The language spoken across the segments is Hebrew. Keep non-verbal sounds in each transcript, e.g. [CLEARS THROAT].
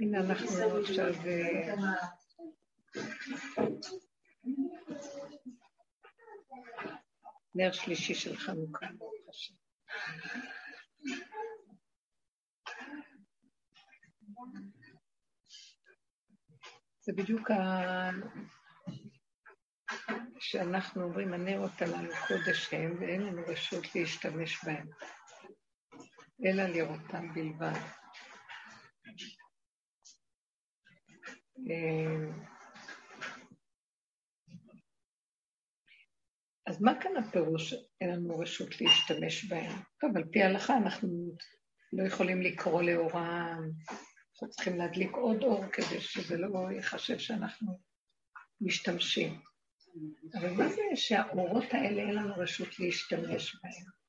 הנה אנחנו עכשיו... אה, נר שלישי של חנוכה. זה בדיוק ה... שאנחנו אומרים, הנרות הללו קודש הם, ואין לנו רשות להשתמש בהם, אלא לראותם בלבד. אה, אז מה כאן הפירוש אין לנו רשות להשתמש בהם? טוב, על פי ההלכה אנחנו לא יכולים לקרוא לאורם, אנחנו צריכים להדליק עוד אור כדי שזה לא ייחשב שאנחנו משתמשים. אבל מה זה שהאורות האלה אין לנו רשות להשתמש בהם?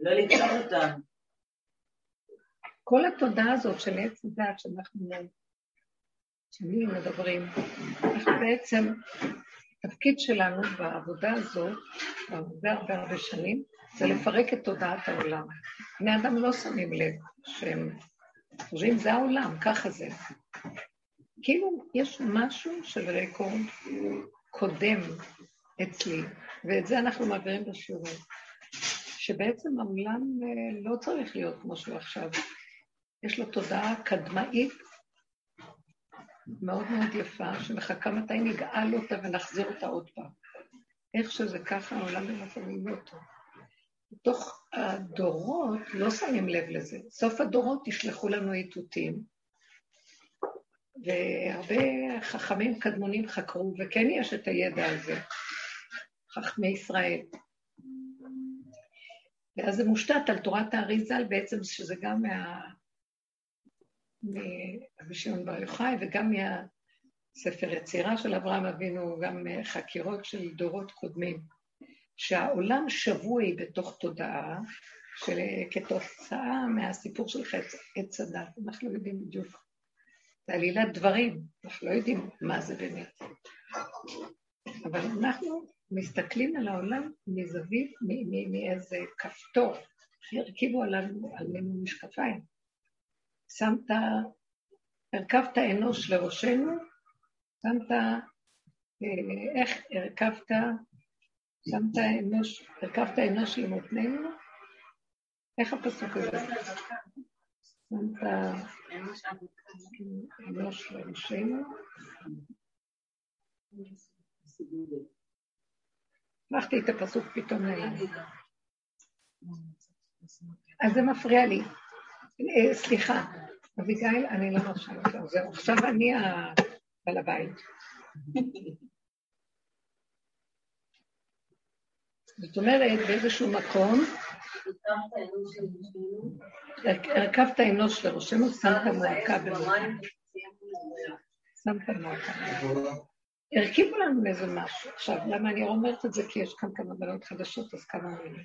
לא לקרוא אותם. כל התודעה הזאת של עץ הדת שאנחנו שנים מדברים, אנחנו בעצם, התפקיד שלנו בעבודה הזאת, הרבה הרבה הרבה שנים, זה לפרק את תודעת העולם. בני אדם לא שמים לב שהם חושבים, זה העולם, ככה זה. כאילו, יש משהו של רקורד קודם אצלי, ואת זה אנחנו מעבירים בשיעורים, שבעצם העולם אה, לא צריך להיות כמו שהוא עכשיו. יש לו תודעה קדמאית מאוד מאוד יפה, שמחכה מתי נגאל אותה ונחזיר אותה עוד פעם. איך שזה ככה, העולם במצבים לא טוב. בתוך הדורות לא שמים לב לזה. סוף הדורות ישלחו לנו איתותים, והרבה חכמים קדמונים חקרו, וכן יש את הידע הזה, חכמי ישראל. ואז זה מושתת על תורת האריזל בעצם, שזה גם מה... מרבי שמעון בר יוחאי וגם מהספר יצירה של אברהם אבינו, גם חקירות של דורות קודמים, שהעולם שבוי בתוך תודעה שכתוצאה מהסיפור של חץ עץ הדת, אנחנו לא יודעים בדיוק. זה עלילת דברים, אנחנו לא יודעים מה זה באמת. אבל אנחנו מסתכלים על העולם מזווית, מאיזה כפתור, הרכיבו עלינו משקפיים. שמת, הרכבת אנוש לראשנו, שמת, אה, איך הרכבת, שמת אנוש, הרכבת אנוש למותנינו? איך הפסוק הזה? שמת אנוש לראשנו? הפכתי את הפסוק פתאום נעלם. אז זה מפריע לי. אה, סליחה, אביגיל, אני לא מרשה לך, זהו, עכשיו אני הבעל הבית. זאת אומרת, באיזשהו מקום, הרכבת אנוש לראשנו, שמת מועקה במועקה. שמת מועקה. הרכיבו לנו איזה משהו. עכשיו, למה אני אומרת את זה? כי יש כאן כמה בנות חדשות, אז כמה מילים.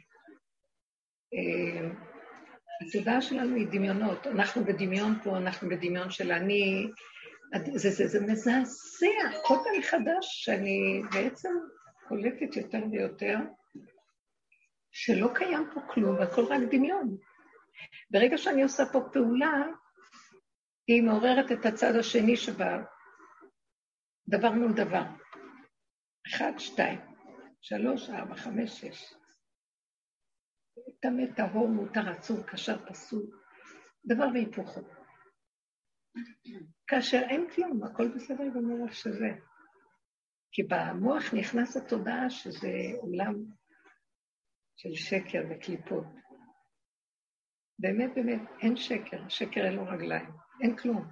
התודעה שלנו היא דמיונות. אנחנו בדמיון פה, אנחנו בדמיון של אני... זה, זה, זה מזעזע, כל פעם מחדש שאני בעצם קולטת יותר ויותר שלא קיים פה כלום, הכל רק דמיון. ברגע שאני עושה פה פעולה, היא מעוררת את הצד השני שבה דבר מול דבר. אחד, שתיים, שלוש, ארבע, חמש, שש. טמא, טהור, מותר, עצור, קשר, פסול, דבר והיפוכו. כאשר אין כלום, הכל בסדר גמור שזה. כי במוח נכנס התודעה שזה עולם של שקר וקליפות. באמת, באמת, אין שקר, שקר אין לו רגליים, אין כלום.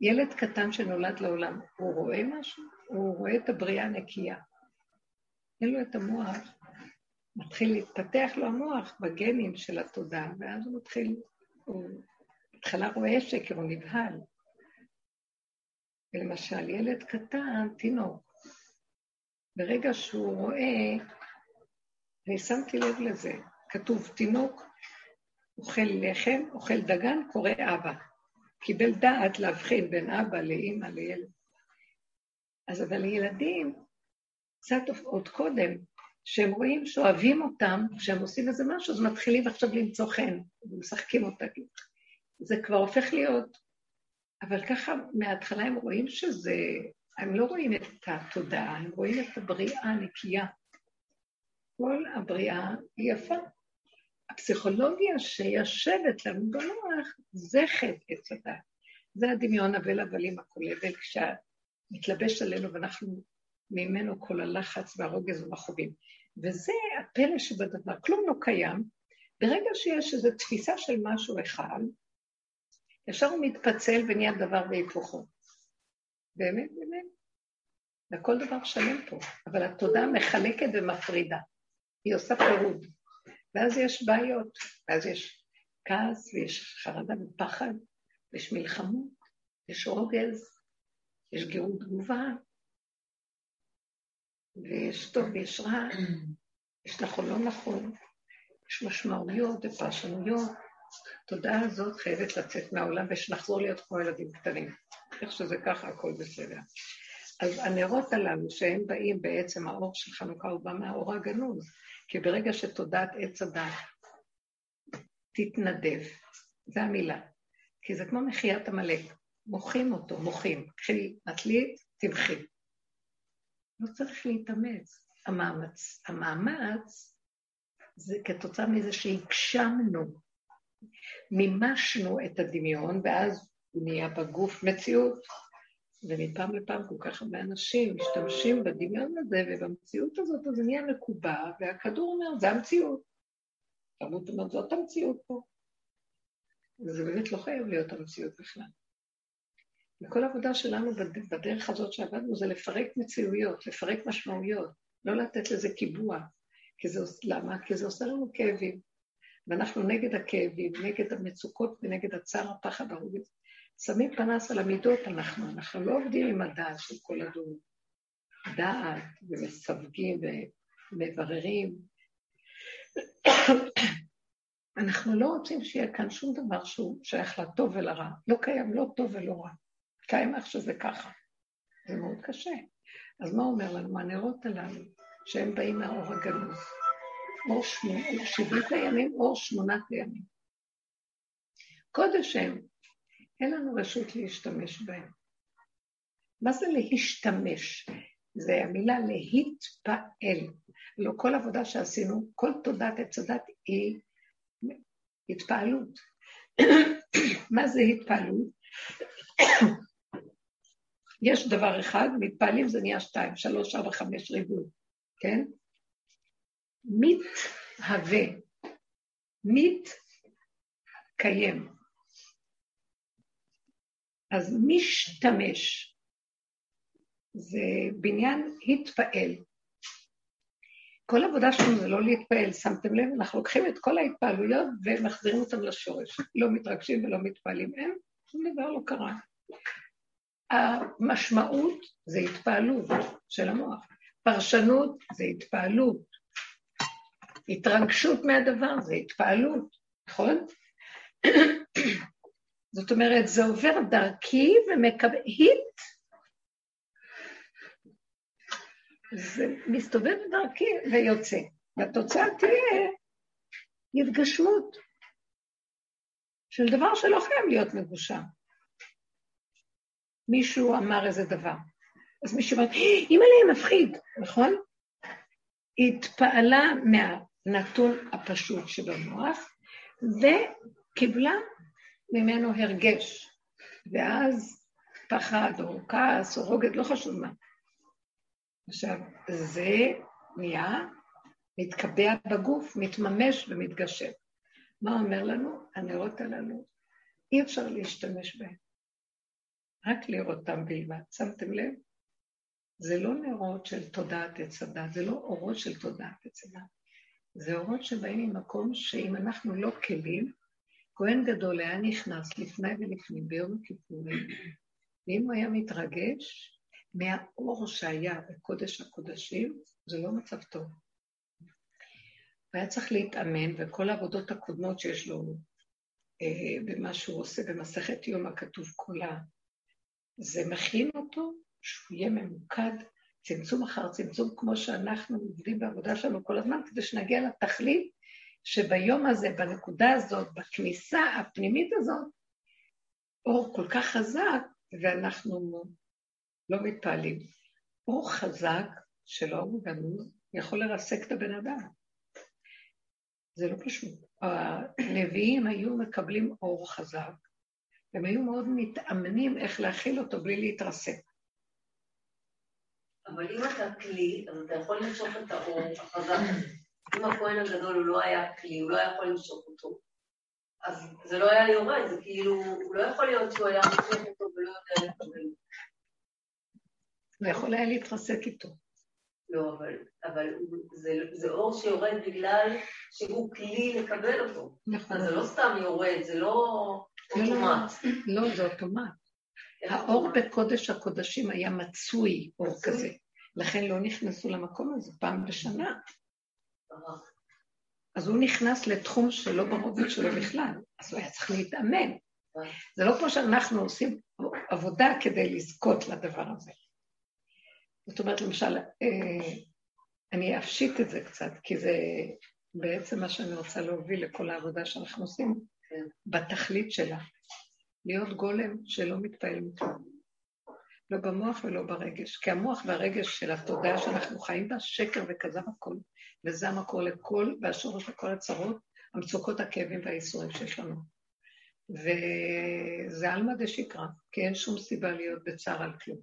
ילד קטן שנולד לעולם, הוא רואה משהו? הוא רואה את הבריאה הנקייה. אין לו את המוח מתחיל להתפתח לו המוח בגנים של התודעה, ואז הוא מתחיל, הוא בהתחלה רואה שקר, הוא נבהל. ולמשל, ילד קטן, תינוק, ברגע שהוא רואה, ושמתי לב לזה, כתוב תינוק אוכל לחם, אוכל דגן, קורא אבא. קיבל דעת להבחין בין אבא לאימא לילד. אז אבל ילדים, קצת עוד קודם, שהם רואים שאוהבים אותם, כשהם עושים איזה משהו, אז מתחילים עכשיו למצוא חן, ומשחקים אותה. זה כבר הופך להיות, אבל ככה מההתחלה הם רואים שזה, הם לא רואים את התודעה, הם רואים את הבריאה הנקייה. כל הבריאה היא יפה. הפסיכולוגיה שיושבת לנו במוח זה חטא עץ הדת. זה הדמיון הבל הבלים הכולל, כשמתלבש עלינו ואנחנו ממנו כל הלחץ והרוגז והמכאובים. וזה הפלא שבדבר, כלום לא קיים. ברגע שיש איזו תפיסה של משהו אחד, ישר הוא מתפצל ונהיה דבר והיפוכו. באמת, באמת. וכל דבר שלם פה, אבל התודעה מחלקת ומפרידה. היא עושה פירוד. ואז יש בעיות, ואז יש כעס ויש חרדה ופחד, ויש מלחמות, יש רוגז, יש גירות תגובה, ויש טוב ויש רע, יש נכון לא נכון, יש משמעויות ופרשנויות. התודעה הזאת חייבת לצאת מהעולם ושנחזור להיות כמו ילדים קטנים. איך שזה ככה, הכל בסדר. אז הנרות הללו, שהם באים בעצם, האור של חנוכה הוא בא מהאור הגנוז, כי ברגע שתודעת עץ הדת תתנדב, זו המילה, כי זה כמו מחיית עמלק, מוחים אותו, מוחים. קחי נטלית, תמחי. לא צריך להתאמץ. המאמץ, המאמץ זה כתוצאה מזה שהגשמנו, מימשנו את הדמיון, ואז הוא נהיה בגוף מציאות. ומפעם לפעם כל כך הרבה אנשים משתמשים בדמיון הזה ובמציאות הזאת, אז זה נהיה מקובע, והכדור אומר, זה המציאות. תרבות אומרת, זאת המציאות פה. וזה באמת לא חייב להיות המציאות בכלל. וכל העבודה שלנו בדרך הזאת שעבדנו זה לפרק מציאויות, לפרק משמעויות, לא לתת לזה קיבוע. כי זה, למה? כי זה עושה לנו כאבים. ואנחנו נגד הכאבים, נגד המצוקות ונגד הצער, הפחד, הרוגז. שמים פנס על המידות אנחנו, אנחנו לא עובדים עם הדעת של כל הדור. דעת, ומסווגים ומבררים. [COUGHS] אנחנו לא רוצים שיהיה כאן שום דבר שהוא שייך לטוב ולרע. לא קיים לא טוב ולא רע. קיים איך שזה ככה. זה מאוד קשה. אז מה אומר לנו? הנרות הללו, שהם באים מהאור הגנוז, אור שבעת הימים, אור שמונת הימים. קודש הם, אין לנו רשות להשתמש בהם. מה זה להשתמש? זה המילה להתפעל. לא כל עבודה שעשינו, כל תודעת עץ הדת היא התפעלות. [COUGHS] מה זה התפעלות? יש דבר אחד, מתפעלים זה נהיה שתיים, שלוש, ארבע, חמש ריבוי, כן? מתהווה, מתקיים. אז משתמש, זה בניין התפעל. כל עבודה שלנו זה לא להתפעל, שמתם לב? אנחנו לוקחים את כל ההתפעלויות ומחזירים אותן לשורש. לא מתרגשים ולא מתפעלים, אין, שום דבר לא קרה. המשמעות זה התפעלות של המוח. פרשנות זה התפעלות. התרגשות מהדבר זה התפעלות, נכון? [COUGHS] זאת אומרת, זה עובר דרכי ומקבל... היט, זה מסתובב דרכי ויוצא. והתוצאה תהיה התגשמות של דבר שלא חייב להיות מגושם. מישהו אמר איזה דבר. אז מישהו אמר, אימא לי מפחיד, נכון? היא התפעלה מהנתון הפשוט שבמוח, וקיבלה ממנו הרגש, ואז פחד או כעס או רוגד, לא חשוב מה. עכשיו, זה נהיה מתקבע בגוף, מתממש ומתגשם. מה אומר לנו? הנרות הללו, אי אפשר להשתמש בהם. רק לראות אותם בלבד. שמתם לב? זה לא נרות של תודעת עץ הדת, זה לא אורות של תודעת עץ הדת. זה אורות שבאים ממקום שאם אנחנו לא כלים, כהן גדול היה נכנס לפני ולפנים ביום הכיפורים, ואם הוא היה מתרגש מהאור שהיה בקודש הקודשים, זה לא מצב טוב. הוא היה צריך להתאמן, וכל העבודות הקודמות שיש לו אה, במה שהוא עושה במסכת יום הכתוב כולה, זה מכין אותו שהוא יהיה ממוקד צמצום אחר צמצום, כמו שאנחנו עובדים בעבודה שלנו כל הזמן, כדי שנגיע לתכלית שביום הזה, בנקודה הזאת, בכניסה הפנימית הזאת, אור כל כך חזק, ואנחנו לא מתפעלים. אור חזק של אור גנוז יכול לרסק את הבן אדם. זה לא פשוט. הנביאים היו מקבלים אור חזק, הם היו מאוד מתאמנים איך להכיל אותו בלי להתרסק. אבל אם אתה כלי, אז אתה יכול למשוך את האור החזק. אם הכהן הגדול הוא לא היה כלי, הוא לא היה יכול למשוך אותו, אז זה לא היה יורד, זה כאילו, הוא לא יכול להיות שהוא היה מושך אותו ולא יודע לקבל. הוא יכול היה להתרסק איתו. לא, אבל, אבל זה, זה אור שיורד בגלל שהוא כלי לקבל אותו. נכון. אז זה לא סתם יורד, זה לא אוטומט. לא, לא, זה אוטומט. האור בקודש הקודשים היה מצוי, אור כזה. לכן לא נכנסו למקום הזה פעם בשנה. אז הוא נכנס לתחום שלא ברובד שלו בכלל, אז הוא היה צריך להתאמן. זה לא כמו שאנחנו עושים עבודה כדי לזכות לדבר הזה. זאת אומרת, למשל, אה, אני אפשיט את זה קצת, כי זה בעצם מה שאני רוצה להוביל לכל העבודה שאנחנו עושים. בתכלית שלה. להיות גולם שלא מתפעל מכלום. לא במוח ולא ברגש. כי המוח והרגש של התודעה שאנחנו חיים בה, שקר וכזב הכל, וזה המקור לכל, והשורש לכל הצרות, המצוקות, הכאבים והאיסורים שיש לנו. וזה עלמא דשקרא, כי אין שום סיבה להיות בצער על כלום.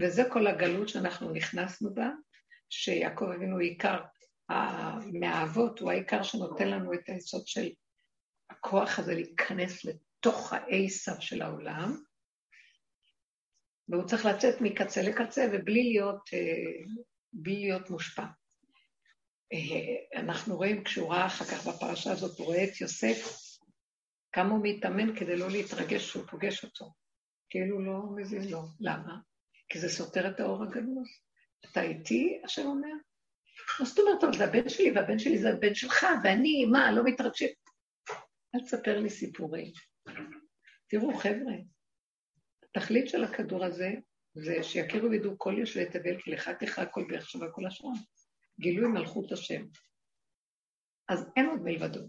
וזה כל הגלות שאנחנו נכנסנו בה, שיעקב אבינו עיקר מהאבות, הוא העיקר שנותן לנו את היסוד של הכוח הזה להיכנס לתוך האי-סף של העולם, והוא צריך לצאת מקצה לקצה ובלי להיות, אה, בלי להיות מושפע. אה, אנחנו רואים, כשהוא ראה אחר כך בפרשה הזאת, הוא רואה את יוסף, כמה הוא מתאמן כדי לא להתרגש שהוא פוגש אותו. כאילו לא מזיז לו. למה? כי זה סותר את האור הגנוז. אתה איתי, השם אומר? מה זאת אומרת, אבל זה הבן שלי, והבן שלי זה הבן שלך, ואני, מה, לא מתרגשים? אל תספר לי סיפורים. תראו, חבר'ה, התכלית של הכדור הזה זה שיכירו וידעו כל יושבי תבל, כי לך תכרע כל בערך שווה כל השעון. גילוי מלכות השם. אז אין עוד מלבדו.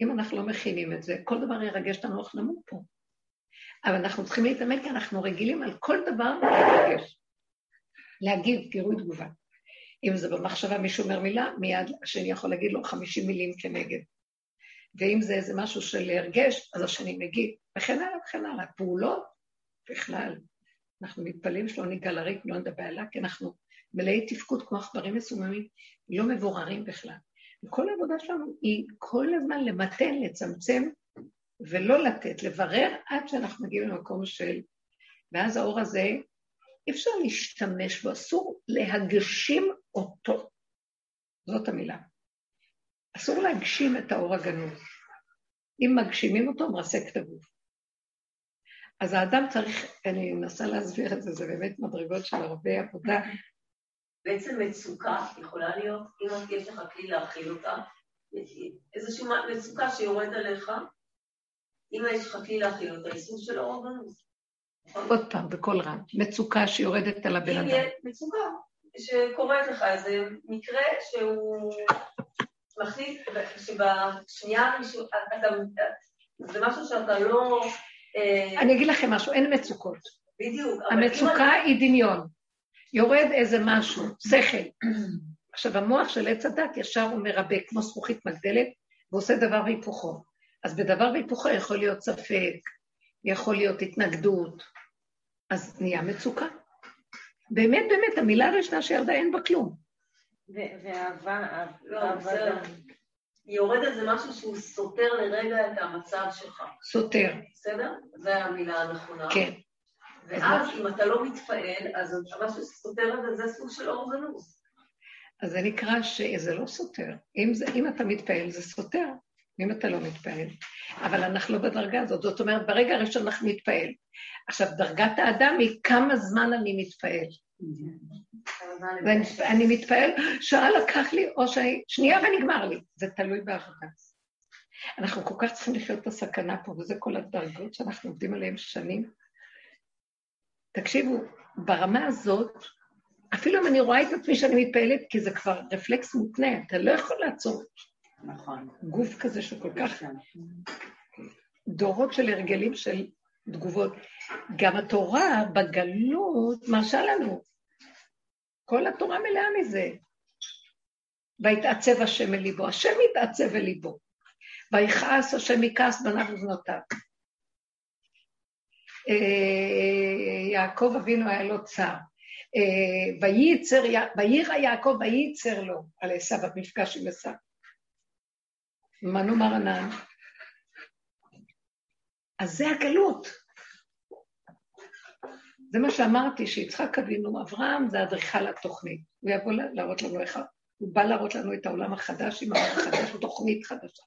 אם אנחנו לא מכינים את זה, כל דבר ירגש אותנו איך נמות פה. אבל אנחנו צריכים להתאמן כי אנחנו רגילים על כל דבר להתרגש. להגיב, גירוי תגובה. אם זה במחשבה מישהו אומר מילה, מיד השני יכול להגיד לו חמישים מילים כנגד. ואם זה איזה משהו של הרגש, אז השני מגיב, וכן הלאה וכן הלאה. פעולות, בכלל. אנחנו מתפלאים שלא ניגע לריק, לא נדבר עליה, כי אנחנו מלאי תפקוד כמו עכברים מסוממים, לא מבוררים בכלל. וכל העבודה שלנו היא כל הזמן למתן, לצמצם, ולא לתת, לברר עד שאנחנו מגיעים למקום של... ואז האור הזה, אי אפשר להשתמש בו, אסור להגשים אותו. זאת המילה. אסור להגשים את האור הגנוז. אם מגשימים אותו, מרסק את הגוף. אז האדם צריך, אני מנסה להסביר את זה, זה באמת מדרגות של הרבה עבודה. בעצם מצוקה יכולה להיות, אם יש לך כלי להכיל אותה, איזושהי מצוקה שיורד עליך, אם יש לך כלי להכיל אותה, היא סוג של אור הגנוז. עוד פעם, בקול רם, מצוקה שיורדת על הבן אדם. מצוקה שקורית לך, איזה מקרה שהוא מחליט, שבשנייה הראשונה, זה משהו שאתה לא... אה, אני אגיד לכם משהו, אין מצוקות. בדיוק. המצוקה היא דמיון. יורד איזה משהו, שכל. [CLEARS THROAT] עכשיו, המוח של עץ הדת ישר הוא מרבה, כמו זכוכית מגדלת, ועושה דבר והיפוכו. אז בדבר והיפוכו יכול להיות ספק, יכול להיות התנגדות, אז נהיה מצוקה. באמת, באמת, המילה הראשונה שירדה אין בה כלום. ואהבה, לא, אהבה. יורד איזה משהו שהוא סותר לרגע את המצב שלך. סותר. בסדר? זו המילה הנכונה. כן. ואז אם אתה לא מתפעל, אז משהו שסותר את זה, זה סוג של אור גנוז. אז זה נקרא שזה לא סותר. אם, זה, אם אתה מתפעל, זה סותר. אם אתה לא מתפעל. אבל אנחנו לא בדרגה הזאת. זאת אומרת, ברגע הראשון אנחנו מתפעל. עכשיו, דרגת האדם היא כמה זמן אני מתפעל. ואני מתפעל, שעה לקח לי, או שנייה ונגמר לי. זה תלוי בעבודה. אנחנו כל כך צריכים לחיות את הסכנה פה, וזה כל הדרגות שאנחנו עובדים עליהן שנים. תקשיבו, ברמה הזאת, אפילו אם אני רואה את עצמי שאני מתפעלת, כי זה כבר רפלקס מותנה, אתה לא יכול לעצור. נכון. גוף כזה שכל כך... דורות של הרגלים של תגובות. גם התורה בגלות מרשה לנו. כל התורה מלאה מזה. ויתעצב השם אל ליבו, השם יתעצב אל ליבו. ויכעס השם מכעס בניו ובנותיו. אה, יעקב אבינו היה לו צער. אה, ויירא יעקב וייצר לו על עשיו, המפגש עם עשיו. מה נאמר ענן? אז זה הגלות. זה מה שאמרתי, שיצחק אבינו, אברהם זה אדריכל התוכנית. הוא יבוא להראות לנו איך, הוא בא להראות לנו את העולם החדש עם העולם החדש, תוכנית חדשה.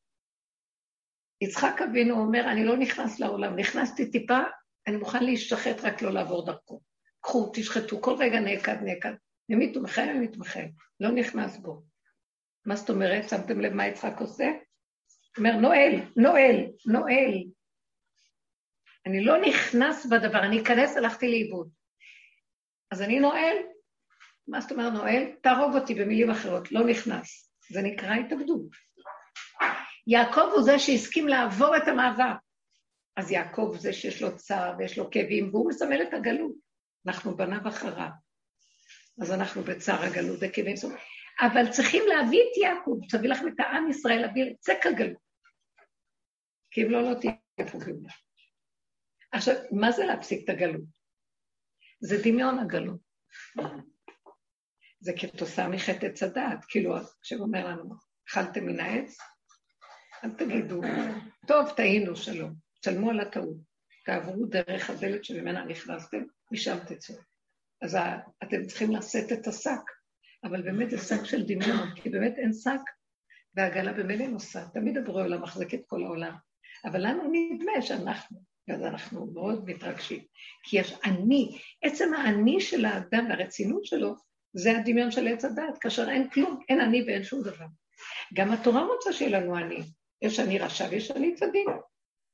יצחק אבינו אומר, אני לא נכנס לעולם, נכנסתי טיפה, אני מוכן להשתחט רק לא לעבור דרכו. קחו, תשחטו, כל רגע נעקד, נעקד. ממית ומחיים ממית ומחיים. לא נכנס בו. מה זאת אומרת? שמתם לב מה יצחק עושה? אומר, נואל, נואל, נואל. אני לא נכנס בדבר, אני אכנס, הלכתי לאיבוד. אז אני נועל. מה זאת אומרת נועל? תהרוג אותי במילים אחרות, לא נכנס. זה נקרא התאבדות. יעקב הוא זה שהסכים לעבור את המעבר. אז יעקב זה שיש לו צער ויש לו כאבים, והוא מסמל את הגלות. אנחנו בניו אחריו. אז אנחנו בצער הגלות וכאבים. אבל צריכים להביא את יעקב, תביא לכם את העם ישראל, להביא את צק הגלות. כי אם לא, לא תהיה פה גאולה. עכשיו, מה זה להפסיק את הגלות? זה דמיון הגלות. זה כתוצאה מחטא עץ הדעת, כאילו, עכשיו אומר לנו, אכלתם מן העץ? אל תגידו, טוב, טעינו, שלום. תשלמו על הטעות. תעברו דרך הדלת שממנה נכנסתם, משם תצאו. אז אתם צריכים לשאת את השק, אבל באמת זה שק של דמיון, כי באמת אין שק, והעגלה במילא נוסעת. תמיד הבורא עולם מחזיק את כל העולם. אבל לנו נדמה שאנחנו, ואז אנחנו מאוד מתרגשים. כי יש אני, עצם האני של האדם והרצינות שלו, זה הדמיון של עץ הדת, כאשר אין כלום, אין אני ואין שום דבר. גם התורה רוצה שיהיה לנו אני. יש אני רשע ויש אני צדיק.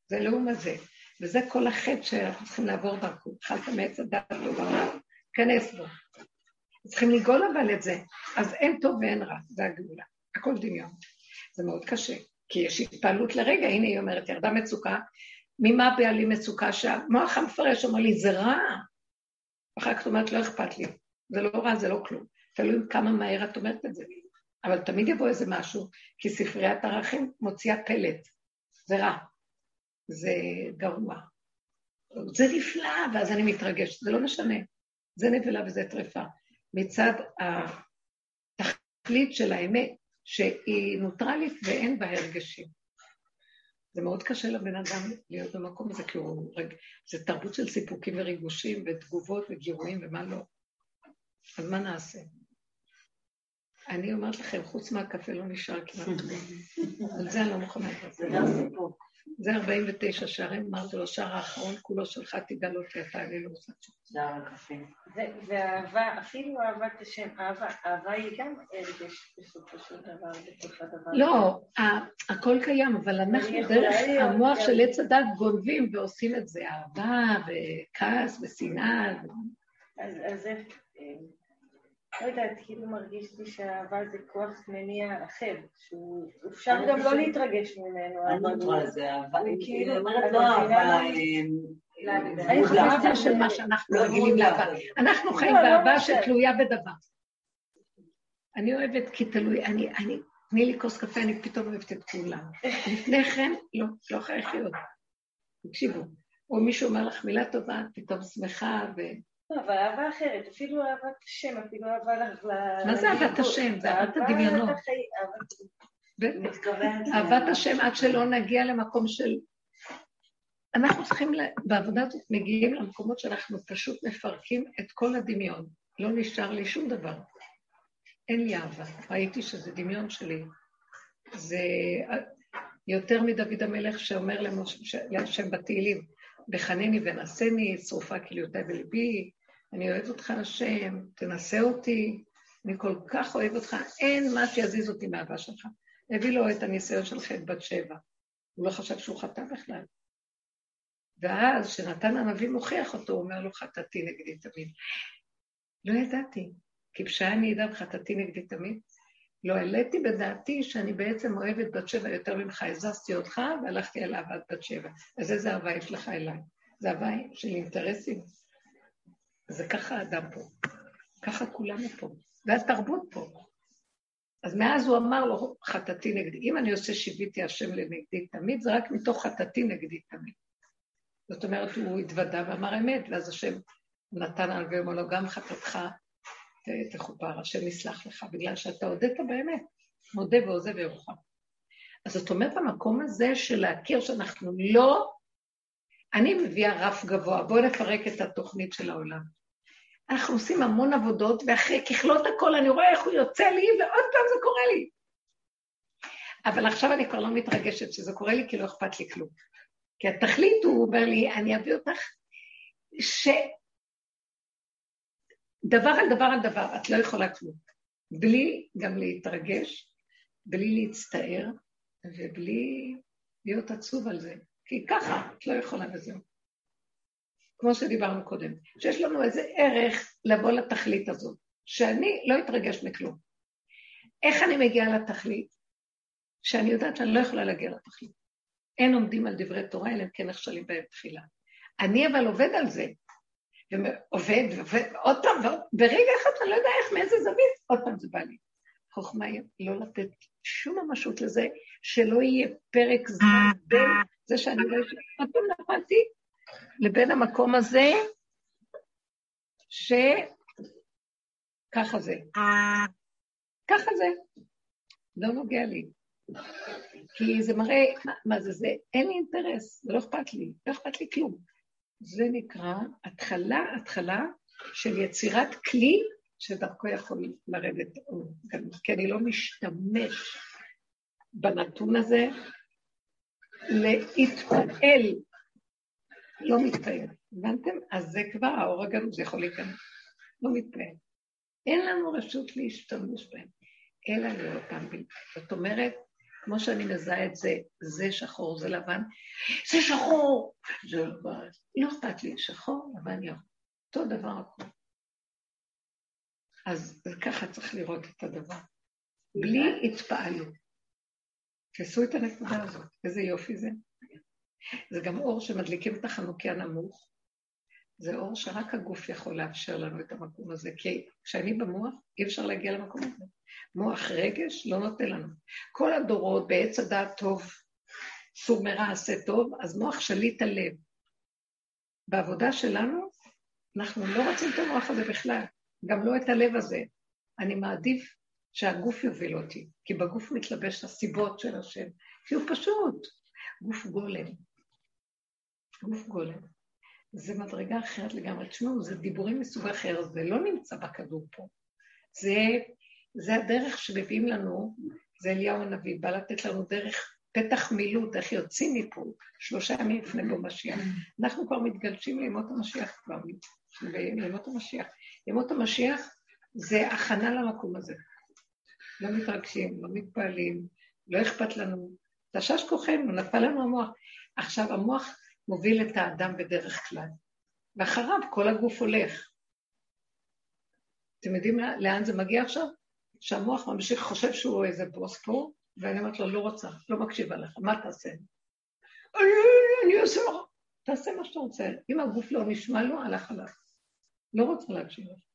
זה לעומת זה. וזה כל החטא שאנחנו צריכים לעבור דרכו. אכלת מעץ הדת, לא בעולם, כנס בו. צריכים לגאול אבל את זה. אז אין טוב ואין רע, זה הגאולה. הכל דמיון. זה מאוד קשה, כי יש התפעלות לרגע, הנה היא אומרת, ירדה מצוקה, ממה הבעלים מצוקה שהמוח המפרש אומר לי, זה רע. אחר כך את אומרת, לא אכפת לי. זה לא רע, זה לא כלום. תלוי כמה מהר את אומרת את זה. אבל תמיד יבוא איזה משהו, כי ספריית ערכים מוציאה פלט. זה רע. זה גרוע. זה נפלא, ואז אני מתרגשת, זה לא משנה. זה נבלה וזה טרפה. מצד התכלית של האמת, שהיא נוטרלית ואין בה הרגשים. זה מאוד קשה לבן אדם להיות במקום הזה, כי הוא... זה תרבות של סיפוקים וריגושים ותגובות וגירויים ומה לא. אז מה נעשה? אני אומרת לכם, חוץ מהקפה לא נשאר כמעט. [LAUGHS] על זה אני לא מוכנה סיפור. זה 49 שערים, אמרתי לו, שער האחרון כולו שלך תגאל אותי, אתה אני לא עושה. שער הקפה. ואהבה, אפילו אהבת השם, אהבה היא גם הרגש בסופו של דבר, בתוך הדבר. לא, הכל קיים, אבל אנחנו דרך המוח של עץ הדת גונבים ועושים את זה, אהבה וכעס ושנאה. אז לא יודעת, כאילו מרגיש לי שהאהבה זה כוח מניע אחר, שהוא אפשר גם לא להתרגש ממנו. אני לא רואה זה אהבה, כאילו, היא אומרת לא אהבה. אין אהבה של מה שאנחנו רגילים לאהבה. אנחנו חיים באהבה שתלויה בדבר. אני אוהבת כי תלוי, אני, אני, תני לי כוס קפה, אני פתאום אוהבת את כולם. לפני כן, לא, לא יכולה לחיות. תקשיבו, או מישהו אומר לך מילה טובה, פתאום שמחה, ו... אבל אהבה אחרת, אפילו אהבת השם, אפילו אהבה ל... מה זה אהבת השם? זה אהבת הדמיונות. אהבת השם עד שלא נגיע למקום של... אנחנו צריכים, בעבודה הזאת מגיעים למקומות שאנחנו פשוט מפרקים את כל הדמיון. לא נשאר לי שום דבר. אין לי אהבה. ראיתי שזה דמיון שלי. זה יותר מדוד המלך שאומר להשם בתהילים, בחנני ונשני, שרופה כליותיי בליבי, אני אוהב אותך השם, תנסה אותי, אני כל כך אוהב אותך, אין מה שיזיז אותי מהאהבה שלך. הביא לו את הניסיון של חטא בת שבע. הוא לא חשב שהוא חטא בכלל. ואז, כשנתן הנביא מוכיח אותו, הוא אומר לו, חטאתי נגדי תמיד. לא ידעתי. כי פשעי ידע וחטאתי נגדי תמיד. לא העליתי בדעתי שאני בעצם אוהבת בת שבע יותר ממך, הזזתי אותך והלכתי אל אהבת בת שבע. אז איזה אהבה יש לך אליי? זה אהבה של אינטרסים. זה ככה האדם פה. ככה כולנו פה. זה התרבות פה. אז מאז הוא אמר לו, חטאתי נגדי. אם אני עושה שיוויתי השם לנגדי תמיד, זה רק מתוך חטאתי נגדי תמיד. זאת אומרת, הוא התוודה ואמר אמת, ואז השם נתן על ואמר לו, גם חטאתך תכופר, השם יסלח לך, בגלל שאתה הודית באמת, מודה ועוזב ירוחם. אז זאת אומרת, המקום הזה של להכיר שאנחנו לא... אני מביאה רף גבוה, בואו נפרק את התוכנית של העולם. אנחנו עושים המון עבודות, ואחרי ככלות הכל אני רואה איך הוא יוצא לי, ועוד פעם זה קורה לי. אבל עכשיו אני כבר לא מתרגשת שזה קורה לי, כי לא אכפת לי כלום. כי התכלית, הוא אומר לי, אני אביא אותך, ש... דבר על דבר על דבר, את לא יכולה כלום. בלי גם להתרגש, בלי להצטער, ובלי להיות עצוב על זה. כי ככה את לא יכולה וזהו. כמו שדיברנו קודם, שיש לנו איזה ערך לבוא לתכלית הזאת, שאני לא אתרגש מכלום. איך אני מגיעה לתכלית? שאני יודעת שאני לא יכולה להגיע לתכלית. אין עומדים על דברי תורה, אלא אם כן נכשלים בהם תחילה. אני אבל עובד על זה, ועובד, ועובד, עוד פעם, ברגע אחד אני לא יודע איך, מאיזה זווית, עוד פעם זה בא לי. חוכמה היא לא לתת שום ממשות לזה, שלא יהיה פרק זמן בין זה שאני לא פעם נפלתי, לבין המקום הזה, שככה זה. ככה זה. לא נוגע לי. כי זה מראה, מה, מה זה, זה, אין לי אינטרס, זה לא אכפת לי, לא אכפת לי כלום. זה נקרא התחלה, התחלה של יצירת כלי שדרכו יכול לרדת כי אני לא משתמש בנתון הזה להתפעל, לא מתפעל. הבנתם? אז זה כבר האור הגנוז יכול להיכנס. לא מתפעל. אין לנו רשות להשתמש בהם, אלא לאותם בלבד. זאת אומרת, כמו שאני מזהה את זה, זה שחור, זה לבן, זה שחור, זה לבן. לא אכפת לי, שחור, לבן, ירוק. אותו דבר הכול. אז ככה צריך לראות את הדבר. בלי התפעלות. תעשו את הנקודה הזאת, איזה יופי זה. זה גם אור שמדליקים את החנוכי הנמוך. זה אור שרק הגוף יכול לאפשר לנו את המקום הזה, כי כשאני במוח, אי אפשר להגיע למקום הזה. מוח רגש לא נותן לנו. כל הדורות בעץ הדעת טוב, סור מרע עשה טוב, אז מוח שליט הלב. בעבודה שלנו, אנחנו לא רוצים את המוח הזה בכלל, גם לא את הלב הזה. אני מעדיף שהגוף יוביל אותי, כי בגוף מתלבש הסיבות של השם, כי הוא פשוט, גוף גולם. גוף גולם. זה מדרגה אחרת לגמרי. תשמעו, זה דיבורים מסוג אחר, זה לא נמצא בכדור פה. זה זה הדרך שמביאים לנו, זה אליהו הנביא, בא לתת לנו דרך פתח מילוט, איך יוצאים מפה, שלושה ימים לפני בו משיח. אנחנו כבר מתגלשים לימות המשיח כבר, לימות המשיח. ימות המשיח זה הכנה למקום הזה. לא מתרגשים, לא מתפעלים, לא אכפת לנו. תשש כוחנו, נפל לנו המוח. עכשיו, המוח מוביל את האדם בדרך כלל, ואחריו כל הגוף הולך. אתם יודעים לאן זה מגיע עכשיו? שהמוח ממשיך, חושב שהוא איזה בוס פה, ואני אומרת לו, לא רוצה, לא מקשיבה לך, מה תעשה? אני, אני אעשה לך, תעשה מה שאתה רוצה. אם הגוף לא נשמע לו, הלך עליו. לא רוצה להקשיב לך.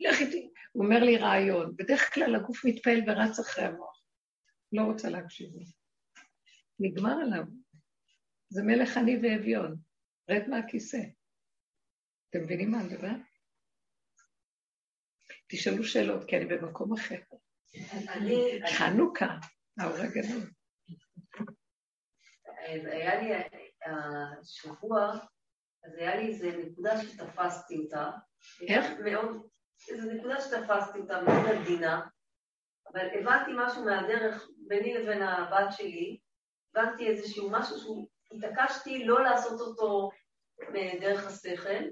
לך [LAUGHS] איתי. הוא אומר לי רעיון, בדרך כלל הגוף מתפעל ורץ אחרי המוח. לא רוצה להקשיב לו. נגמר עליו. זה מלך עני ואביון. רד מהכיסא. אתם מבינים מה אני מדבר? תשאלו שאלות, כי אני במקום אחר. חנוכה, האור הגדול. היה לי השבוע, אז היה לי איזו נקודה שתפסתי אותה. איך? מאוד, איזו נקודה שתפסתי אותה מאוד עדינה, אבל הבנתי משהו מהדרך ביני לבין הבת שלי, הבנתי איזשהו משהו שהוא, התעקשתי לא לעשות אותו דרך השכל,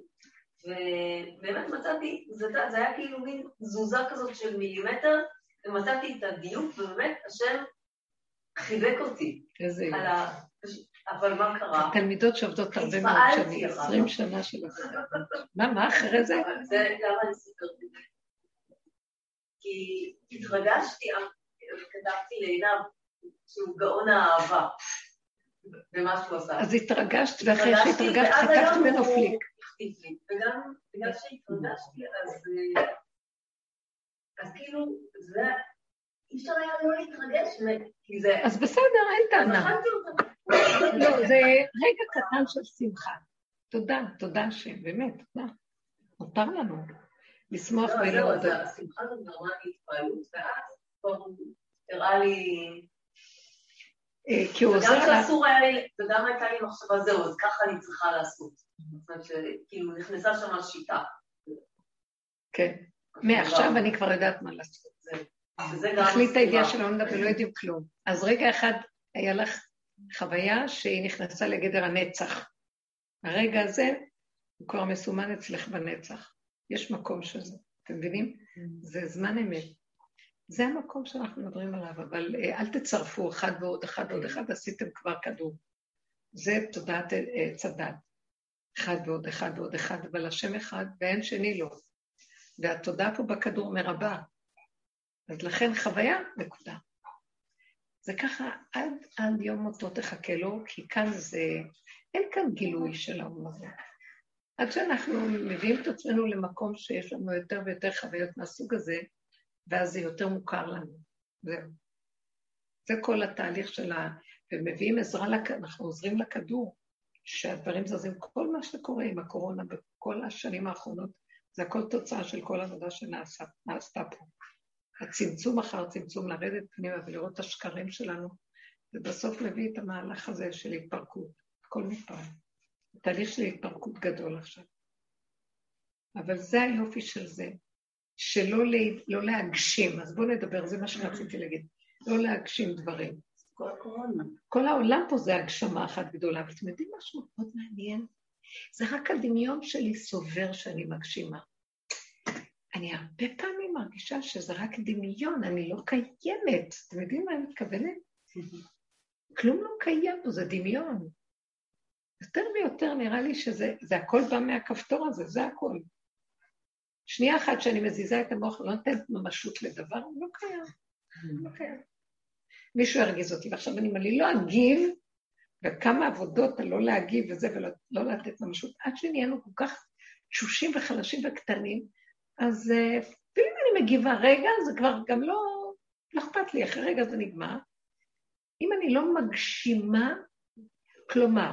ובאמת מצאתי, זה, זה היה כאילו מין תזוזה כזאת של מילימטר, ומצאתי את הדיוק, ובאמת השם חיבק אותי. איזה. ה... אבל מה קרה? תלמידות שעובדות הרבה מאוד שנים, עשרים שנה של עבודה. מה, מה אחרי זה? זה למה אני סיפרתי? כי התרגשתי, כתבתי לעינב שהוא גאון האהבה. במה שהוא עשה. אז התרגשת, ואחרי שהתרגשת חטפת ממנו פליק. וגם בגלל שהתרגשתי, אז כאילו, זה... אי אפשר היה לא להתרגש, כי זה... אז בסדר, אין טענה. לא, זה רגע קטן של שמחה. תודה, תודה השם, באמת, תודה. מותר לנו לשמוח ולהודות. לא, אז השמחה הזאת גרמה לי התפעלות, ואז כבר הראה לי... אה, כי הוא עוזר לה... וגם הייתה לי מחשבה, זהו, אז ככה אני צריכה לעשות. זאת אומרת שכאילו נכנסה שם השיטה. כן. מעכשיו אני כבר יודעת מה לעשות. החליט הידיעה שלא נדבר ולא יודעים כלום. אז רגע אחד היה לך חוויה שהיא נכנסה לגדר הנצח. הרגע הזה הוא כבר מסומן אצלך בנצח. יש מקום שזה, אתם מבינים? זה זמן אמת. זה המקום שאנחנו מדברים עליו, אבל אה, אל תצרפו אחד ועוד אחד ועוד אחד, עשיתם כבר כדור. זה תודעת אה, צדד. אחד ועוד אחד ועוד אחד, אבל השם אחד ואין שני לו. והתודה פה בכדור מרבה. אז לכן חוויה, נקודה. זה ככה, עד, עד יום מותו תחכה לו, כי כאן זה, אין כאן גילוי של העולם הזה. עד שאנחנו מביאים את עצמנו למקום שיש לנו יותר ויותר חוויות מהסוג הזה, ואז זה יותר מוכר לנו. זהו. זה כל התהליך של ה... ומביאים עזרה, לכ... אנחנו עוזרים לכדור, שהדברים זזים. כל מה שקורה עם הקורונה בכל השנים האחרונות, זה הכל תוצאה של כל עבודה שנעשתה פה. הצמצום אחר צמצום, לרדת פנימה ולראות את השקרים שלנו, ובסוף מביא את המהלך הזה של התפרקות, הכל מתפרק. תהליך של התפרקות גדול עכשיו. אבל זה היופי של זה, שלא לה, לא להגשים, אז בואו נדבר, זה מה שרציתי להגיד, לא להגשים דברים. כל הקורונה. כל העולם פה זה הגשמה אחת גדולה, ואתם יודעים משהו מאוד מעניין? זה רק הדמיון שלי סובר שאני מגשימה. אני הרבה פעמים מרגישה שזה רק דמיון, אני לא קיימת. אתם יודעים מה אני מתכוונת? כלום לא קיים פה, זה דמיון. יותר ויותר נראה לי שזה הכל בא מהכפתור הזה, זה הכל. שנייה אחת שאני מזיזה את המוח, לא נותנת ממשות לדבר, לא קיים. לא קיים. מישהו ירגיז אותי, ועכשיו אני, אני לא אגיב, וכמה עבודות על לא להגיב וזה, ולא לא לתת ממשות, עד שנהיינו כל כך תשושים וחלשים וקטנים, אז אה, אפילו אם אני מגיבה רגע, זה כבר גם לא, לא אכפת לי, אחרי רגע זה נגמר. אם אני לא מגשימה, כלומר,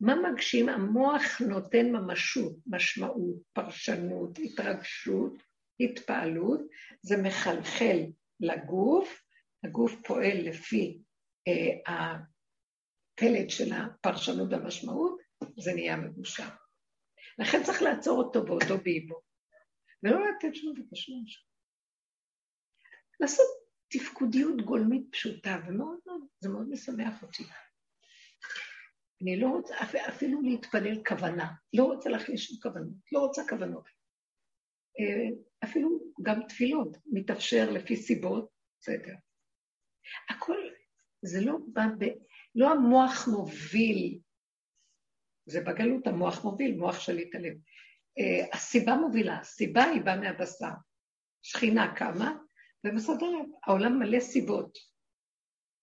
מה מגשים? המוח נותן ממשות, משמעות, פרשנות, התרגשות, התפעלות, זה מחלחל לגוף, הגוף פועל לפי אה, הפלט של הפרשנות והמשמעות, זה נהיה מבושר. לכן צריך לעצור אותו באותו באיבו, ולא לתת שום דבר. לעשות תפקודיות גולמית פשוטה, ומאוד מאוד, זה מאוד משמח אותי. אני לא רוצה אפילו להתפלל כוונה, לא רוצה להכניס שום כוונות, לא רוצה כוונות. אה, אפילו גם תפילות, מתאפשר לפי סיבות, בסדר. הכל, זה לא בא ב... לא המוח מוביל, זה בגלות המוח מוביל, מוח שליט הלב. Uh, הסיבה מובילה, הסיבה היא באה מהבשר. שכינה קמה ומסדרת, העולם מלא סיבות.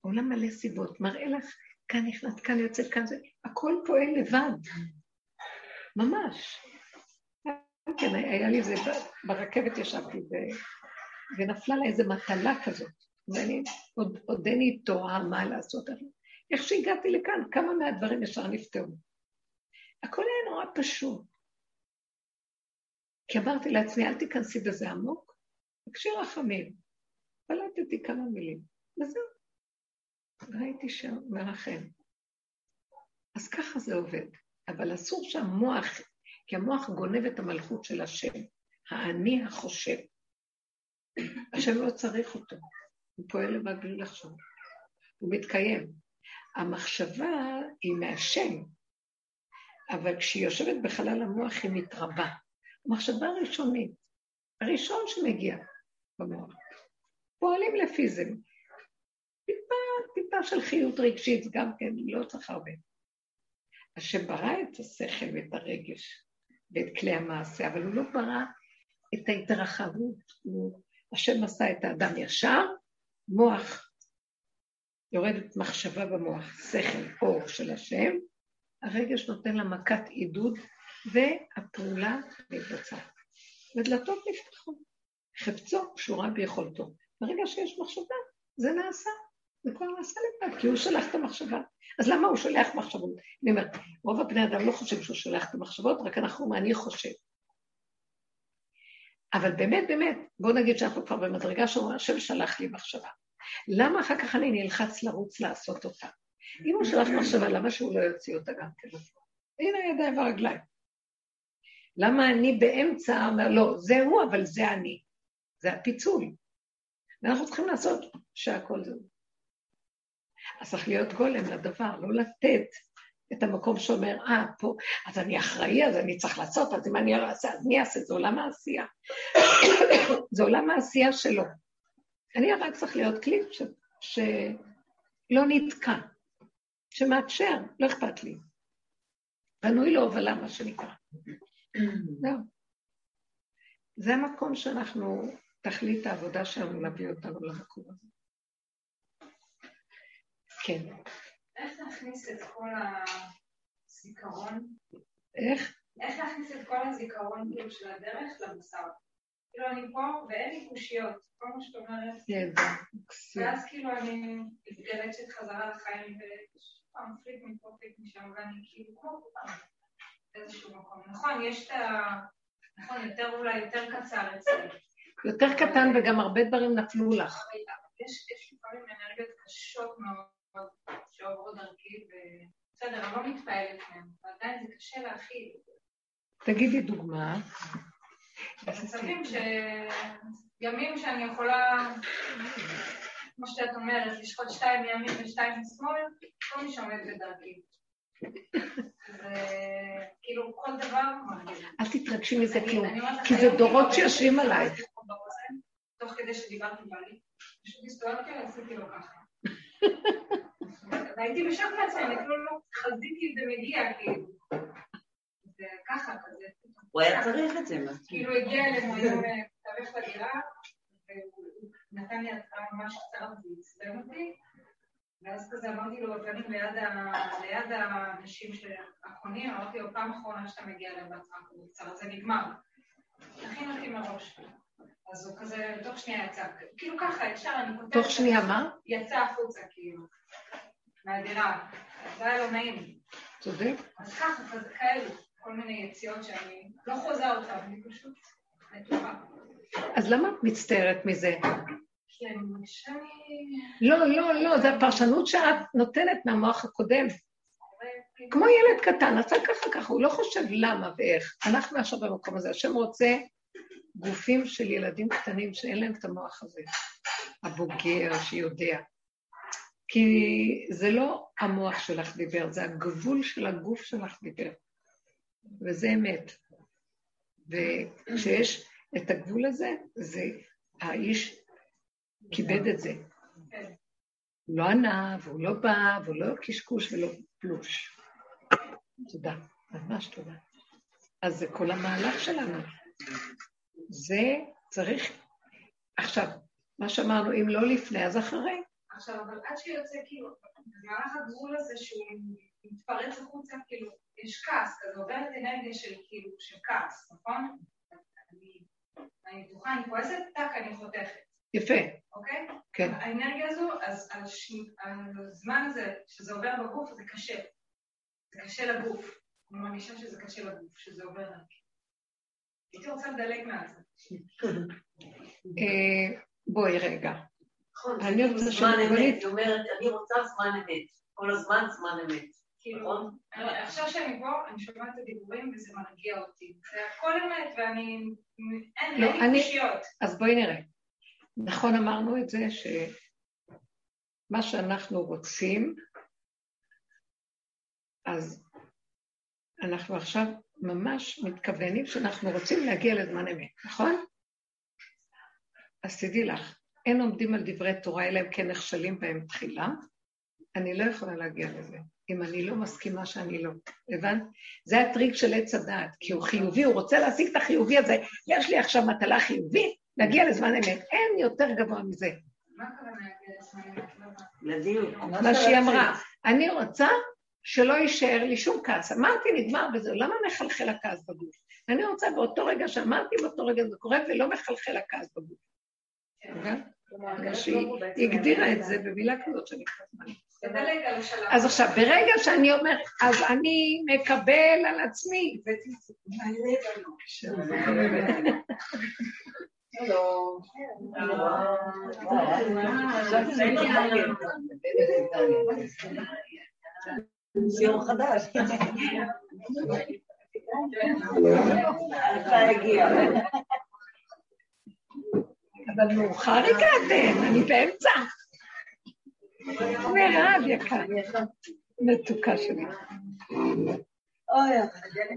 העולם מלא סיבות, מראה לך כאן נכנס, כאן יוצא, כאן זה, הכל פועל לבד, ממש. כן, היה לי איזה, ברכבת ישבתי ו... ונפלה לה איזה מטלה כזאת, ואני עוד, עודני תוהה מה לעשות. איך שהגעתי לכאן, כמה מהדברים ישר נפתרו. הכל היה נורא פשוט. כי אמרתי לעצמי, אל תיכנסי בזה עמוק, תקשי רחמים. קלטתי כמה מילים, וזהו. ראיתי שם מרחם. אז ככה זה עובד. אבל אסור שהמוח, כי המוח גונב את המלכות של השם, האני החושב. השם לא צריך אותו, הוא פועל לבד בלי לחשוב. הוא מתקיים. המחשבה היא מהשם, אבל כשהיא יושבת בחלל המוח היא מתרבה. המחשבה הראשונית, הראשון שמגיע במוח, פועלים לפי זה. טיפה, טיפה של חיות רגשית, גם כן, לא צריך הרבה. השם ברא את השכל ואת הרגש ואת כלי המעשה, אבל הוא לא ברא את ההתרחבות, השם עשה את האדם ישר, מוח, יורדת מחשבה במוח, שכל, אור של השם, הרגש נותן לה מכת עידוד, והפעולה מתבצעת. ודלתות נפתחו. חפצו קשורה ביכולתו. ברגע שיש מחשבה, זה נעשה. זה כבר נעשה לבד, כי הוא שלח את המחשבה. אז למה הוא שולח מחשבות? אני אומרת, רוב הבני אדם לא חושבים שהוא שולח את המחשבות, רק אנחנו אומרים, אני חושב. אבל באמת, באמת, בואו נגיד שאנחנו כבר במדרגה שאומרים, השם שלח לי מחשבה. למה אחר כך אני נלחץ לרוץ לעשות אותה? אם הוא שלח מחשבה, למה שהוא לא יוציא אותה גם כן? הנה הידיים והרגליים. למה אני באמצע אומר, לא, זה הוא, אבל זה אני. זה הפיצול. ואנחנו צריכים לעשות שהכל זה. אז צריך להיות גולם לדבר, לא לתת את המקום שאומר, אה, פה, אז אני אחראי, אז אני צריך לעשות, אז אם אני לא אעשה, אז מי יעשה? זה עולם העשייה. [COUGHS] זה עולם העשייה שלו. אני רק צריך להיות כלי ש... שלא נתקע, שמאפשר, לא אכפת לי. בנוי להובלה, מה שנקרא. זהו. זה המקום שאנחנו, תכלית העבודה שלנו להביא אותנו למקום הזה. כן. איך להכניס את כל הזיכרון? איך? איך להכניס את כל הזיכרון כאילו של הדרך לבשר? כאילו אני פה ואין לי קושיות, כל מה שאת אומרת. כן, ואז כאילו אני מתגלצת חזרה לחיים ופעם פליק מפה פליק משם ואני כאילו כמו פעם באיזשהו מקום. נכון, יש את ה... נכון, יותר אולי יותר קצר אצלי. יותר קטן וגם הרבה דברים נפלו לך. יש לפעמים אנרגיות קשות מאוד שעוברות דרכי, ובסדר, אני לא מתפעלת מהן, ועדיין זה קשה להכיל. תגידי דוגמה. מצבים ש... ימים שאני יכולה, כמו שאת אומרת, לשחוט שתיים מימין ושתיים משמאל, כל מי שעומד בדרכי. וכאילו כל דבר מרגיש. אל תתרגשי מזה כלום, כי זה דורות שיושבים עלייך. תוך כדי שדיברתי בעלי, פשוט הסתובבתי ועשיתי לו ככה. והייתי בשוק מעצמי, אני אפילו לא חזיתי את זה מגיע, כאילו. זה ככה כזה. הוא היה צריך את זה, מה? כאילו הגיע אלינו היום מתווך לדירה, והוא נתן לי התחלה ממש קצרה ועצבן אותי, ואז כזה אמרתי לו בפנים ליד האנשים שהקונים, אמרתי לו, פעם אחרונה שאתה מגיע בהתחלה קצרה, זה נגמר. תכין אותי מראש. אז הוא כזה, תוך שנייה יצא, כאילו ככה, ישר אני כותבת... תוך שנייה מה? יצא החוצה, כאילו, מהדירה. זה היה לא נעים. צודק. אז ככה, כזה כאלו, כל מיני יציאות שאני לא חוזה אותן, אני פשוט נטוחה. אז למה את מצטערת מזה? מרגישה לא, לא, לא, זו הפרשנות שאת נותנת מהמוח הקודם. כמו ילד קטן, עשה ככה ככה, הוא לא חושב למה ואיך. אנחנו עכשיו במקום הזה, השם רוצה גופים של ילדים קטנים שאין להם את המוח הזה, הבוגר שיודע. כי זה לא המוח שלך דיבר, זה הגבול של הגוף שלך דיבר. וזה אמת. וכשיש את הגבול הזה, זה האיש כיבד את זה. הוא לא ענה, והוא לא בא, והוא לא קשקוש ולא פלוש. תודה, ממש תודה. אז זה כל המהלך שלנו. זה צריך... עכשיו, מה שאמרנו, אם לא לפני, אז אחרי. עכשיו, אבל עד שיוצא, כאילו, במהלך הגבול הזה שהוא מתפרץ החוצה, כאילו, יש כעס, כזה עוברת אנרגיה של כאילו, של כעס, נכון? אני בטוחה, אני כועסת, טאק, אני חותכת. יפה. אוקיי? כן. האנרגיה הזו, אז על הזמן הזה, שזה עובר בגוף, זה קשה. זה קשה לגוף. אני מרגישה שזה קשה לגוף, שזה עובר דרכי. הייתי רוצה לדלג מעט. אה, בואי רגע. נכון, אני זה רוצה זמן אמת, נית- היא אומרת, אני רוצה זמן אמת. כל הזמן זמן אמת. כאילו, נכון? עכשיו שאני פה, אני שומעת את הדיבורים וזה מרגיע אותי. זה הכל אמת, ואני... אין לא, לי קושיות. אז בואי נראה. נכון אמרנו את זה, שמה שאנחנו רוצים, אז אנחנו עכשיו ממש מתכוונים שאנחנו רוצים להגיע לזמן אמת, נכון? אז תדעי לך, אין עומדים על דברי תורה, אלא אם כן נכשלים בהם תחילה. אני לא יכולה להגיע לזה, אם אני לא מסכימה שאני לא. הבנת? זה הטריק של עץ הדעת, כי הוא חיובי, הוא רוצה להשיג את החיובי הזה. יש לי עכשיו מטלה חיובית, להגיע לזמן אמת. אין יותר גבוה מזה. מה? לא שהיא אמרה. אני רוצה שלא יישאר לי שום כעס. אמרתי, נגמר בזה, למה מחלחל הכעס בגוף? אני רוצה באותו רגע שאמרתי, באותו רגע זה קורה, ולא מחלחל הכעס בגוף. הקדוש שהיא הגדירה את זה במילה כזאת שאני השלב. אז עכשיו, ברגע שאני אומר, אז אני מקבל על עצמי, [LAUGHS] שיעור חדש. אבל מאוחר הגעתם, אני באמצע. מירב יקר, מתוקה שלי. אוי, חנלה,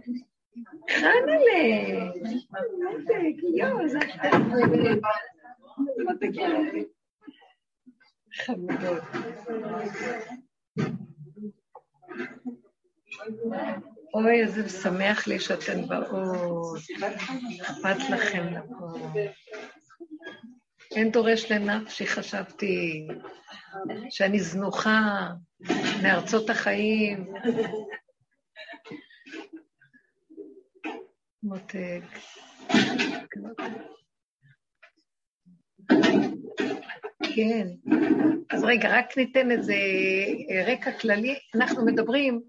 זה אתה. מותק ילדים. חמודות. אוי, איזה משמח לי שאתן באות. אכפת לכם לכל. אין דורש לנפשי, חשבתי, שאני זנוחה מארצות החיים. מותק. כן. אז רגע, רק ניתן איזה רקע כללי. אנחנו מדברים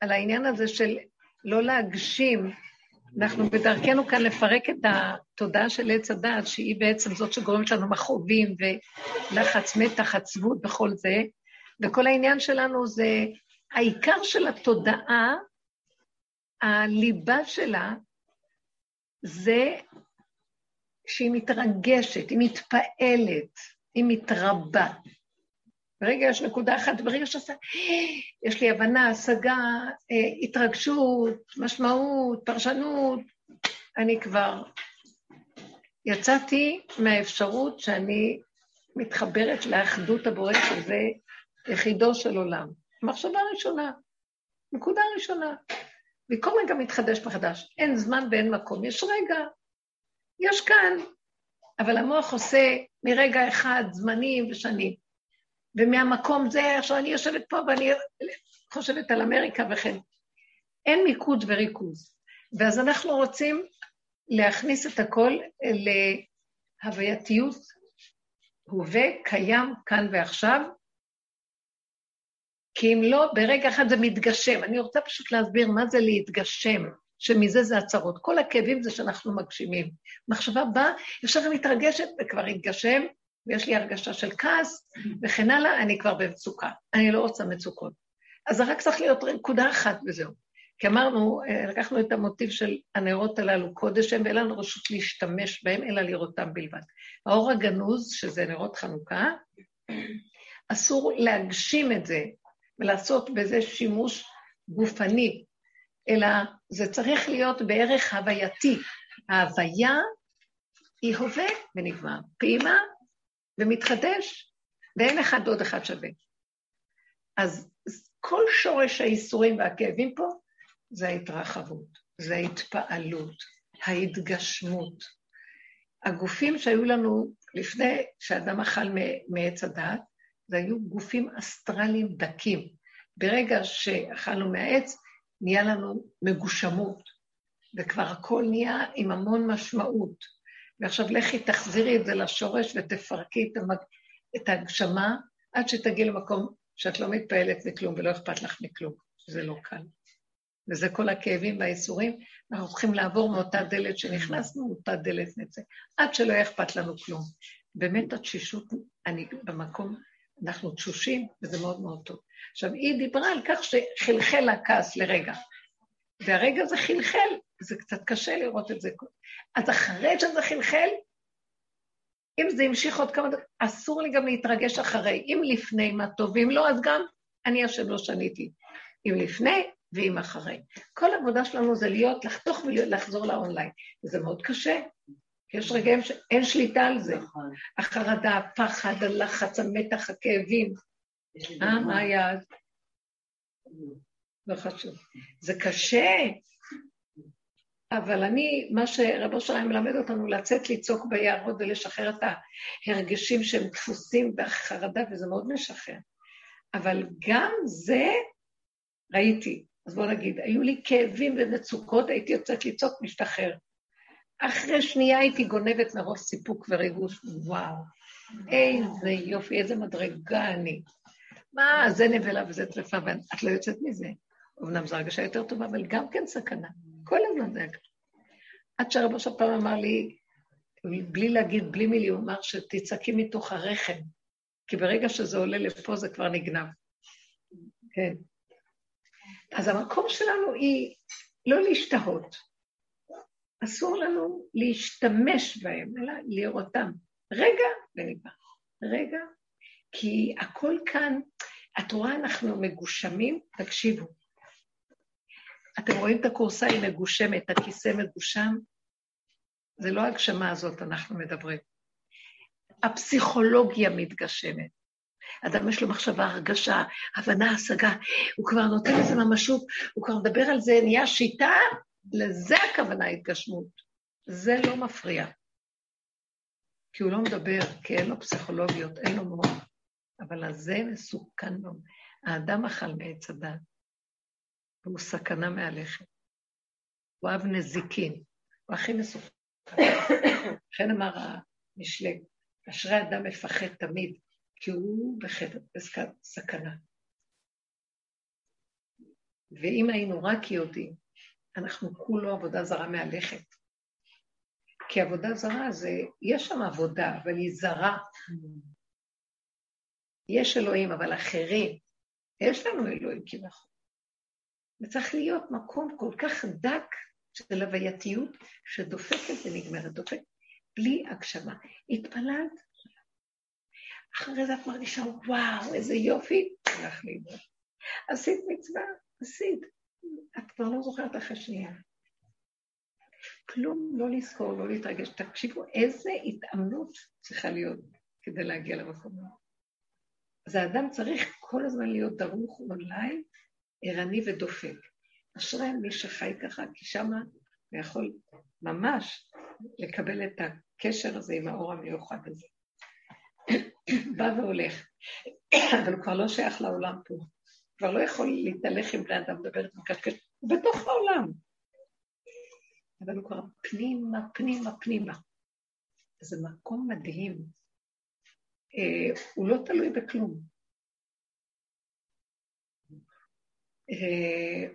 על העניין הזה של לא להגשים. אנחנו בדרכנו כאן לפרק את התודעה של עץ הדעת, שהיא בעצם זאת שגורמת לנו מכאובים ולחץ, מתח, עצבות וכל זה, וכל העניין שלנו זה, העיקר של התודעה, הליבה שלה, זה שהיא מתרגשת, היא מתפעלת, היא מתרבה. ברגע יש נקודה אחת, ברגע שעושה, יש לי הבנה, השגה, אה, התרגשות, משמעות, פרשנות, אני כבר יצאתי מהאפשרות שאני מתחברת לאחדות הבורא, שזה יחידו של עולם. מחשבה ראשונה, נקודה ראשונה. וכל רגע מתחדש מחדש. אין זמן ואין מקום, יש רגע, יש כאן, אבל המוח עושה מרגע אחד זמנים ושנים. ומהמקום זה, עכשיו אני יושבת פה ואני חושבת על אמריקה וכן. אין מיקוד וריכוז. ואז אנחנו רוצים להכניס את הכל להווייתיות הווה, קיים, כאן ועכשיו, כי אם לא, ברגע אחד זה מתגשם. אני רוצה פשוט להסביר מה זה להתגשם, שמזה זה הצהרות. כל הכאבים זה שאנחנו מגשימים. מחשבה באה, ישר מתרגשת וכבר התגשם, ויש לי הרגשה של כעס וכן הלאה, אני כבר במצוקה. אני לא רוצה מצוקות. אז זה רק צריך להיות נקודה אחת וזהו. כי אמרנו, לקחנו את המוטיב של הנרות הללו קודש הם, ואין לנו רשות להשתמש בהם, אלא לראותם בלבד. האור הגנוז, שזה נרות חנוכה, אסור להגשים את זה ולעשות בזה שימוש גופני, אלא זה צריך להיות בערך הווייתי. ההוויה היא הווה ונגמר. פעימה ומתחדש, ואין אחד עוד אחד שווה. אז כל שורש הייסורים והכאבים פה זה ההתרחבות, זה ההתפעלות, ההתגשמות. הגופים שהיו לנו לפני שאדם אכל מעץ הדת, זה היו גופים אסטרליים דקים. ברגע שאכלנו מהעץ, נהיה לנו מגושמות, וכבר הכל נהיה עם המון משמעות. ועכשיו לכי תחזירי את זה לשורש ותפרקי את, המג... את ההגשמה עד שתגיעי למקום שאת לא מתפעלת מכלום ולא אכפת לך מכלום, זה לא קל. וזה כל הכאבים והאיסורים, אנחנו צריכים לעבור מאותה דלת שנכנסנו, מאותה דלת נצא, עד שלא יהיה אכפת לנו כלום. באמת התשישות, אני במקום, אנחנו תשושים, וזה מאוד מאוד טוב. עכשיו, היא דיברה על כך שחלחל הכעס לרגע, והרגע זה חלחל, זה קצת קשה לראות את זה. אז אחרי שזה חלחל, אם זה המשיך עוד כמה דקות, אסור לי גם להתרגש אחרי. אם לפני, מה טוב, ואם לא, אז גם אני השם לא שניתי. אם לפני ואם אחרי. כל העבודה שלנו זה להיות, לחתוך ולחזור לאונליין. וזה מאוד קשה, יש רגעים שאין שליטה על זה. החרדה, הפחד, הלחץ, המתח, הכאבים. אה, מה היעד? לא חשוב. זה קשה. אבל אני, מה שרבו שלהם מלמד אותנו, לצאת לצעוק ביערות ולשחרר את ההרגשים שהם דפוסים בחרדה, וזה מאוד משחרר. אבל גם זה ראיתי. אז בואו נגיד, היו לי כאבים ומצוקות, הייתי יוצאת לצעוק, משתחרר. אחרי שנייה הייתי גונבת מרוב סיפוק וריגוש, וואו, איזה יופי, איזה מדרגה אני. מה, זה נבלה וזה טרפה, ואת לא יוצאת מזה. אמנם זו הרגשה יותר טובה, אבל גם כן סכנה. כל הזמן זה ככה. עד שהרבו של פעם אמר לי, בלי להגיד, בלי מילי, הוא אמר שתצעקי מתוך הרחם, כי ברגע שזה עולה לפה זה כבר נגנב. כן. אז המקום שלנו היא לא להשתהות. אסור לנו להשתמש בהם, אלא לראותם. רגע ונגמר. רגע, כי הכל כאן, את רואה, אנחנו מגושמים, תקשיבו. אתם רואים את הכורסה היא מגושמת, הכיסא מגושם? זה לא הגשמה הזאת, אנחנו מדברים. הפסיכולוגיה מתגשמת. אדם יש לו מחשבה, הרגשה, הבנה, השגה, הוא כבר נותן לזה ממשות, הוא כבר מדבר על זה, נהיה שיטה, לזה הכוונה התגשמות. זה לא מפריע. כי הוא לא מדבר, כי אין לו פסיכולוגיות, אין לו מוח. אבל הזה מסוכן לו. האדם אכל מעץ הדת, והוא סכנה מהלכת. הוא אהב נזיקין, הוא הכי מסוכן. [COUGHS] לכן אמר המשלג, אשרי אדם מפחד תמיד, כי הוא בחזקת סכנה. ואם היינו רק יודעים, אנחנו כולו עבודה זרה מהלכת. כי עבודה זרה זה, יש שם עבודה, אבל היא זרה. יש אלוהים, אבל אחרים. יש לנו אלוהים כביכול. וצריך להיות מקום כל כך דק של הווייתיות, שדופקת ונגמרת, דופקת, בלי הגשמה. התפללת, אחרי זה את מרגישה, וואו, איזה יופי, הלך לאיבוד. עשית מצווה, עשית. את כבר לא זוכרת אחרי שנייה. כלום, לא לזכור, לא להתרגש. תקשיבו, איזה התאמנות צריכה להיות כדי להגיע למקום הזה. אז האדם צריך כל הזמן להיות דרוך אולי, ערני ודופק. אשרי מי שחי ככה, כי שמה הוא יכול ממש לקבל את הקשר הזה עם האור המיוחד הזה. [COUGHS] בא והולך, אבל הוא כבר לא שייך לעולם פה. הוא כבר לא יכול להתהלך עם בני אדם, מדבר איתם קשקש, הוא בתוך העולם. אבל הוא כבר פנימה, פנימה, פנימה. זה מקום מדהים. אה, הוא לא תלוי בכלום. אה,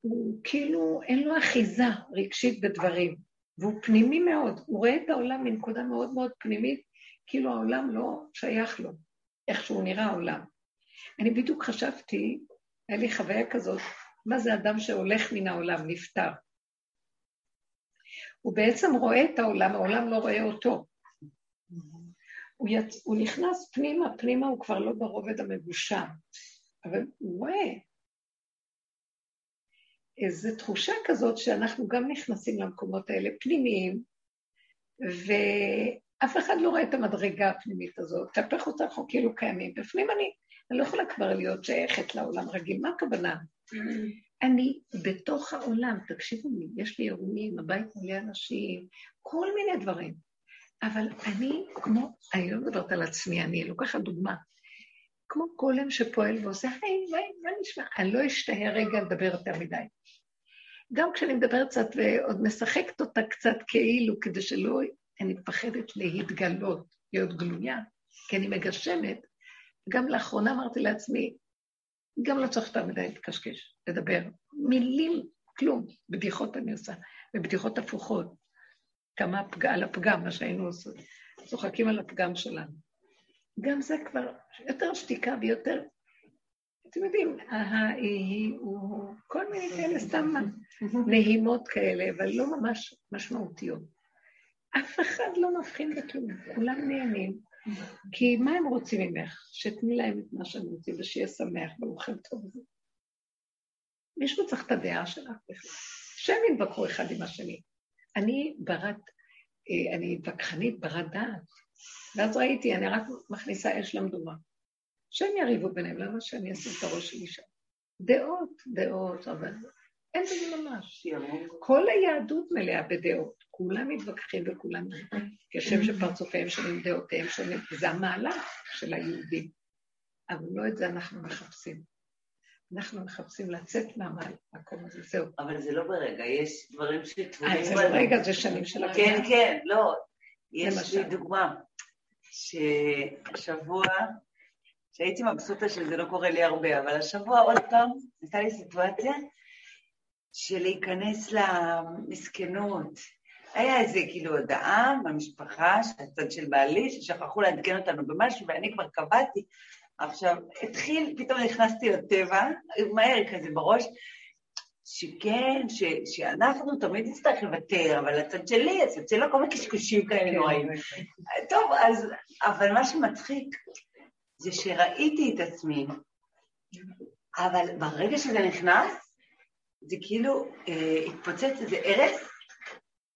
הוא כאילו, אין לו אחיזה רגשית בדברים, והוא פנימי מאוד, הוא רואה את העולם מנקודה מאוד מאוד פנימית, כאילו העולם לא שייך לו, איך שהוא נראה העולם. אני בדיוק חשבתי, היה לי חוויה כזאת, מה זה אדם שהולך מן העולם, נפטר. הוא בעצם רואה את העולם, העולם לא רואה אותו. הוא, יצ... הוא נכנס פנימה, פנימה הוא כבר לא ברובד המגושם, אבל הוא רואה איזו תחושה כזאת שאנחנו גם נכנסים למקומות האלה פנימיים, ואף אחד לא רואה את המדרגה הפנימית הזאת. כלפי חוץ אנחנו כאילו קיימים. בפנים אני, אני לא יכולה כבר להיות שייכת לעולם רגיל. מה הכוונה? אני בתוך העולם, תקשיבו לי, יש לי אירועים, הבית מלא אנשים, כל מיני דברים. אבל אני כמו, אני לא מדברת על עצמי, אני לוקחת דוגמה. כמו גולם שפועל ועושה, היי, היי, מה נשמע? אני לא אשתהה רגע לדבר יותר מדי. גם כשאני מדברת קצת ועוד משחקת אותה קצת כאילו, כדי שלא, אני מפחדת להתגלות, להיות גלויה, כי אני מגשמת. גם לאחרונה אמרתי לעצמי, גם לא צריך יותר מדי להתקשקש, לדבר. מילים, כלום. בדיחות אני עושה, ובדיחות הפוכות. כמה פג... על הפגם, מה שהיינו עושים. צוחקים על הפגם שלנו. גם זה כבר יותר שתיקה ויותר אתם יודעים, ההיא הוא כל מיני כאלה סתם נהימות כאלה, אבל לא ממש משמעותיות. אף אחד לא מבחין בכלום, כולם נהנים. כי מה הם רוצים ממך? שתני להם את מה שהם רוצים ושיהיה שמח ברוכם טוב. מישהו צריך את הדעה שלך בכלל. שהם יתווכחו אחד עם השני. אני ברת, אה, אני וכחנית ברת דעת. ואז ראיתי, אני רק מכניסה אש למדומה. שהם יריבו ביניהם, למה שאני אשים את הראש שלי שם? דעות, דעות, אבל אין בזה ממש. כל היהדות מלאה בדעות, כולם מתווכחים וכולם... כשם שפרצופיהם שונים, דעותיהם שונים, זה המעלה של היהודים. אבל לא את זה אנחנו מחפשים. אנחנו מחפשים לצאת מהמקום הזה, זהו. אבל זה לא ברגע, יש דברים שתבואים אה, זה ברגע, זה שנים של עבודה. כן, כן, לא. יש. לי דוגמה, שהשבוע, שהייתי מבסוטה שזה לא קורה לי הרבה, אבל השבוע עוד פעם הייתה לי סיטואציה של להיכנס למסכנות. היה איזה כאילו הודעה במשפחה, הצד של בעלי, ששכחו לעדכן אותנו במשהו, ואני כבר קבעתי. עכשיו, התחיל, פתאום נכנסתי לטבע, מהר כזה בראש, שכן, ש, שאנחנו תמיד נצטרך לוותר, אבל הצד שלי, הצד שלו, כל מיני קשקושים כאלה נוראים. טוב, אז, אבל מה שמצחיק זה שראיתי את עצמי, אבל ברגע שזה נכנס, זה כאילו אה, התפוצץ איזה הרס,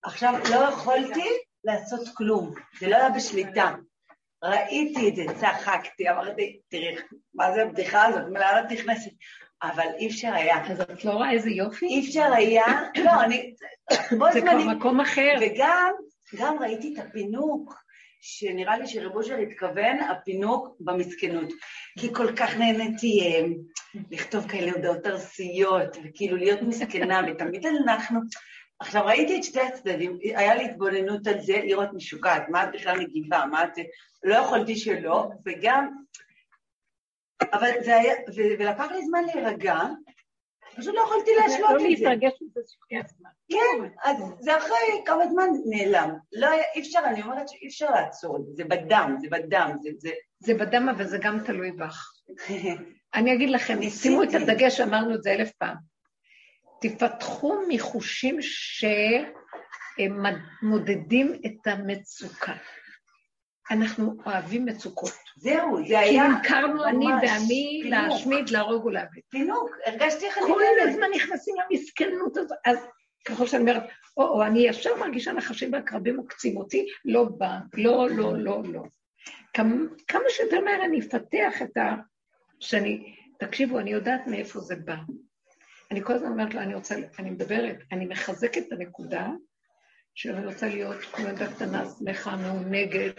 עכשיו לא יכולתי לעשות כלום, זה לא היה בשליטה. ראיתי את זה, צחקתי, אמרתי, תראי, מה זה הבדיחה הזאת, לאן את נכנסת? אבל אי אפשר היה. אז את לא רואה איזה יופי? אי אפשר היה, לא, אני... זה כבר מקום אחר. וגם, גם ראיתי את הפינוק, שנראה לי שרב אושר התכוון, הפינוק במסכנות. כי כל כך נהניתי אה, לכתוב כאלה הודעות ארסיות, וכאילו להיות מסכנה, [LAUGHS] ותמיד אנחנו... עכשיו, ראיתי את שתי הצדדים, היה לי התבוננות על זה, לראות משוקעת, מה את בכלל מגיבה, מה את... לא יכולתי שלא, וגם... אבל זה היה... ולקח לי זמן להירגע, פשוט לא יכולתי לא להשלות את זה. להתרגש מזה זמן. כן, אז זה אחרי כמה זמן נעלם. לא היה, אי אפשר, אני אומרת שאי אפשר לעצור את זה, זה בדם, זה בדם, זה... זה... זה בדם, אבל זה גם תלוי בך. [LAUGHS] אני אגיד לכם. שימו את הדגש, אמרנו את זה אלף פעם. תפתחו מחושים שמודדים את המצוקה. אנחנו אוהבים מצוקות. זהו, זה כי היה נמכרנו אני ממש ועמי. להשמיד, להרוג ולהביא. פינוק, הרגשתי איך אני... כל. הזמן נכנסים למסכנות הזאת. אז ככל שאני אומרת, או, או, אני ישר מרגישה נחשים ועקרבים עוקצים אותי, לא בא, לא, לא, לא, לא. כמה, כמה שיותר מהר אני אפתח את ה... שאני, תקשיבו, אני יודעת מאיפה זה בא. אני כל הזמן אומרת לו, אני רוצה, אני מדברת, אני מחזקת את הנקודה שאני רוצה להיות כמו ילדה קטנה, שמחה, מעונגת,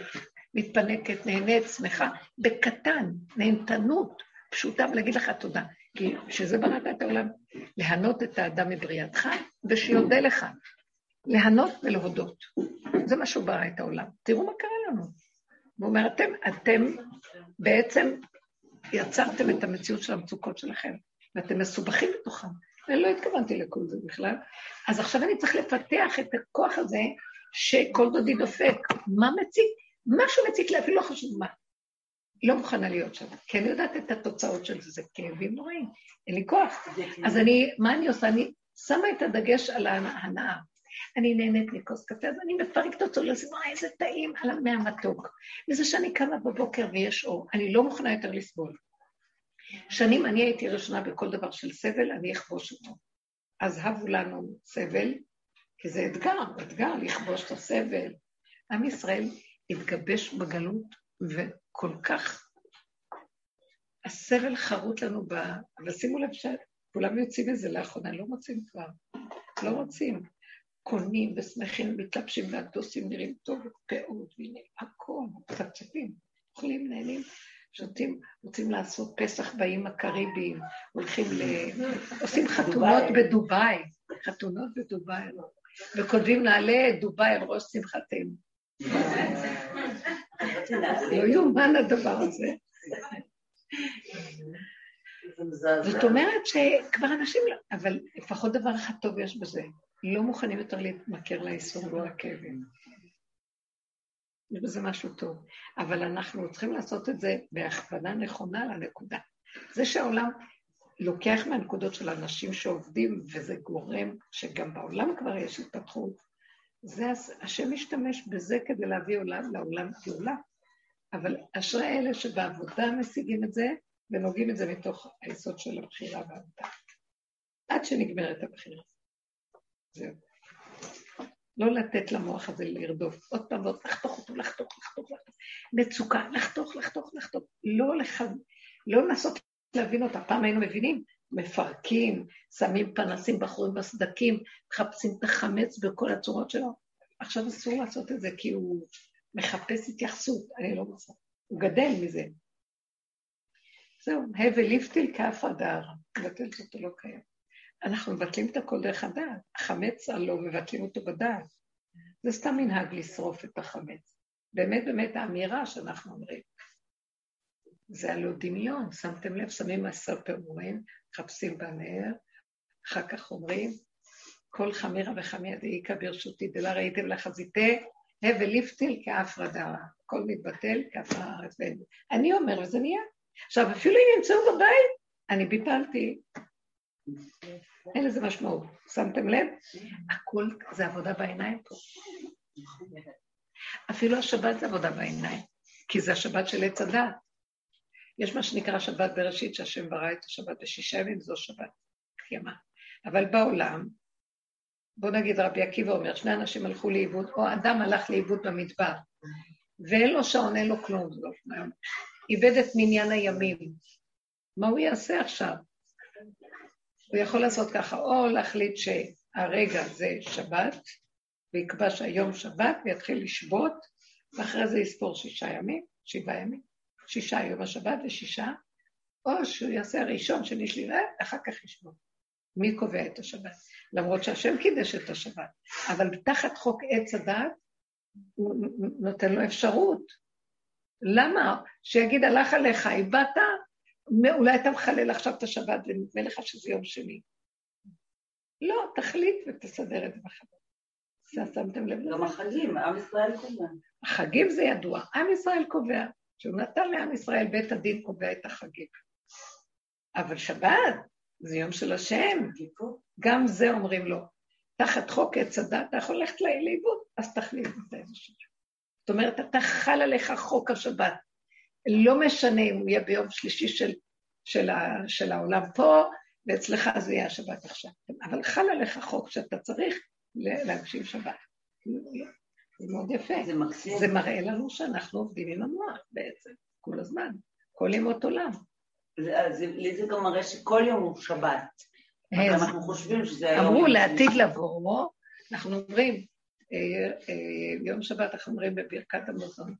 מתפנקת, נהנית, שמחה, בקטן, נהנתנות פשוטה, ולהגיד לך תודה. כי שזה בראת את העולם, להנות את האדם מבריאתך, ושיודה לך. להנות ולהודות. זה מה שהוא ברא את העולם. תראו מה קרה לנו. הוא אומר, אתם, אתם בעצם יצרתם את המציאות של המצוקות שלכם, ואתם מסובכים בתוכם. אני לא התכוונתי לכל זה בכלל. אז עכשיו אני צריך לפתח את הכוח הזה שכל דודי דופק. מה מציק? משהו מציק לי, אפילו לא חשוב מה. לא מוכנה להיות שם, כי אני יודעת את התוצאות של זה, זה כאבים נוראים, אין לי כוח. זה אז אני, מה אני עושה? אני שמה את הדגש על ההנאה. אני נהנית מכוס קפה, אז אני מפרקת אותו לסברה, איזה טעים על המי המתוק. וזה שאני קמה בבוקר ויש אור, אני לא מוכנה יותר לסבול. שנים אני הייתי ראשונה בכל דבר של סבל, אני אכבוש אותו. אז הבו לנו סבל, כי זה אתגר, אתגר לכבוש את הסבל. עם ישראל התגבש בגלות, וכל כך הסבל חרוט לנו ב... אבל שימו לב שכולם יוצאים מזה לאחרונה, לא מוצאים כבר, לא רוצים. קונים ושמחים, מתלבשים והגדוסים נראים טוב, פאות, והנה הכל, מצפצפים, אוכלים, נהנים, שותים, רוצים לעשות פסח באיים הקריביים, הולכים ל... עושים חתונות בדובאי, חתונות בדובאי, וכותבים נעלה דובאי על ראש שמחתנו. לא יאומן הדבר הזה. זאת אומרת שכבר אנשים לא... אבל לפחות דבר אחד טוב יש בזה. לא מוכנים יותר להתמכר לאיסור ולכאבים. יש בזה משהו טוב. אבל אנחנו צריכים לעשות את זה בהכוונה נכונה לנקודה. זה שהעולם לוקח מהנקודות של אנשים שעובדים, וזה גורם שגם בעולם כבר יש התפתחות, זה השם משתמש בזה כדי להביא עולם, לעולם גאולה. אבל אשרי אלה שבעבודה משיגים את זה, ונוגעים את זה מתוך היסוד של הבחירה והעבודה. עד שנגמרת הבחירה. זהו. לא לתת למוח הזה לרדוף. עוד פעם ועוד, לחתוך אותו, לחתוך, לחתוך, לחתוך. מצוקה, לחתוך, לחתוך, לחתוך. לא, לח... לא לנסות להבין אותה. פעם היינו מבינים, מפרקים, שמים פנסים בחורים בסדקים, מחפשים את החמץ בכל הצורות שלו. עכשיו אסור לעשות את זה כי הוא מחפש התייחסות, אני לא רוצה. הוא גדל מזה. זהו, הבל ליפטיל כאף הדר, מבטלת אותו לא קיים. אנחנו מבטלים את הכל דרך הדעת, החמץ הלא מבטלים אותו בדעת. זה סתם מנהג לשרוף את החמץ. באמת באמת האמירה שאנחנו אומרים, זה הלא דמיון, שמתם לב, שמים עשר פירורים, מחפשים בנר, אחר כך אומרים, כל חמירה וחמיה דאיכא ברשותי דלה ראיתם לחזיתי, הבל ליפטיל כאף רדרה, הכל מתבטל כאף הארץ. אני אומר, וזה נהיה. עכשיו, אפילו אם ימצאו בבית, אני ביטלתי. אין לזה משמעות. שמתם לב? הכל זה עבודה בעיניים פה. אפילו השבת זה עבודה בעיניים, כי זה השבת של עץ הדת. יש מה שנקרא שבת בראשית, שהשם ברא את השבת בשישה ימים, זו שבת קיימה. אבל בעולם, בוא נגיד רבי עקיבא אומר, שני אנשים הלכו לאיבוד, או אדם הלך לאיבוד במדבר, ואין לו שעון, אין לו כלום, לא איבד את מניין הימים. מה הוא יעשה עכשיו? הוא יכול לעשות ככה, או להחליט שהרגע זה שבת, ויקבע שהיום שבת, ויתחיל לשבות, ואחרי זה יספור שישה ימים, שבעה ימים, שישה יום השבת ושישה, או שהוא יעשה הראשון, שני, שלישי, ואחר כך ישבות. מי קובע את השבת? למרות שהשם קידש את השבת, אבל תחת חוק עץ הדת, הוא נותן לו אפשרות. למה? שיגיד, הלך עליך, איבדת, אולי אתה מחלל עכשיו את השבת ונדמה לך שזה יום שני. לא, תחליט ותסדר את זה בחדר. שמתם לב? גם החגים, עם ישראל קובע. החגים זה ידוע, עם ישראל קובע. שהוא נתן לעם ישראל, בית הדין קובע את החגים. אבל שבת זה יום של השם, גם זה אומרים לו. תחת חוק עץ הדת, אתה יכול ללכת לאיבוד, אז תחליט את שבת. זאת אומרת, אתה חל עליך חוק השבת. לא משנה אם הוא יהיה ביום שלישי של, של, ה, של העולם פה, ואצלך זה יהיה השבת עכשיו. אבל חל עליך חוק שאתה צריך להגשים שבת. זה מאוד יפה. זה מקסים. זה מראה לנו שאנחנו עובדים עם המוח בעצם, כל הזמן, כל ימות עולם. לי זה גם מראה שכל יום הוא שבת. אנחנו חושבים שזה היום... אמרו לעתיד לבוא, אנחנו אומרים, אה, אה, יום שבת אנחנו אומרים בברכת המזון,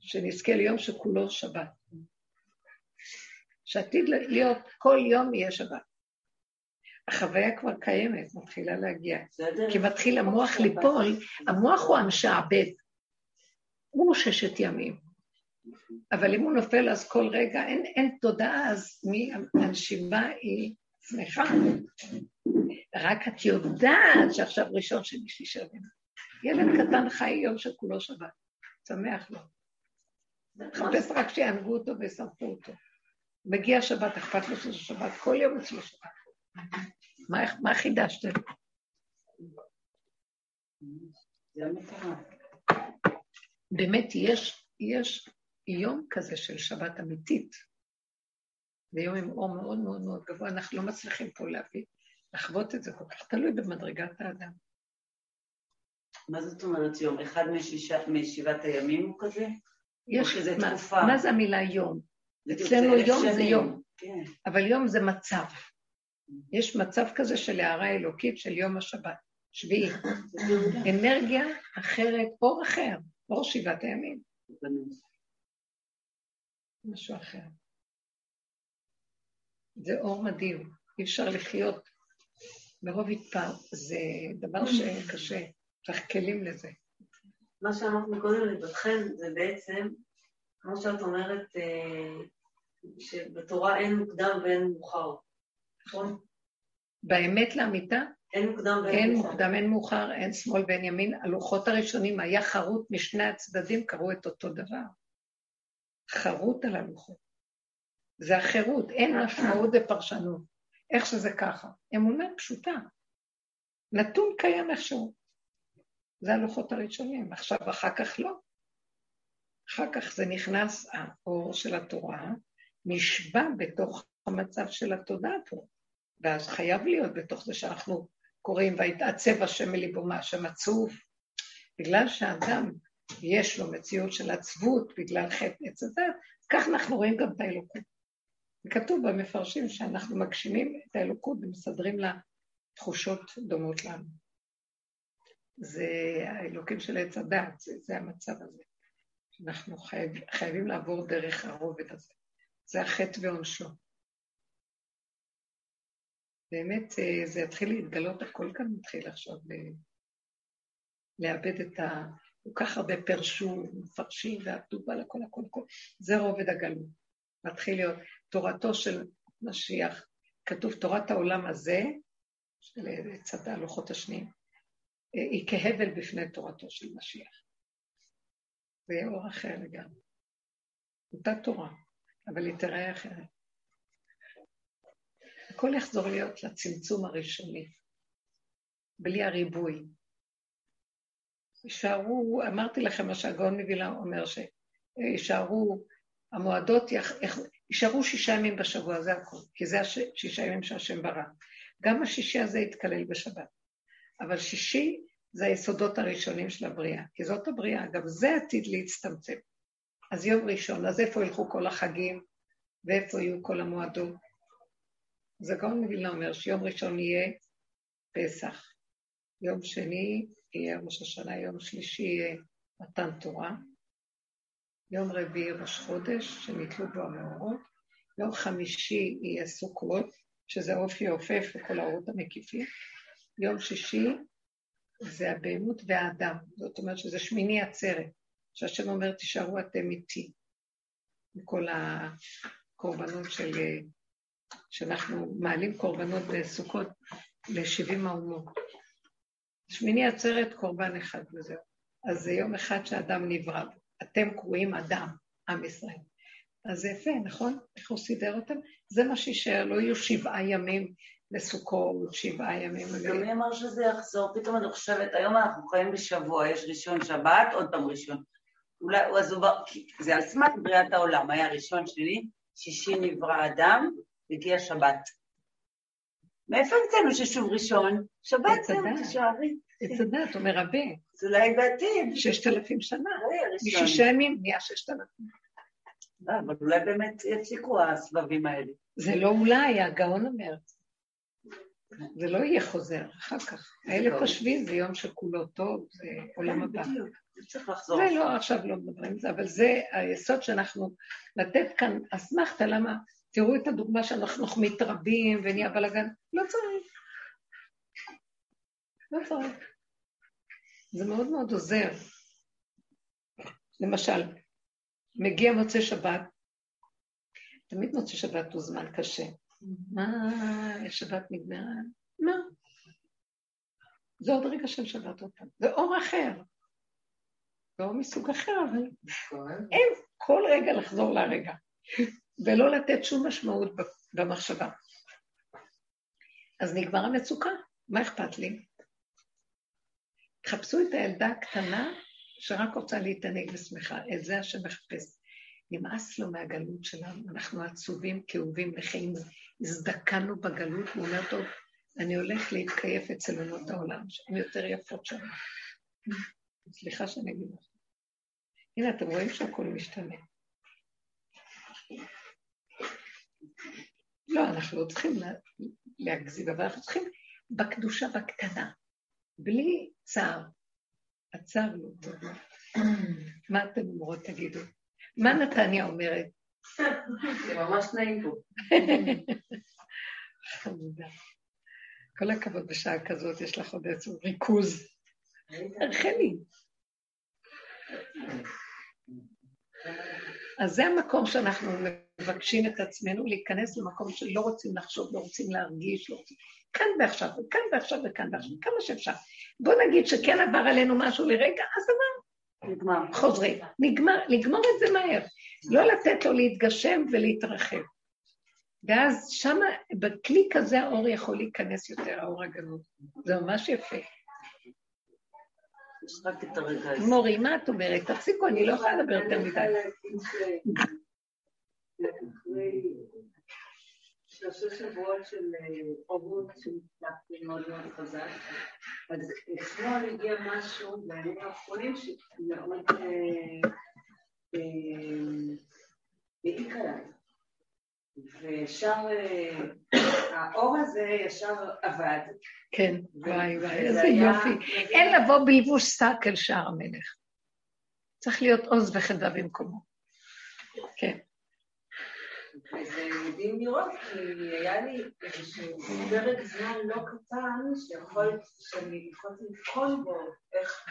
שנזכה ליום שכולו שבת. שעתיד להיות, כל יום יהיה שבת. החוויה כבר קיימת, מתחילה להגיע. כי מתחיל המוח ליפול, המוח הוא המשעבד. הוא ששת ימים. אבל אם הוא נופל אז כל רגע, אין, אין תודעה, אז מי, הנשימה היא שמחה. רק את יודעת שעכשיו ראשון שני שלישי ימים. ילד קטן חי יום שכולו שבת, שמח לו. מחפש רק שיענגו אותו וישרפו אותו. מגיע שבת, אכפת לו שזה שבת, כל יום אצלו שבת. מה, מה חידשתם? באמת, יש, יש יום כזה של שבת אמיתית, ויום עם אור מאוד מאוד מאוד גבוה, אנחנו לא מצליחים פה להביא, לחוות את זה כל כך, תלוי במדרגת האדם. מה זאת אומרת יום? אחד משישה, משבעת הימים הוא כזה? יש, מה, תקופה? מה זה המילה יום? אצלנו יום זה יום, כן. אבל יום זה מצב. יש מצב כזה של הערה אלוקית של יום השבת, שביעי. אנרגיה אחרת, אור אחר, אור שבעת הימים. משהו אחר. זה אור מדהים, אי אפשר לחיות מרוב התפר, זה דבר שקשה, צריך כלים לזה. מה שאמרת קודם לביתכם זה בעצם, כמו שאת אומרת, אה, שבתורה אין מוקדם ואין מאוחר. נכון? באמת לאמיתה? אין מוקדם ואין אין מוקדם, אין מאוחר, אין שמאל ואין ימין. הלוחות הראשונים היה חרוט משני הצדדים, קראו את אותו דבר. חרוט על הלוחות. זה החירות, אין משמעות ופרשנות. איך שזה ככה. אמונה פשוטה. נתון קיים איכשהו. זה הלוחות הראשונים. עכשיו, אחר כך לא. אחר כך זה נכנס, האור של התורה נשבע בתוך המצב של התודעה פה. ואז חייב להיות בתוך זה שאנחנו קוראים, ויתעצב השם מליבו מה השם עצוב. בגלל שאדם יש לו מציאות של עצבות בגלל חטא עץ הדת, כך אנחנו רואים גם את האלוקות. כתוב במפרשים שאנחנו מגשימים את האלוקות ומסדרים לה תחושות דומות לנו. זה האלוקים של עץ הדת, זה, זה המצב הזה. אנחנו חייב, חייבים לעבור דרך הרובד הזה. זה החטא ועונשו. באמת אה, זה יתחיל להתגלות, הכל כאן מתחיל עכשיו לאבד את ה... כל כך הרבה פרשו, מפרשים ועבדו בה לכל הכל הכל. זה רובד הגלות. מתחיל להיות תורתו של משיח. כתוב תורת העולם הזה, של צדה לוחות השניים, אה, היא כהבל בפני תורתו של משיח. זה יהיה אור אחר לגמרי. אותה תורה, אבל היא תראה אחרת. הכל יחזור להיות לצמצום הראשוני, בלי הריבוי. יישארו, אמרתי לכם מה שהגאון מווילה אומר, שיישארו המועדות, יישארו שישה ימים בשבוע, זה הכול, כי זה השישה ימים שהשם ברא. גם השישי הזה יתקלל בשבת. אבל שישי זה היסודות הראשונים של הבריאה, כי זאת הבריאה, גם זה עתיד להצטמצם. אז יום ראשון, אז איפה ילכו כל החגים, ואיפה יהיו כל המועדות? אז הגאון מווילנה אומר שיום ראשון יהיה פסח, יום שני יהיה ראש השנה, יום שלישי יהיה מתן תורה, יום רביעי ראש חודש, שנתלו בו המאורות, יום חמישי יהיה סוכות, שזה אופי עופף וכל האורות המקיפים, יום שישי זה הבהמות והאדם, זאת אומרת שזה שמיני עצרת, שהשם אומר תישארו אתם איתי, מכל הקורבנות של, שאנחנו מעלים קורבנות בסוכות לשבעים האומות. שמיני עצרת קורבן אחד וזהו. אז זה יום אחד שאדם נברא בו. אתם קרואים אדם, עם ישראל. אז זה יפה, נכון? איך הוא סידר אותם? זה מה שישאר, לא יהיו שבעה ימים לסוכות, שבעה ימים. גם מי אמר שזה יחזור? פתאום אני חושבת, היום אנחנו חיים בשבוע, יש ראשון שבת, עוד פעם ראשון. אולי, אז הוא, זה על סמך בריאת העולם, היה ראשון שני, שישי נברא אדם, הגיע שבת. מאיפה המצאנו ששוב ראשון? שבת זה תשערי. עץ הדת, אומר רבי. אז אולי בעתיד. ששת אלפים שנה. משישה ימים נהיה ששת אלפים. לא, אבל אולי באמת יפסיקו הסבבים האלה. זה לא אולי, הגאון אומר. זה לא יהיה חוזר אחר כך. האלף השביעי זה יום שכולו טוב, זה עולם כן, הבא. לחזור. זה לא, עכשיו לא מדברים על זה, אבל זה היסוד שאנחנו, לתת כאן אסמכתה, למה, תראו את הדוגמה שאנחנו מתרבים ונהיה בלאגן, לא צריך. לא צריך. זה מאוד מאוד עוזר. למשל, מגיע מוצאי שבת, תמיד מוצאי שבת הוא זמן קשה. מה, שבת נגמרה? מה? זה עוד רגע של שבת פעם. זה אור אחר. זה אור מסוג אחר, אבל אין כל רגע לחזור לרגע, ולא לתת שום משמעות במחשבה. אז נגמר המצוקה, מה אכפת לי? תחפשו את הילדה הקטנה שרק רוצה להתענג ושמחה, את זה השם מחפש. נמאס לו מהגלות שלנו, אנחנו עצובים, כאובים, נכים, הזדקנו בגלות, הוא אומר, טוב, אני הולך להתקייף אצל עונות העולם, שהן יותר יפות שם. סליחה שאני אגיד לך. הנה, אתם רואים שהכול משתנה. לא, אנחנו לא צריכים להגזים, אבל אנחנו צריכים בקדושה בקטנה. בלי צער. הצער לא טוב. מה אתם אומרות, תגידו? מה נתניה אומרת? זה ממש נעים פה. חמודה. כל הכבוד בשעה כזאת, יש לך עוד איזשהו ריכוז. רחלי. אז זה המקום שאנחנו מבקשים את עצמנו להיכנס למקום שלא רוצים לחשוב, לא רוצים להרגיש, לא רוצים... כאן ועכשיו, וכאן ועכשיו וכאן ועכשיו, כמה שאפשר. בוא נגיד שכן עבר עלינו משהו לרגע, אז עבר. נגמר. חוזרים. נגמר, לגמור את זה מהר. לא לתת לו להתגשם ולהתרחב. ואז שמה, בכלי כזה האור יכול להיכנס יותר, האור הגנות. זה ממש יפה. יש רק את הרגע הזה. מורי, מה את אומרת? תפסיקו, אני לא יכולה לדבר יותר מדי. שלושה שבועות של חובות שהצלחתי מאוד מאוד חזק, אז אתמול הגיע משהו בימים האחרונים שמאוד העיק עליי. וישר אה, האור הזה ישר עבד. כן, וואי וואי, איזה יופי. אין לבוא בלבוש שק אל שער המלך. צריך להיות עוז וחדה במקומו. כן, וזה מדהים לראות, כי היה לי איזשהו פרק זמן לא קטן, שיכול, שאני יכולתי לבחון בו איך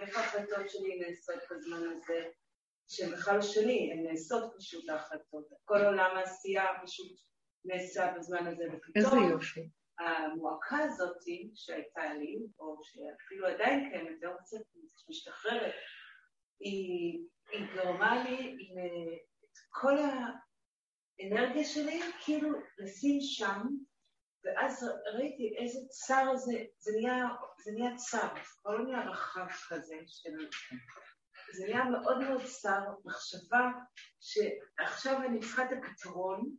איך ההחלטות שלי נעשות בזמן הזה, שהן בכלל לא שלי, הן נעשות פשוט ההחלטות. כל עולם העשייה פשוט נעשה בזמן הזה, איזה ופתאום יופי. המועקה הזאת שהייתה לי, או שאפילו עדיין קיימת, לא קצת משתחררת, היא, היא גרמה לי ל- את כל האנרגיה שלי כאילו לשים שם, ואז ראיתי איזה צר זה, זה נהיה, זה נהיה צר, זה לא נהיה רחב כזה, של... זה נהיה מאוד מאוד צר, מחשבה שעכשיו אני צריכה את הפתרון,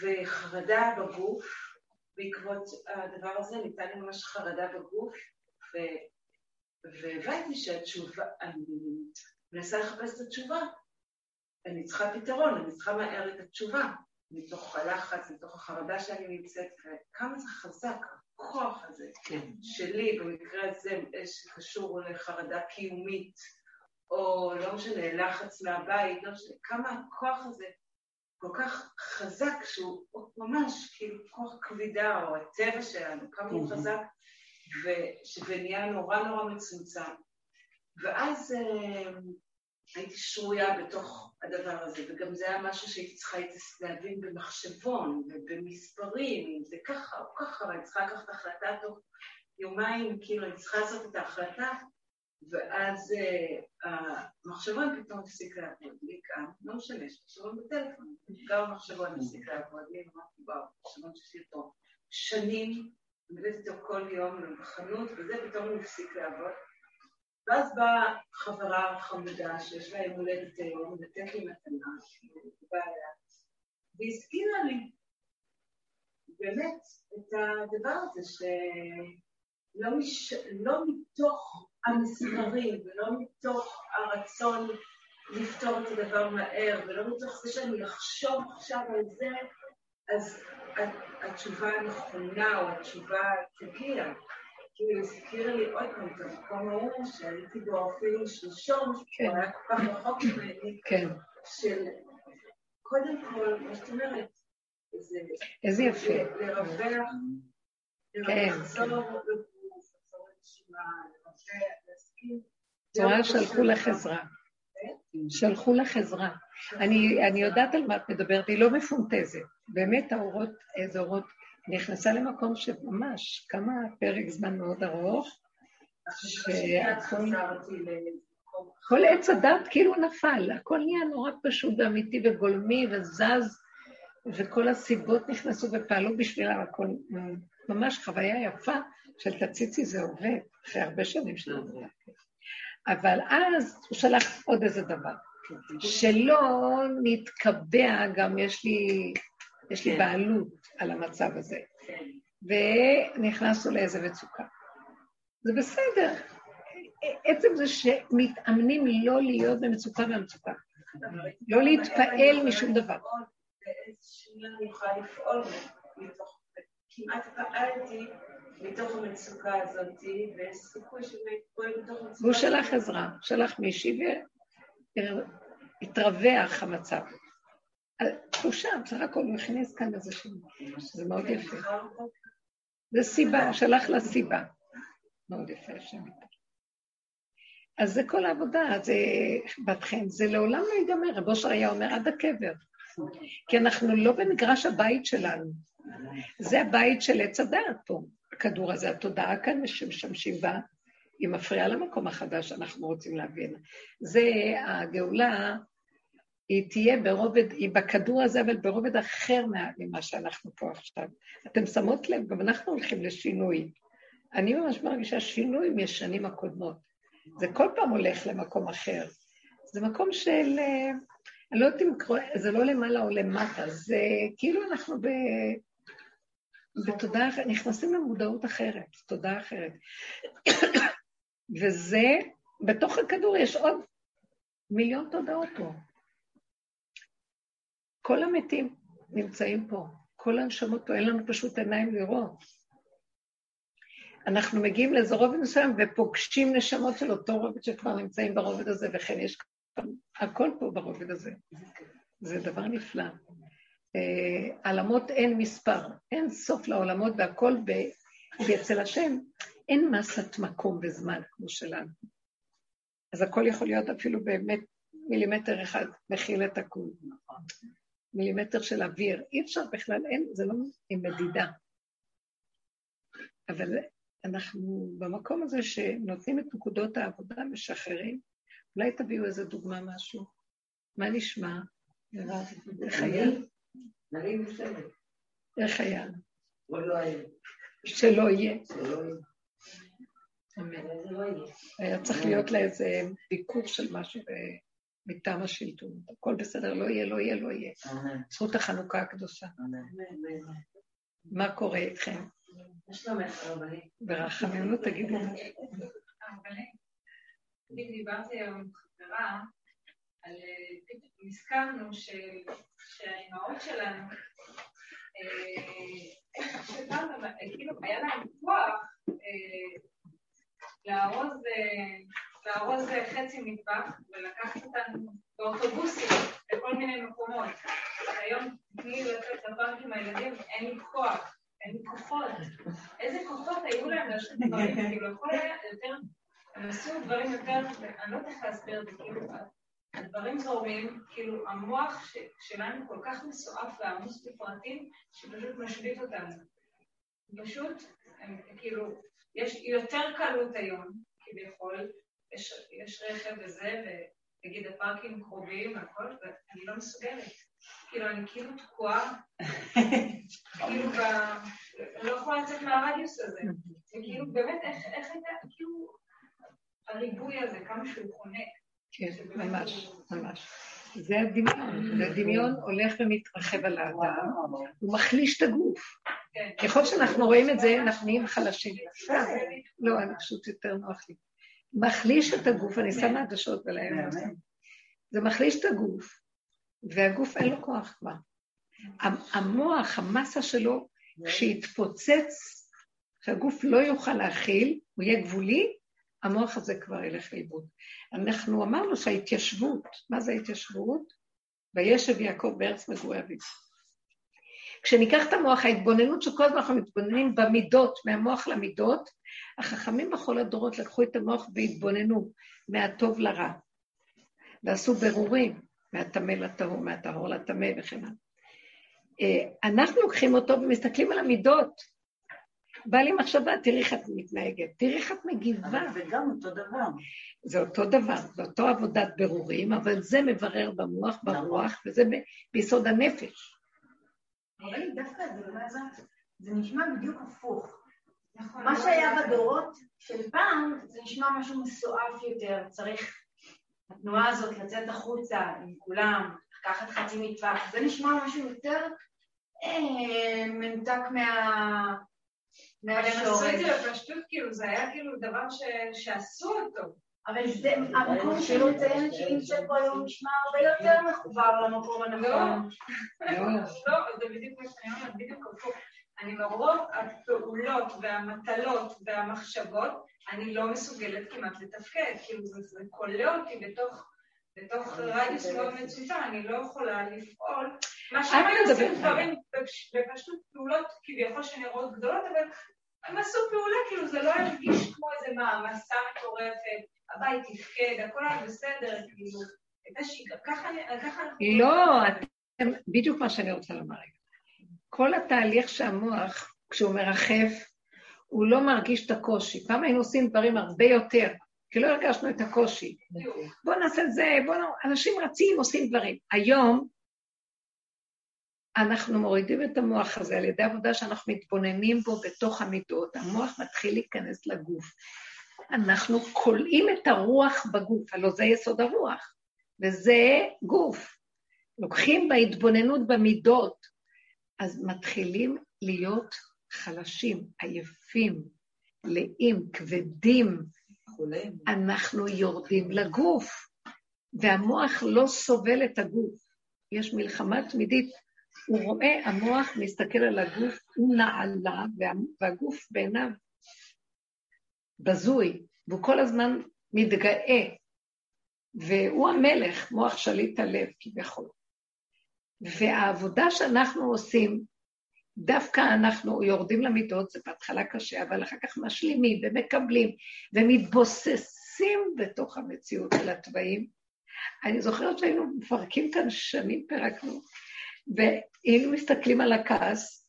וחרדה בגוף, בעקבות הדבר הזה ניתן לי ממש חרדה בגוף, ו... והבנתי שהתשובה, אני מנסה לחפש את התשובה. אני צריכה פתרון, אני צריכה מהר את התשובה, מתוך הלחץ, מתוך החרדה שאני נמצאת, וכמה זה חזק, הכוח הזה כן. שלי, במקרה הזה, שקשור לחרדה קיומית, או לא משנה, לחץ מהבית, לא משנה, כמה הכוח הזה כל כך חזק, שהוא ממש כאילו כוח כבידה, או הטבע שלנו, כמה הוא חזק, וש- ונהיה נורא נורא מצומצם. ואז אה, הייתי שרויה בתוך הדבר הזה, וגם זה היה משהו שהייתי צריכה להבין במחשבון ובמספרים, זה ככה או ככה, ואני צריכה לקחת החלטה תוך יומיים, כאילו, אני צריכה לעשות את ההחלטה, ואז אה, המחשבון פתאום הפסיק לעבוד לי גם, לא משנה, יש מחשבון בטלפון, גם המחשבון הפסיק לעבוד לי, אמרתי, וואו, מחשבון שיש אותו שנים, עובדת איתו כל יום בחנות, וזה פתאום הוא הפסיק לעבוד. ואז באה חברה חמודה שיש לה יום הולדת היום, לתת לי מתנה, היא באה אליה, והזכירה לי באמת את הדבר הזה שלא מש... לא מתוך המספרים ולא מתוך הרצון לפתור את הדבר מהר ולא מתוך זה שאני אחשוב עכשיו על זה, אז התשובה הנכונה או התשובה תגיע. כאילו הזכיר לי עוד פעם את המקום ההוא שהייתי בו אפילו שלשום, כן. שהוא היה כל כך רחוק ממני, כן. של קודם כל, מה שאת אומרת, זה איזה יפה. לרווח, כן, לחזור לגוף, לחזור לנשימה, לרווח, להסכים. את שלחו לך עזרה. שלחו לך עזרה. אני, אני יודעת על מה את מדברת, היא לא מפונטזת. באמת האורות, איזה אורות, נכנסה למקום שממש כמה פרק זמן מאוד ארוך, שהכל... כל עץ הדת כאילו נפל, הכל נהיה נורא פשוט ואמיתי וגולמי וזז, וכל הסיבות נכנסו ופעלו בשבילם, הכל ממש חוויה יפה של תציצי זה עובד, אחרי הרבה שנים של עבודה. אבל אז הוא שלח עוד איזה דבר, שלא נתקבע, גם יש לי, יש לי כן. בעלות על המצב הזה, ונכנסנו לאיזה מצוקה. זה בסדר, עצם זה שמתאמנים לא להיות במצוקה מהמצוקה, לא להתפעל משום דבר. באיזה שנייה אני יכולה לפעול מתוך, כמעט פעלתי מתוך המצוקה הזאת, ויש סיכוי שאני פועל מתוך המצוקה. והוא שלח עזרה, שלח מישהי והתרווח המצב. תחושה, בסך הכל הוא הכניס כאן איזה שם, זה מאוד יפה. זה סיבה, שלח לה סיבה. מאוד יפה השם. אז זה כל העבודה, זה בת חן, זה לעולם לא ייגמר. רב אושר היה אומר עד הקבר. כי אנחנו לא במגרש הבית שלנו. זה הבית של עץ הדעת פה. הכדור הזה, התודעה כאן שמשמשים בה, היא מפריעה למקום החדש שאנחנו רוצים להבין. זה הגאולה, היא תהיה ברובד, היא בכדור הזה, אבל ברובד אחר ממה שאנחנו פה עכשיו. אתם שמות לב, גם אנחנו הולכים לשינוי. אני ממש מרגישה שינוי משנים הקודמות. זה כל פעם הולך למקום אחר. זה מקום של, אני לא יודעת אם קרוא, זה לא למעלה או למטה, זה כאילו אנחנו ב... בתודעה אחרת, נכנסים למודעות אחרת, תודעה אחרת. וזה, בתוך הכדור יש עוד מיליון תודעות פה. כל המתים, נמצאים פה. כל הנשמות פה, אין לנו פשוט עיניים לראות. אנחנו מגיעים לאיזה רובד מסוים ופוגשים נשמות של אותו רובד שכבר נמצאים ברובד הזה, וכן יש הכל פה ברובד הזה. זה דבר נפלא. אה, עלמות אין מספר, אין סוף לעולמות והכל ב... ואצל השם אין מסת מקום וזמן כמו שלנו. אז הכל יכול להיות אפילו באמת מילימטר אחד מכיל את הכול. מילימטר של אוויר. אי אפשר בכלל, אין, זה לא עם מדידה. אבל אנחנו במקום הזה שנותנים את נקודות העבודה, משחררים. אולי תביאו איזה דוגמה, משהו. מה נשמע? בסדר. איך היה? לא. שלא יהיה. אמן. לא יהיה. היה צריך להיות לה איזה ביקור של משהו אה, מטעם השלטון. הכל בסדר, לא יהיה, לא יהיה, לא יהיה. זכות החנוכה הקדושה. מה קורה איתכם? ברחמנות תגידו. הרבנית, בדיוק דיברתי היום עם חברה, על, אה, נזכרנו שהאימהות שלנו, אה, כאילו היה להם כוח אה, לארוז, לארוז חצי מטבח ולקחת אותנו באוטובוסים לכל מיני מקומות. היום תני לצאת לפארק עם הילדים, אין לי כוח, אין לי כוחות. איזה כוחות היו להם לעשות דברים, כאילו, הכל היה יותר, הם עשו דברים יותר, אני לא יודעת איך להסביר את זה, כאילו, הדברים זורמים, כאילו, המוח ש- שלנו כל כך מסועף ועמוס בפרטים, שפשוט משבית אותנו. פשוט, הם, כאילו, יש יותר קלות היום, כביכול, יש, יש רכב וזה, ונגיד הפארקים קרובים והכל, ואני לא מסוגלת. כאילו, אני כאילו תקועה, [LAUGHS] כאילו, ב... לא יכולה לצאת מהרדיוס הזה. [LAUGHS] וכאילו, באמת, איך, איך הייתה, כאילו, הריבוי הזה, כמה שהוא חונק. כן, ממש, ממש. זה הדמיון, והדמיון הולך ומתרחב על האדם, הוא מחליש את הגוף. ככל שאנחנו רואים את זה, אנחנו נהיים חלשים. לא, אני פשוט יותר נוח לי. מחליש את הגוף, אני שמה עדשות בלילה. זה מחליש את הגוף, והגוף אין לו כוח כבר. המוח, המסה שלו, כשיתפוצץ, שהגוף לא יוכל להכיל, הוא יהיה גבולי, המוח הזה כבר ילך לאיבוד. אנחנו אמרנו שההתיישבות, מה זה ההתיישבות? וישב יעקב בארץ מגורי אביו. כשניקח את המוח, ההתבוננות שכל הזמן אנחנו מתבוננים במידות, מהמוח למידות, החכמים בכל הדורות לקחו את המוח והתבוננו מהטוב לרע, ועשו ברורים מהטמא לטהור, מהטהור לטמא וכן הלאה. אה, אנחנו לוקחים אותו ומסתכלים על המידות. בא לי מחשבה, תראי איך את מתנהגת, תראי איך את מגיבה. אבל זה גם אותו דבר. זה אותו דבר, זה אותו עבודת ברורים, אבל זה מברר במוח, ברוח, וזה ביסוד הנפש. אבל דווקא זה לא זה, זה נשמע בדיוק הפוך. נכון. מה שהיה בדורות של פעם, זה נשמע משהו מסועף יותר, צריך התנועה הזאת לצאת החוצה עם כולם, לקחת חצי מטווח, זה נשמע משהו יותר אה, מנותק מה... אבל הם עשו את מהשורש. זה בפשטות, כאילו, זה היה כאילו דבר ש- שעשו אותו. אבל זה, המקום שהיא מציינת שהיא נמצאת בו היום נשמע הרבה יותר מחובר למקום הנכון. לא, לא, זה בדיוק מה שאני אומרת, בדיוק הפוך. אני מרוב הפעולות והמטלות והמחשבות, אני לא מסוגלת כמעט לתפקד. כאילו, זה, זה כולא אותי בתוך, בתוך רדיוס מאוד מצומצם, אני לא יכולה לפעול. מה שהם היו עושים. דברים בפש- בפשטות פעולות כביכול שנראות גדולות, אבל הם עשו פעולה, כאילו זה לא הרגיש כמו איזה מעמסה מטורפת, הבית תפקד, הכל היה בסדר, כאילו, ככה. לא, אתם, בדיוק מה שאני רוצה לומר. כל התהליך שהמוח, כשהוא מרחב, הוא לא מרגיש את הקושי. פעם היינו עושים דברים הרבה יותר, כי לא הרגשנו את הקושי. בואו נעשה את זה, בואו... אנשים רצים, עושים דברים. היום אנחנו מורידים את המוח הזה על ידי עבודה שאנחנו מתבוננים בו בתוך המידות, המוח מתחיל להיכנס לגוף. אנחנו כולאים את הרוח בגוף, הלוא זה יסוד הרוח, וזה גוף. לוקחים בהתבוננות במידות, אז מתחילים להיות חלשים, עייפים, לאים, כבדים. חולים. אנחנו יורדים לגוף, והמוח לא סובל את הגוף. יש מלחמה תמידית הוא רואה, המוח מסתכל על הגוף, הוא נעלה, והגוף בעיניו בזוי, והוא כל הזמן מתגאה, והוא המלך, מוח שליט הלב כביכול. והעבודה שאנחנו עושים, דווקא אנחנו יורדים למידות, זה בהתחלה קשה, אבל אחר כך משלימים ומקבלים ומתבוססים בתוך המציאות של התוואים. אני זוכרת שהיינו מפרקים כאן שנים, פירקנו, והיינו מסתכלים על הכעס,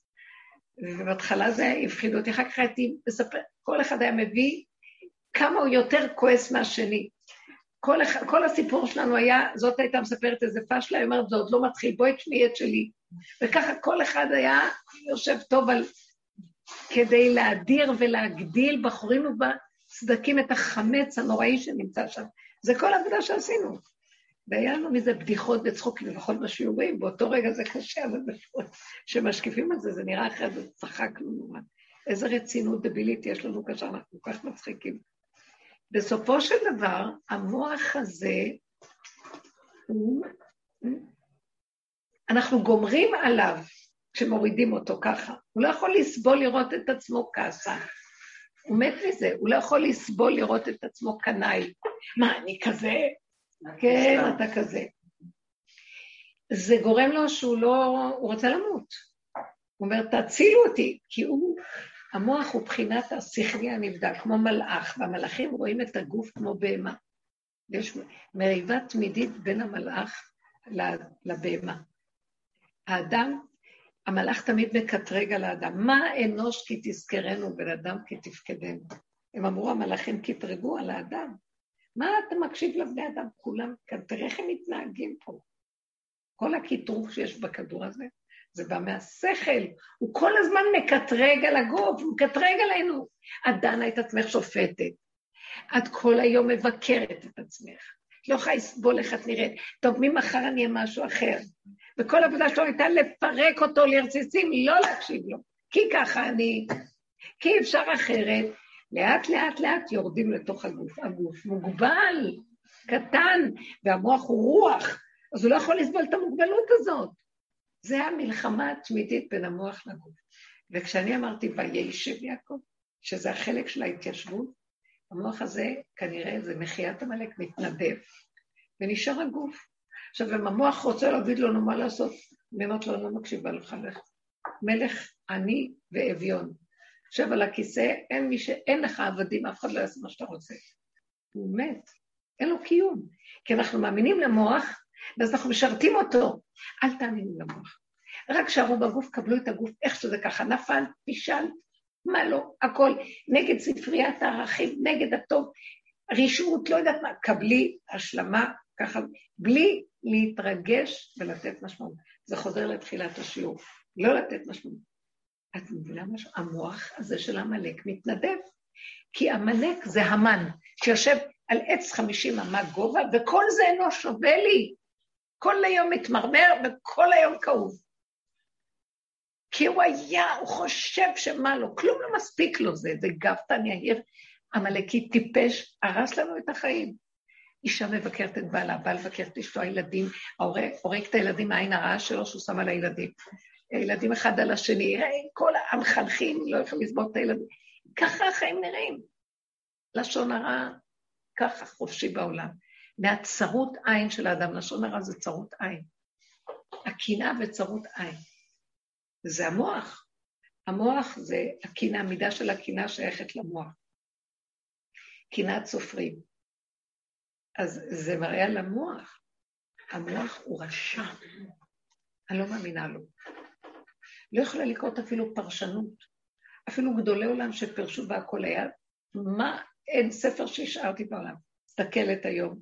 ובהתחלה זה הפחיד אותי, אחר כך הייתי מספר, כל אחד היה מביא כמה הוא יותר כועס מהשני. כל, כל הסיפור שלנו היה, זאת הייתה מספרת איזה פשלה, היא אומרת, זה עוד לא מתחיל, בואי תשמעי את שלי. וככה כל אחד היה יושב טוב על... כדי להדיר ולהגדיל בחורים ובסדקים את החמץ הנוראי שנמצא שם. זה כל העבודה שעשינו. והיה לנו מזה בדיחות וצחוקים, לפחות בשיעורים, באותו רגע זה קשה, אבל בפחות שמשקיפים על זה, זה נראה אחרת, צחקנו נורא. איזה רצינות דבילית יש לנו כאשר אנחנו כל כך מצחיקים. בסופו של דבר, המוח הזה, הוא... אנחנו גומרים עליו כשמורידים אותו ככה. הוא לא יכול לסבול לראות את עצמו כעסה. הוא מת מזה, הוא לא יכול לסבול לראות את עצמו קנאי. מה, אני כזה? כן, אתה כזה. זה גורם לו שהוא לא... הוא רוצה למות. הוא אומר, תצילו אותי, כי הוא המוח הוא בחינת השכלי הנבדק, כמו מלאך, והמלאכים רואים את הגוף כמו בהמה. יש מריבה תמידית בין המלאך לבהמה. האדם, המלאך תמיד מקטרג על האדם. מה אנוש כי תזכרנו, בן אדם כי תפקדנו? הם אמרו, המלאכים קטרגו על האדם. מה אתה מקשיב לבני אדם? כולם, תראה איך הם מתנהגים פה. כל הקטרוג שיש בכדור הזה, זה בא מהשכל, הוא כל הזמן מקטרג על הגוף, הוא מקטרג עלינו. את דנה את עצמך שופטת, את כל היום מבקרת את עצמך, לא יכולה לסבול איך את נראית, טוב, ממחר אני אהיה משהו אחר. וכל העבודה שלו הייתה לפרק אותו לרסיסים, לא להקשיב לו, כי ככה אני, כי אפשר אחרת. לאט לאט לאט יורדים לתוך הגוף. הגוף מוגבל, קטן, והמוח הוא רוח, אז הוא לא יכול לסבול את המוגבלות הזאת. זה המלחמה התמידית בין המוח לגוף. וכשאני אמרתי וישב יעקב, שזה החלק של ההתיישבות, המוח הזה כנראה זה מחיית עמלק מתנדב, ונשאר הגוף. עכשיו, אם המוח רוצה להגיד לנו מה לעשות, אני אומרת לו, אני לא מקשיבה לך, לך. מלך עני ואביון. יושב על הכיסא, אין ש... אין לך עבדים, אף אחד לא יעשה מה שאתה רוצה. הוא מת, אין לו קיום. כי אנחנו מאמינים למוח, ואז אנחנו משרתים אותו. אל תאמינו למוח. רק שערו בגוף, קבלו את הגוף איך שזה ככה. נפל, פישל, מה לא, הכל. נגד ספריית הערכים, נגד הטוב, רשעות, לא יודעת מה. קבלי השלמה, ככה, בלי להתרגש ולתת משמעות. זה חוזר לתחילת השיעור. לא לתת משמעות. את מבינה משהו? המוח הזה של עמלק מתנדב. כי עמלק זה המן, שיושב על עץ חמישים אמה גובה, וכל זה אינו שווה לי. כל היום מתמרמר וכל היום כאוב. כי הוא היה, הוא חושב שמה לו, כלום לא מספיק לו זה, זה גבתן יהיר, עמלקי טיפש, הרס לנו את החיים. אישה מבקרת את בעלה, בעל מבקר את אשתו, הילדים, הורג את הילדים מהעין הרעה שלו שהוא שם על הילדים. ילדים אחד על השני, כל המחנכים לא יכולים לסבול את הילדים. ככה החיים נראים. לשון הרע, ככה חופשי בעולם. מהצרות עין של האדם, לשון הרע זה צרות עין. הקנאה וצרות עין. זה המוח. המוח זה הקנאה, המידה של הקנאה שייכת למוח. קנאת סופרים. אז זה מראה על המוח. המוח הוא רשע. אני לא מאמינה לו. לא יכולה לקרות אפילו פרשנות. אפילו גדולי עולם שפרשו בהכל היה, מה, אין ספר שהשארתי בעולם. תסתכלת היום.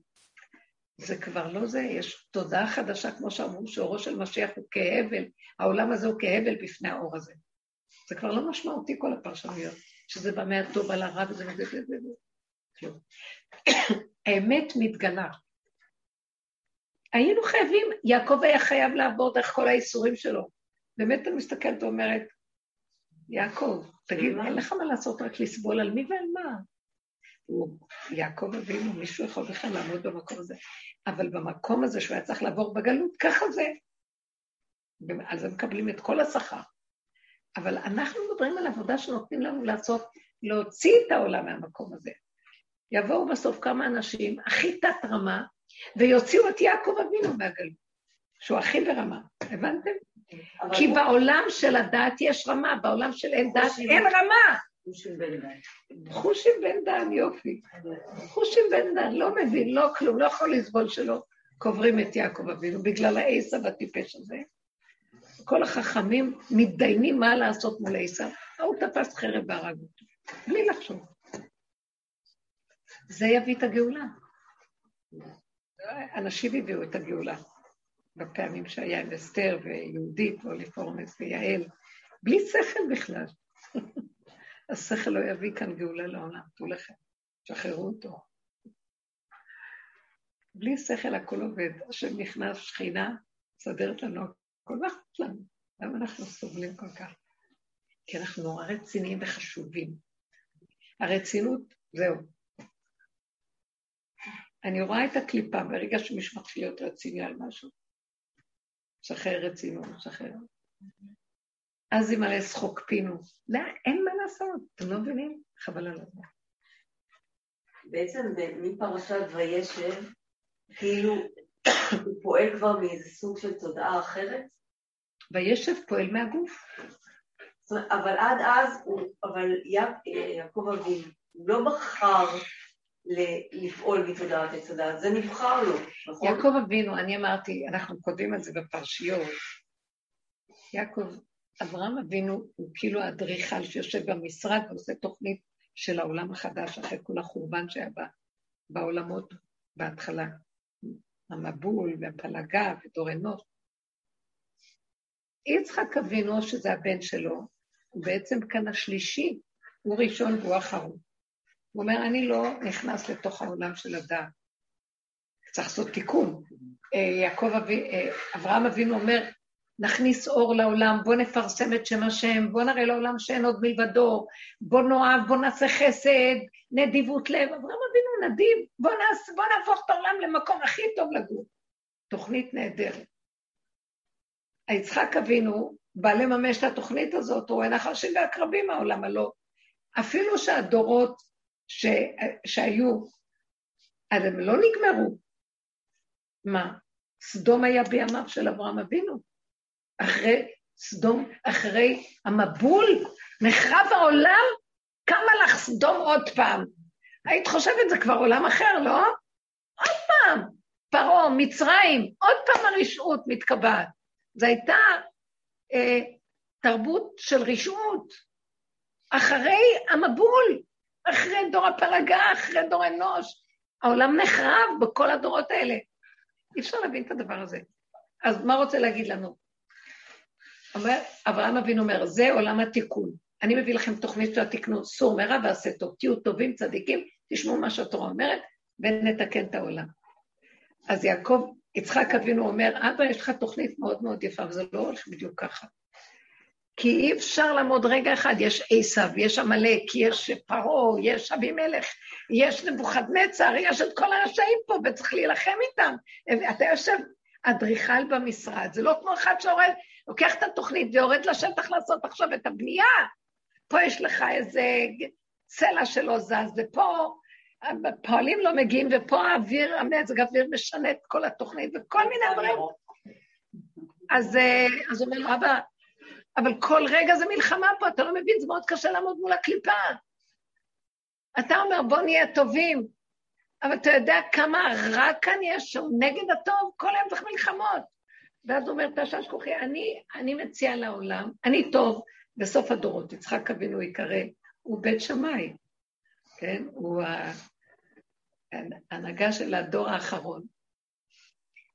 זה כבר לא זה, יש תודעה חדשה, כמו שאמרו, שאורו של משיח הוא כהבל, העולם הזה הוא כהבל בפני האור הזה. זה כבר לא משמעותי כל הפרשנויות, שזה בא מהטוב על הרע וזה וזה וזה וזה. [COUGHS] האמת מתגלה. היינו חייבים, יעקב היה חייב לעבור דרך כל האיסורים שלו. באמת אני מסתכלת ואומרת, יעקב, תגיד, אין לך מה לעשות רק לסבול על מי ועל מה? הוא יעקב אבינו, מישהו יכול בכלל לעמוד במקום הזה. אבל במקום הזה שהוא היה צריך לעבור בגלות, ככה זה. על זה מקבלים את כל השכר. אבל אנחנו מדברים על עבודה שנותנים לנו לעשות, להוציא את העולם מהמקום הזה. יבואו בסוף כמה אנשים, הכי תת-רמה, ויוציאו את יעקב אבינו מהגלות, שהוא הכי ברמה, הבנתם? כי בעולם של הדת יש רמה, בעולם של אין דת אין רמה. חושים בן דן. חושים בן דן, יופי. חושים בן דן, לא מבין, לא כלום, לא יכול לסבול שלא קוברים את יעקב אבינו בגלל העשב הטיפש הזה. כל החכמים מתדיינים מה לעשות מול עשב, ההוא תפס חרב והרג אותו, בלי לחשוב. זה יביא את הגאולה. אנשים הביאו את הגאולה בפעמים שהיה עם אסתר ויהודית ואוליפורמס ויעל, בלי שכל בכלל. [LAUGHS] השכל לא יביא כאן גאולה לעולם, תו לכם, שחררו אותו. בלי שכל הכל עובד, השם נכנס, שכינה, מסדרת לנו הכל, מה אכפת לנו? למה אנחנו סובלים כל כך? כי אנחנו נורא רציניים וחשובים. הרצינות, זהו. אני רואה את הקליפה ברגע שמישהו מתחיל להיות רציני על משהו. שחרר רצינות, שחרר. אז על שחוק פינו. לא, אין מה לעשות, אתם לא מבינים? חבל על הזמן. בעצם מפרשת וישב, כאילו הוא פועל כבר מאיזה סוג של תודעה אחרת? וישב פועל מהגוף. אבל עד אז, הוא, אבל יעקב אבינו, הוא לא בחר לפעול מתודעת עץ הדעת, זה נבחר לו, נכון? יעקב אבינו, אני אמרתי, אנחנו כותבים על זה בפרשיות. יעקב, אברהם אבינו הוא כאילו האדריכל שיושב במשרד ועושה תוכנית של העולם החדש אחרי כל החורבן שהיה בעולמות בהתחלה. המבול והפלגה ודור אנוש. יצחק אבינו, שזה הבן שלו, הוא בעצם כאן השלישי, הוא ראשון והוא אחרון. הוא אומר, אני לא נכנס לתוך העולם של הדעת. צריך לעשות תיקון. אה, יעקב אבי, אה, אברהם אבינו אומר, נכניס אור לעולם, בוא נפרסם את שם השם, בוא נראה לעולם שאין עוד מלבדו, בוא נאהב, בוא נעשה חסד, נדיבות לב. אברהם אבינו נדיב, בוא, נעש, בוא נהפוך את העולם למקום הכי טוב לגור. תוכנית נהדרת. יצחק אבינו בא לממש את התוכנית הזאת, הוא רואה נחשים ועקרבים מהעולם הלא. אפילו שהדורות ש... שהיו, אז הם לא נגמרו. מה? סדום היה בימיו של אברהם אבינו. אחרי סדום, אחרי המבול, נחרב העולם, קמה לך סדום עוד פעם. היית חושבת, זה כבר עולם אחר, לא? עוד פעם, פרעה, מצרים, עוד פעם הרשעות מתקבעת. זו הייתה אה, תרבות של רשעות. אחרי המבול, אחרי דור הפלגה, אחרי דור אנוש. העולם נחרב בכל הדורות האלה. אי אפשר להבין את הדבר הזה. אז מה רוצה להגיד לנו? אומר, אברהם אבינו אומר, זה עולם התיקון. אני מביא לכם תוכנית של התקנות, סור מרע ועשה טוב. תהיו טובים, צדיקים, תשמעו מה שהתורה אומרת, ונתקן את העולם. אז יעקב, יצחק אבינו אומר, אבא, יש לך תוכנית מאוד מאוד יפה, וזה לא הולך בדיוק ככה. כי אי אפשר לעמוד רגע אחד, יש עשיו, יש עמלק, יש פרעה, יש אבימלך, יש נבוכדנצר, יש את כל הרשעים פה, וצריך להילחם איתם. אתה יושב אדריכל במשרד, זה לא כמו אחד שיורד, לוקח את התוכנית ויורד לשטח לעשות עכשיו את הבנייה. פה יש לך איזה צלע שלא זז, ופה הפועלים לא מגיעים, ופה האוויר, המזג האוויר משנה את כל התוכנית, וכל מיני דברים. אז, אה, הוא אומר, אבא, אבל כל רגע זה מלחמה פה, אתה לא מבין, זה מאוד קשה לעמוד מול הקליפה. אתה אומר, בוא נהיה טובים, אבל אתה יודע כמה רע כאן יש שם נגד הטוב? כל היום צריך מלחמות. ואז אומר, תשש כוחי, אני, אני מציע לעולם, אני טוב, בסוף הדורות, יצחק אבינו יקרא, הוא בית שמאי, כן? הוא ההנהגה של הדור האחרון.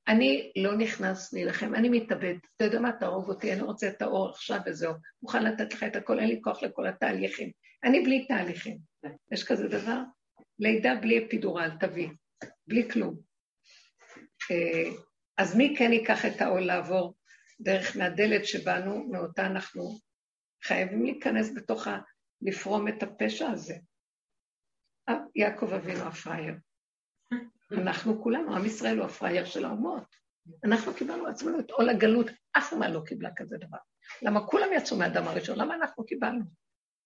אני לא נכנס להילחם, אני מתאבד. אתה יודע מה, תהרוג אותי, אני רוצה את האור עכשיו וזהו. מוכן לתת לך את הכל, אין לי כוח לכל התהליכים. אני בלי תהליכים. יש כזה דבר? לידה בלי אפידורל, תביא. בלי כלום. אה, אז מי כן ייקח את העול לעבור דרך מהדלת שבאנו, מאותה אנחנו חייבים להיכנס בתוך ה... לפרום את הפשע הזה. אה, יעקב אבינו הפראייר. אנחנו כולנו, עם ישראל הוא הפראייר של האומות. אנחנו קיבלנו עצמנו את עול הגלות, אף אומה לא קיבלה כזה דבר. למה כולם יצאו מהאדם הראשון? למה אנחנו קיבלנו?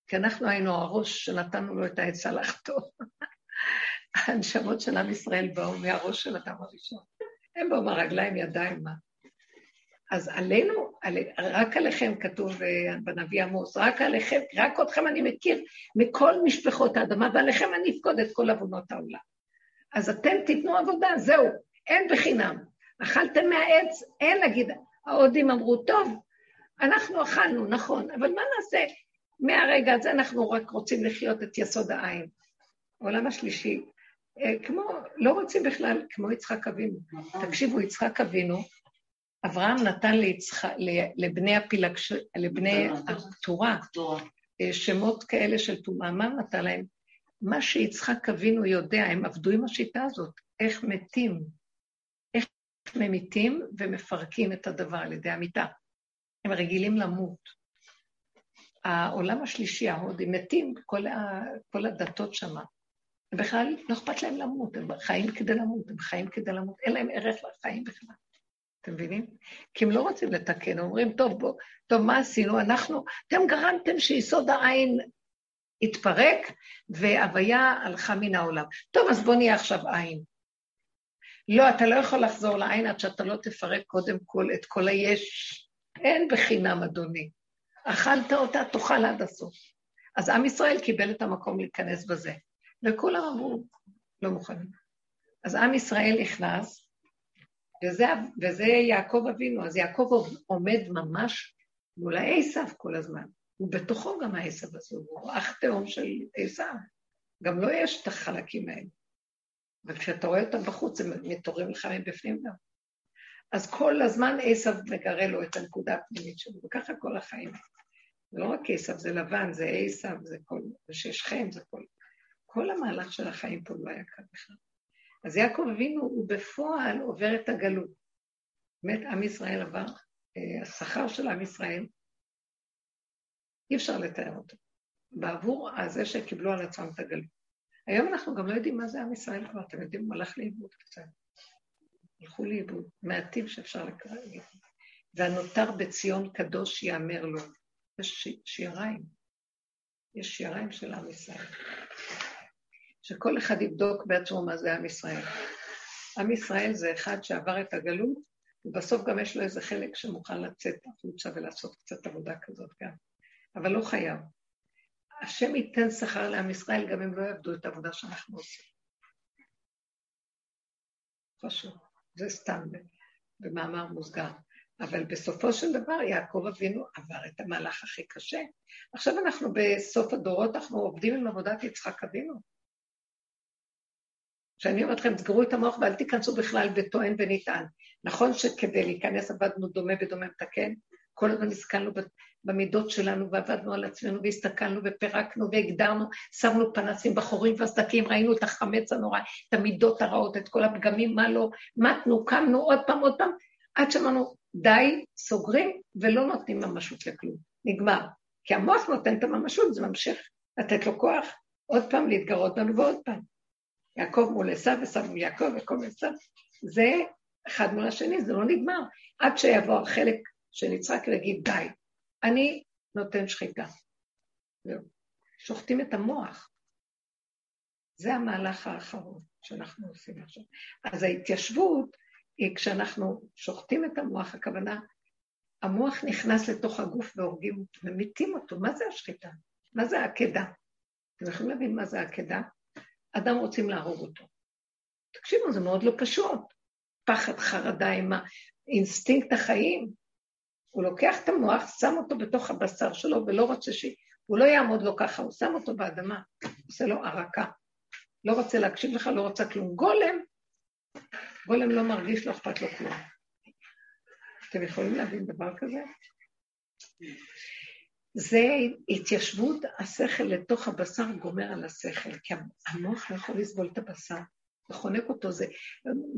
כי אנחנו היינו הראש שנתנו לו את העצה לחטוא. [LAUGHS] הנשמות של עם ישראל באו מהראש של אדם הראשון. הם באו מהרגליים, ידיים, מה? אז עלינו, על, רק עליכם כתוב אה, בנביא עמוס, רק עליכם, רק אתכם אני מכיר מכל משפחות האדמה, ועליכם אני אפקוד את כל עוונות העולם. אז אתם תיתנו עבודה, זהו, אין בחינם. אכלתם מהעץ, אין להגיד, ההודים אמרו, טוב, אנחנו אכלנו, נכון, אבל מה נעשה? מהרגע הזה אנחנו רק רוצים לחיות את יסוד העין. העולם השלישי, אה, כמו, לא רוצים בכלל, כמו יצחק אבינו. תקשיבו, יצחק אבינו, אברהם נתן ליצחק, לבני הפילגש... לבני הקטורה, אה, שמות כאלה של טומאה, מה נתן להם? מה שיצחק אבינו יודע, הם עבדו עם השיטה הזאת, איך מתים, איך ממיתים ומפרקים את הדבר על ידי המיטה. הם רגילים למות. העולם השלישי, ההודים, מתים, כל, ה, כל הדתות שמה. בכלל לא אכפת להם למות, הם חיים כדי למות, הם חיים כדי למות, אין להם ערך לחיים בכלל. אתם מבינים? כי הם לא רוצים לתקן, אומרים, טוב, בוא, טוב, מה עשינו? אנחנו, אתם גרמתם שיסוד העין התפרק, והוויה הלכה מן העולם. טוב, אז בוא נהיה עכשיו עין. לא, אתה לא יכול לחזור לעין עד שאתה לא תפרק קודם כל את כל היש. אין בחינם, אדוני. אכלת אותה, תאכל עד הסוף. אז עם ישראל קיבל את המקום להיכנס בזה, וכולם אמרו, לא מוכנים. אז עם ישראל נכנס, וזה, וזה יעקב אבינו, אז יעקב עומד ממש מול העשב כל הזמן. ובתוכו גם העשב הזה, הוא אח תאום של עשב. גם לו לא יש את החלקים האלה. וכשאתה רואה אותם בחוץ, הם מתעוררים לך מבפנים גם. אז כל הזמן עשב מגרה לו את הנקודה הפנימית שלו, וככה כל החיים. זה לא רק עשב, זה לבן, זה עשב, זה כל... זה שכם, זה כל... כל המהלך של החיים פה לא היה כאן בכלל. אז יעקב אבינו הוא בפועל עובר את הגלות. באמת, עם ישראל עבר, אה, השכר של עם ישראל, אי אפשר לתאר אותו. בעבור הזה שקיבלו על עצמם את הגלות. היום אנחנו גם לא יודעים מה זה עם ישראל כבר, אתם יודעים, הוא הלך לאיבוד קצת. הלכו לאיבוד, מעטים שאפשר לקרוא להגיד. והנותר בציון קדוש יאמר לו. יש שיריים, יש שיריים של עם ישראל. שכל אחד יבדוק בעצמו מה זה עם ישראל. עם ישראל זה אחד שעבר את הגלות, ובסוף גם יש לו איזה חלק שמוכן לצאת החוצה ולעשות קצת עבודה כזאת גם. אבל לא חייב. השם ייתן שכר לעם ישראל גם אם לא יעבדו את העבודה שאנחנו עושים. חשוב, זה סתם במאמר מוסגר. אבל בסופו של דבר יעקב אבינו עבר את המהלך הכי קשה. עכשיו אנחנו בסוף הדורות, אנחנו עובדים עם עבודת יצחק אבינו. כשאני אומרת לכם, תסגרו את המוח ואל תיכנסו בכלל בטוען ונטען. נכון שכדי להיכנס עבדנו דומה ודומה מתקן, כל הזמן הסתכלנו במידות שלנו ועבדנו על עצמנו והסתכלנו ופירקנו והגדרנו, שמנו פנסים בחורים והסדקים, ראינו את החמץ הנורא, את המידות הרעות, את כל הפגמים, מה לא, מתנו, קמנו עוד פעם, עוד פעם, עד שאמרנו, די, סוגרים ולא נותנים ממשות לכלום. נגמר. כי המוח נותן את הממשות, זה ממשיך לתת לו כוח עוד פעם להתגרות בנו ועוד פעם. יעקב מול עשיו ועשיו מול יעקב וכל מול עשיו. זה אחד מול השני, זה לא נגמר. עד שיבוא החלק של יצחק ויגיד, די, אני נותן שחיקה. זהו. שוחטים את המוח. זה המהלך האחרון שאנחנו עושים עכשיו. אז ההתיישבות היא כשאנחנו שוחטים את המוח, הכוונה, המוח נכנס לתוך הגוף והורגים אותו, ממיתים אותו. מה זה השחיטה? מה זה העקדה? אתם יכולים להבין מה זה העקדה? אדם רוצים להרוג אותו. תקשיבו, זה מאוד לא פשוט. פחד, חרדה, עם האינסטינקט החיים. הוא לוקח את המוח, שם אותו בתוך הבשר שלו ולא רוצה ש... הוא לא יעמוד לו ככה, הוא שם אותו באדמה, עושה לו עקדה. לא רוצה להקשיב לך, לא רוצה כלום. גולם, גולם לא מרגיש, לא אכפת לו כלום. אתם יכולים להבין דבר כזה? זה התיישבות השכל לתוך הבשר גומר על השכל, כי המוח לא יכול לסבול את הבשר, חונק אותו, זה,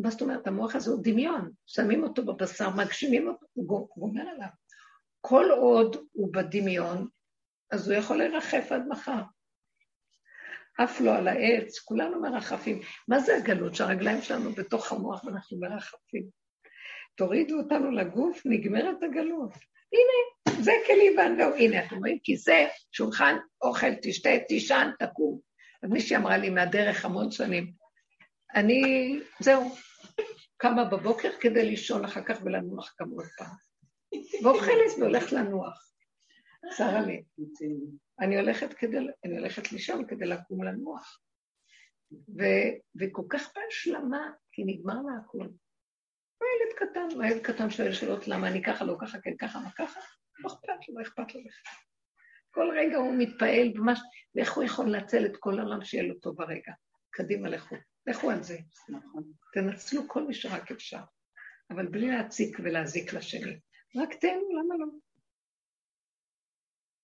מה זאת אומרת, המוח הזה הוא דמיון, שמים אותו בבשר, מגשימים אותו, הוא גומר עליו. כל עוד הוא בדמיון, אז הוא יכול לרחף עד מחר. עף לו על העץ, כולנו מרחפים. מה זה הגלות? שהרגליים שלנו בתוך המוח ואנחנו מרחפים. תורידו אותנו לגוף, נגמרת הגלות. הנה, זה כלי ואנדו, הנה, אתם רואים? כיסא, שולחן, אוכל, תשתה, תישן, תקום. אז מישהי אמרה לי מהדרך המון שנים, אני, זהו, קמה בבוקר כדי לישון אחר כך ולנוח גם עוד פעם. ואוכלת והולכת לנוח. צרה לי. אני הולכת כדי, אני הולכת לישון כדי לקום לנוח. ו, וכל כך בהשלמה, כי נגמר לה הכול. הוא ילד קטן, הוא ילד קטן שואל שאלות למה אני ככה, לא ככה, כן ככה, מה ככה, לא אכפת לו, לא אכפת לו בכלל. כל רגע הוא מתפעל ממש, ואיך הוא יכול לנצל את כל העולם שיהיה לו טוב ברגע. קדימה לכו, לכו על זה. נכון. תנצלו כל מי שרק אפשר, אבל בלי להציק ולהזיק לשני. רק תהנו, למה לא?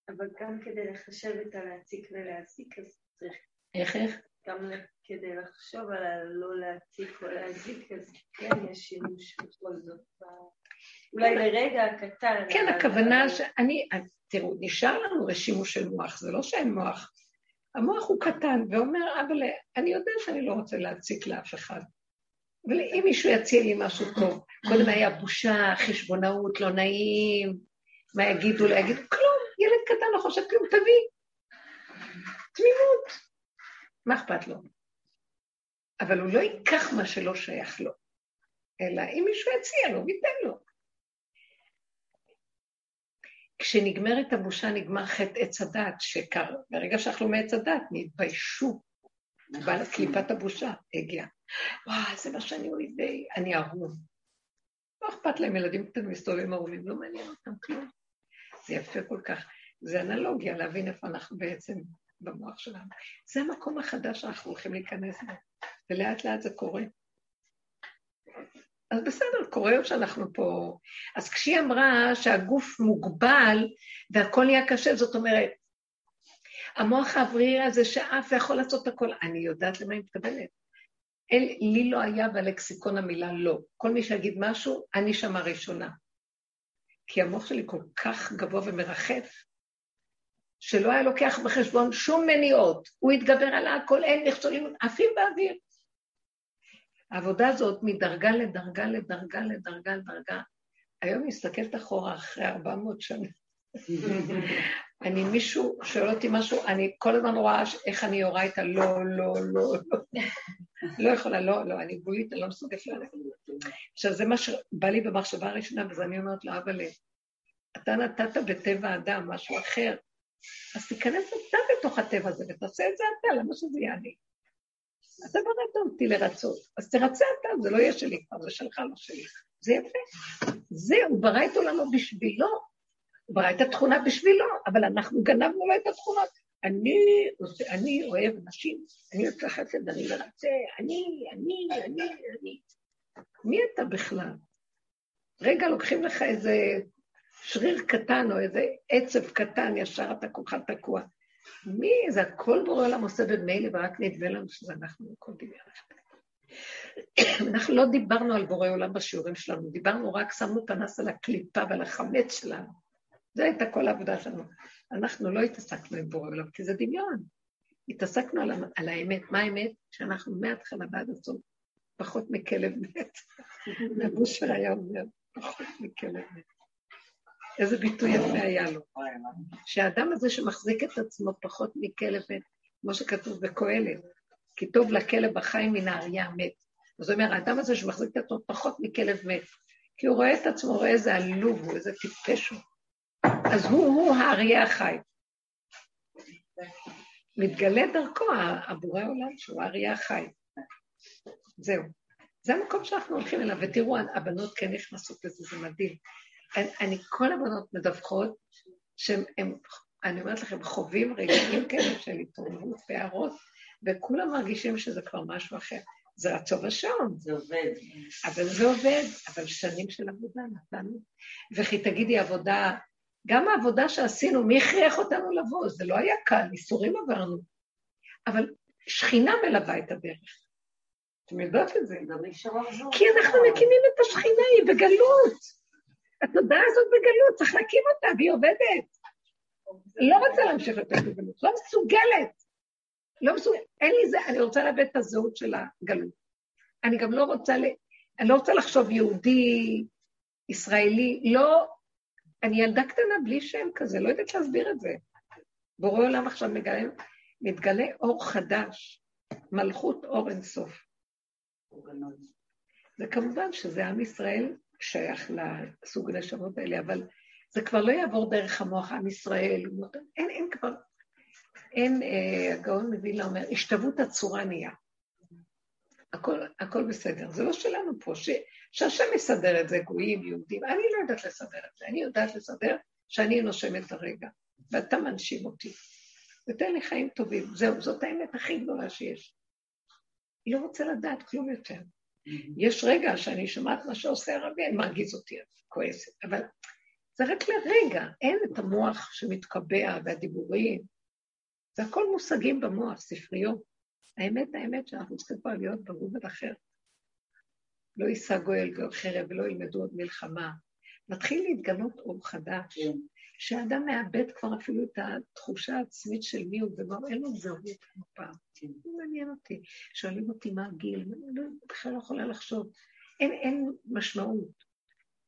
אבל גם כדי לחשב את הלהציק ולהזיק, אז צריך... איך, איך? גם כדי לחשוב על הלא להציק או להזיק, אז כן יש שימוש בכל זאת. אולי לרגע קטן. כן, הכוונה שאני, תראו, נשאר לנו שימוש של מוח, זה לא שאין מוח. המוח הוא קטן, ואומר, אבל אני יודע שאני לא רוצה להציק לאף אחד. אבל אם מישהו יציע לי משהו טוב, קודם היה בושה, חשבונאות, לא נעים, מה יגידו, לא יגידו, כלום, ילד קטן לא חושב כלום, תביא. תמימות. מה אכפת לו? אבל הוא לא ייקח מה שלא שייך לו, אלא אם מישהו יציע לו, ייתן לו. כשנגמרת הבושה נגמר חטא עץ הדת, שקר, ברגע שאכלו מעץ הדת, נתביישו. בעל קליפת הבושה הגיעה. וואי, זה מה שאני אויבי, אני ערום. לא אכפת להם, ילדים קטנים מסתובבים ערומים, לא מעניין אותם כלום. זה יפה כל כך. זה אנלוגיה להבין איפה אנחנו בעצם במוח שלנו. זה המקום החדש שאנחנו הולכים להיכנס בו, ולאט לאט זה קורה. אז בסדר, קורה שאנחנו פה. אז כשהיא אמרה שהגוף מוגבל והכל נהיה קשה, זאת אומרת, המוח האוורירי הזה שאף יכול לעשות הכל, אני יודעת למה היא מתכוונת. אל, לי לא היה בלקסיקון המילה לא. כל מי שיגיד משהו, אני שמה ראשונה. כי המוח שלי כל כך גבוה ומרחף, שלא היה לוקח בחשבון שום מניעות. הוא התגבר על הכל, אין מכשולים, עפים באוויר. העבודה הזאת מדרגה לדרגה לדרגה לדרגה לדרגה. היום מסתכלת אחורה אחרי 400 שנה. אני, מישהו שואל אותי משהו, אני כל הזמן רואה איך אני יורה את הלא, לא, לא, לא. לא יכולה, לא, לא, אני גבולית, אני לא מסוגלת ללכת. עכשיו, זה מה שבא לי במחשבה הראשונה, ואז אני אומרת לו, אבל אתה נתת בטבע אדם משהו אחר, אז תיכנס אתה בתוך הטבע הזה ותעשה את זה אתה, למה שזה יהיה אני? אתה בראת אותי לרצות, אז תרצה אתה, זה לא יהיה שלי כבר, זה שלך, לא שלי. זה יפה. זה, הוא ברא את עולמו בשבילו, הוא ברא את התכונה בשבילו, אבל אנחנו גנבנו לו את התכונות. אני, אני אוהב נשים, אני יוצא חסד, אני מרצה, אני, אני, אני, אני. מי אתה בכלל? רגע, לוקחים לך איזה שריר קטן או איזה עצב קטן, ישר אתה כולך תקוע. מי, זה הכל בורא עולם עושה במילא ורק נדמה לנו שזה אנחנו הכל דמיון. אנחנו לא דיברנו על בורא עולם בשיעורים שלנו, דיברנו רק, שמנו פנס על הקליפה ועל החמץ שלנו. זו הייתה כל העבודה שלנו. אנחנו לא התעסקנו עם בורא עולם, כי זה דמיון. התעסקנו על, על האמת. מה האמת? שאנחנו מההתחלה ועד הסוף פחות מכלב מת. [LAUGHS] נבושר היה אומר, פחות מכלב מת. איזה ביטוי יפה היה לו. שהאדם הזה שמחזיק את עצמו פחות מכלב כמו שכתוב בקהלת, כי טוב לכלב החי מן האריה המת. זאת אומרת, האדם הזה שמחזיק את עצמו פחות מכלב מת, כי הוא רואה את עצמו, רואה איזה עלוב הוא, איזה טיפש הוא. אז הוא, הוא האריה החי. מתגלה דרכו הבורא עולם שהוא האריה החי. זהו. זה המקום שאנחנו הולכים אליו, ותראו, הבנות כן נכנסות לזה, זה מדהים. אני, אני כל הבנות מדווחות שהם, אני אומרת לכם, חווים רגעים כאלה של התעוררות והערות, וכולם מרגישים שזה כבר משהו אחר. זה רצון השעון. זה עובד. אבל זה עובד, אבל שנים של עבודה נתנו. וכי תגידי עבודה, גם העבודה שעשינו, מי הכריח אותנו לבוא? זה לא היה קל, איסורים עברנו. אבל שכינה מלווה את הדרך. אתם יודעות את זה. כי אנחנו מקימים את השכינה, היא בגלות. התודעה הזאת בגלות, צריך להקים אותה, והיא עובדת. לא רוצה להמשיך יותר בגלות, לא מסוגלת. לא מסוגלת, אין לי זה, אני רוצה לאבד את הזהות של הגלות. אני גם לא רוצה, ל... אני לא רוצה לחשוב יהודי ישראלי, לא... אני ילדה קטנה בלי שם כזה, לא יודעת להסביר את זה. בורא עולם עכשיו מגלה, מתגלה אור חדש, מלכות אור אינסוף. וכמובן שזה עם ישראל שייך לסוג הנשמות האלה, אבל זה כבר לא יעבור דרך המוח עם ישראל, אין, אין כבר, אין, אה, הגאון מווילנה אומר, השתוות הצורה נהיה. הכל, הכל בסדר, זה לא שלנו פה, ש, שהשם יסדר את זה, גויים, יהודים, אני לא יודעת לסדר את זה, אני יודעת לסדר שאני נושמת הרגע, ואתה מנשים אותי. ותן לי חיים טובים, זהו, זאת האמת הכי גדולה שיש. היא לא רוצה לדעת כלום יותר. יש רגע שאני שומעת מה שעושה הרבי, אני מרגיז אותי, כועסת, אבל זה רק לרגע, אין את המוח שמתקבע והדיבורים. זה הכל מושגים במוח, ספריות. האמת, האמת שאנחנו צריכים כבר להיות ברובד אחר. לא יישא גואל חרב ולא ילמדו עוד מלחמה. מתחיל להתגלות אור חדש, שאדם מאבד כבר אפילו את התחושה העצמית של מי הוא, וכבר אין לו זהות כמו פעם. זה מעניין אותי. שואלים אותי מה הגיל, אני לא, בכלל לא יכולה לחשוב. אין, אין משמעות.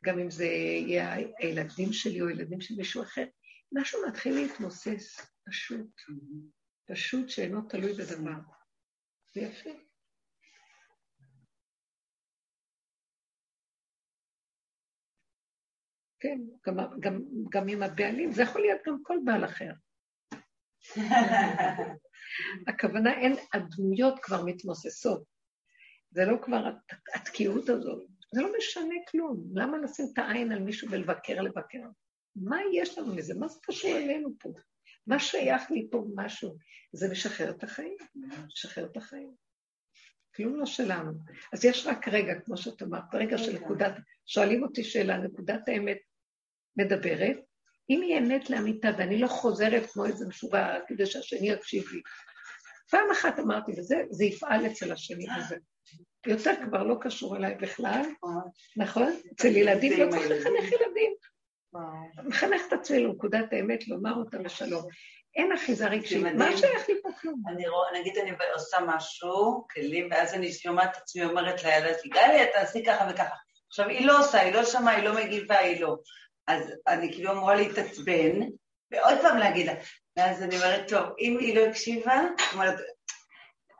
גם אם זה יהיה הילדים שלי או ילדים של מישהו אחר, משהו מתחיל להתמוסס, פשוט. פשוט שאינו תלוי בדבר. זה יפה. כן, גם, גם, גם עם הבעלים, זה יכול להיות גם כל בעל אחר. [LAUGHS] הכוונה, אין, הדמויות כבר מתמוססות. זה לא כבר התקיעות הזאת. זה לא משנה כלום. למה לשים את העין על מישהו ולבקר לבקר? מה יש לנו מזה? מה זה קשור אלינו פה? מה שייך לי פה משהו? זה משחרר את החיים, משחרר את החיים. כלום לא שלנו. אז יש רק רגע, כמו שאת אמרת, רגע של נקודת, שואלים אותי שאלה, נקודת האמת מדברת, אם היא אמת לאמיתה ואני לא חוזרת כמו איזה משוגע כדי שהשני יקשיב לי. פעם אחת אמרתי, וזה יפעל אצל השני הזה. יותר כבר לא קשור אליי בכלל, נכון? אצל ילדים לא צריך לחנך ילדים. מחנך את עצמי לנקודת האמת, לומר אותה בשלום. אין אחיזה רגשית, מה שייך לי פה כלום? נגיד אני עושה משהו, כלים, ואז אני שומעת את עצמי אומרת לילד גלי, תעשי ככה וככה. עכשיו, היא לא עושה, היא לא שמעה, היא לא מגיבה, היא לא. אז אני כאילו אמורה להתעצבן, ועוד פעם להגיד לה. ואז אני אומרת, טוב, אם היא לא הקשיבה,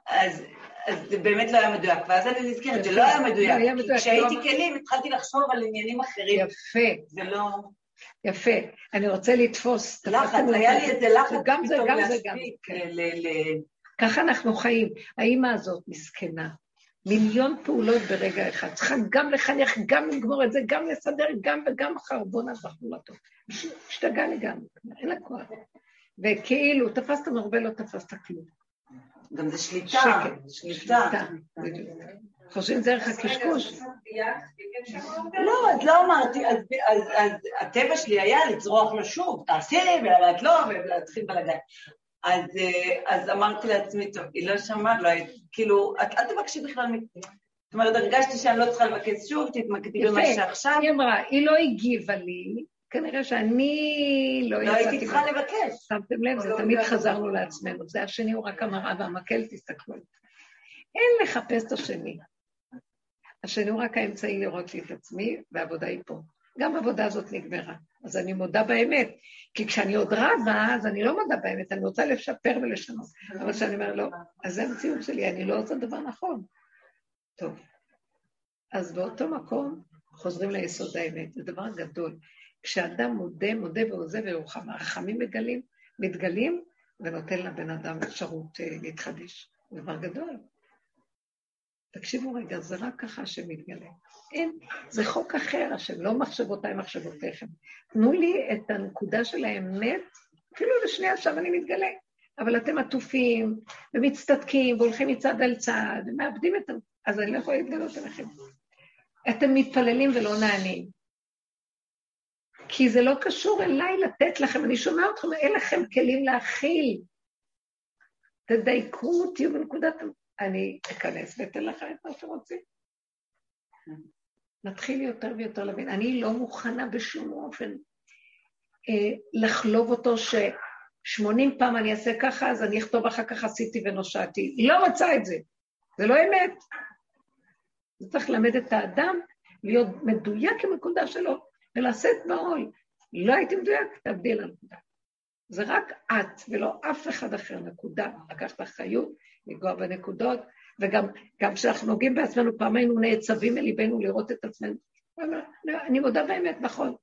אז אז זה באמת לא היה מדויק, ואז אני נזכרת, זה לא היה מדויק, כי כשהייתי לא כלים התחלתי לחשוב על עניינים אחרים. יפה. זה לא... יפה. אני רוצה לתפוס... לחץ, היה לי איזה לחץ גם זה, גם זה, גם. כן. ככה אנחנו חיים. האימא הזאת מסכנה. מיליון פעולות ברגע אחד. צריכה גם לחנך, גם לגמור את זה, גם לסדר, גם וגם חרבונה בחורתו. השתגעה לגמרי, אין לה כוח. וכאילו, תפסת מרבה, לא תפסת כלום. גם זה שליטה. שליטה. חושבים דרך הקשקוש. לא, אז לא אמרתי, אז הטבע שלי היה לצרוח לו שוב, תעשי, ואת לא, ולהתחיל בלגן. אז, אז אמרתי לעצמי, טוב, היא לא שמעה, לא, כאילו, את אל תבקשי בכלל, זאת אומרת, הרגשתי שאני לא צריכה לבקש שוב, תתמקדי במה שעכשיו. היא אמרה, היא לא הגיבה לי, כנראה שאני לא יצאתי... לא הייתי צריכה לבקש. שמתם לב, זה לא תמיד חזרנו לעצמנו. זה השני הוא רק המראה והמקל, תסתכלו. אין לחפש את השני. השני הוא רק האמצעי לראות לי את עצמי, והעבודה היא פה. גם העבודה הזאת נגמרה. אז אני מודה באמת. כי כשאני עוד רבה, אז אני לא מודה באמת, אני רוצה לשפר ולשנות. אבל כשאני אומר, לא, אז זה המציאות שלי, אני לא עושה דבר נכון. טוב. אז באותו מקום חוזרים ליסוד האמת, זה דבר גדול. כשאדם מודה, מודה ועוזב ורוחם, הרחמים מגלים, מתגלים, ונותן לבן אדם אפשרות uh, להתחדש. דבר גדול. תקשיבו רגע, זה רק ככה שמתגלה. אין, זה חוק אחר, השם, לא מחשבותיי מחשבותיכם. תנו לי את הנקודה של האמת, אפילו לשנייה עכשיו אני מתגלה. אבל אתם עטופים, ומצטדקים, והולכים מצד אל צד, ומאבדים את ה... אז אני לא יכולה להתגלות עליכם. אתם מתפללים ולא נענים. כי זה לא קשור אליי לתת לכם, אני שומע אתכם, אין לכם כלים להכיל. תדייקו, תהיו בנקודת... אני אכנס ואתן לך את מה שרוצים. נתחיל יותר ויותר להבין. אני לא מוכנה בשום אופן אה, לחלוב אותו ש-80 פעם אני אעשה ככה, אז אני אכתוב אחר כך עשיתי ונושעתי. היא לא רוצה את זה. זה לא אמת. זה צריך ללמד את האדם להיות מדויק עם הנקודה שלו ולשאת בעול. לא הייתי מדויק, תעבדי על הנקודה. זה רק את ולא אף אחד אחר, נקודה. לקחת אחריות, לנגוע בנקודות, וגם כשאנחנו נוגעים בעצמנו, פעם היינו נעצבים מליבנו לראות את עצמנו. אני מודה באמת, נכון.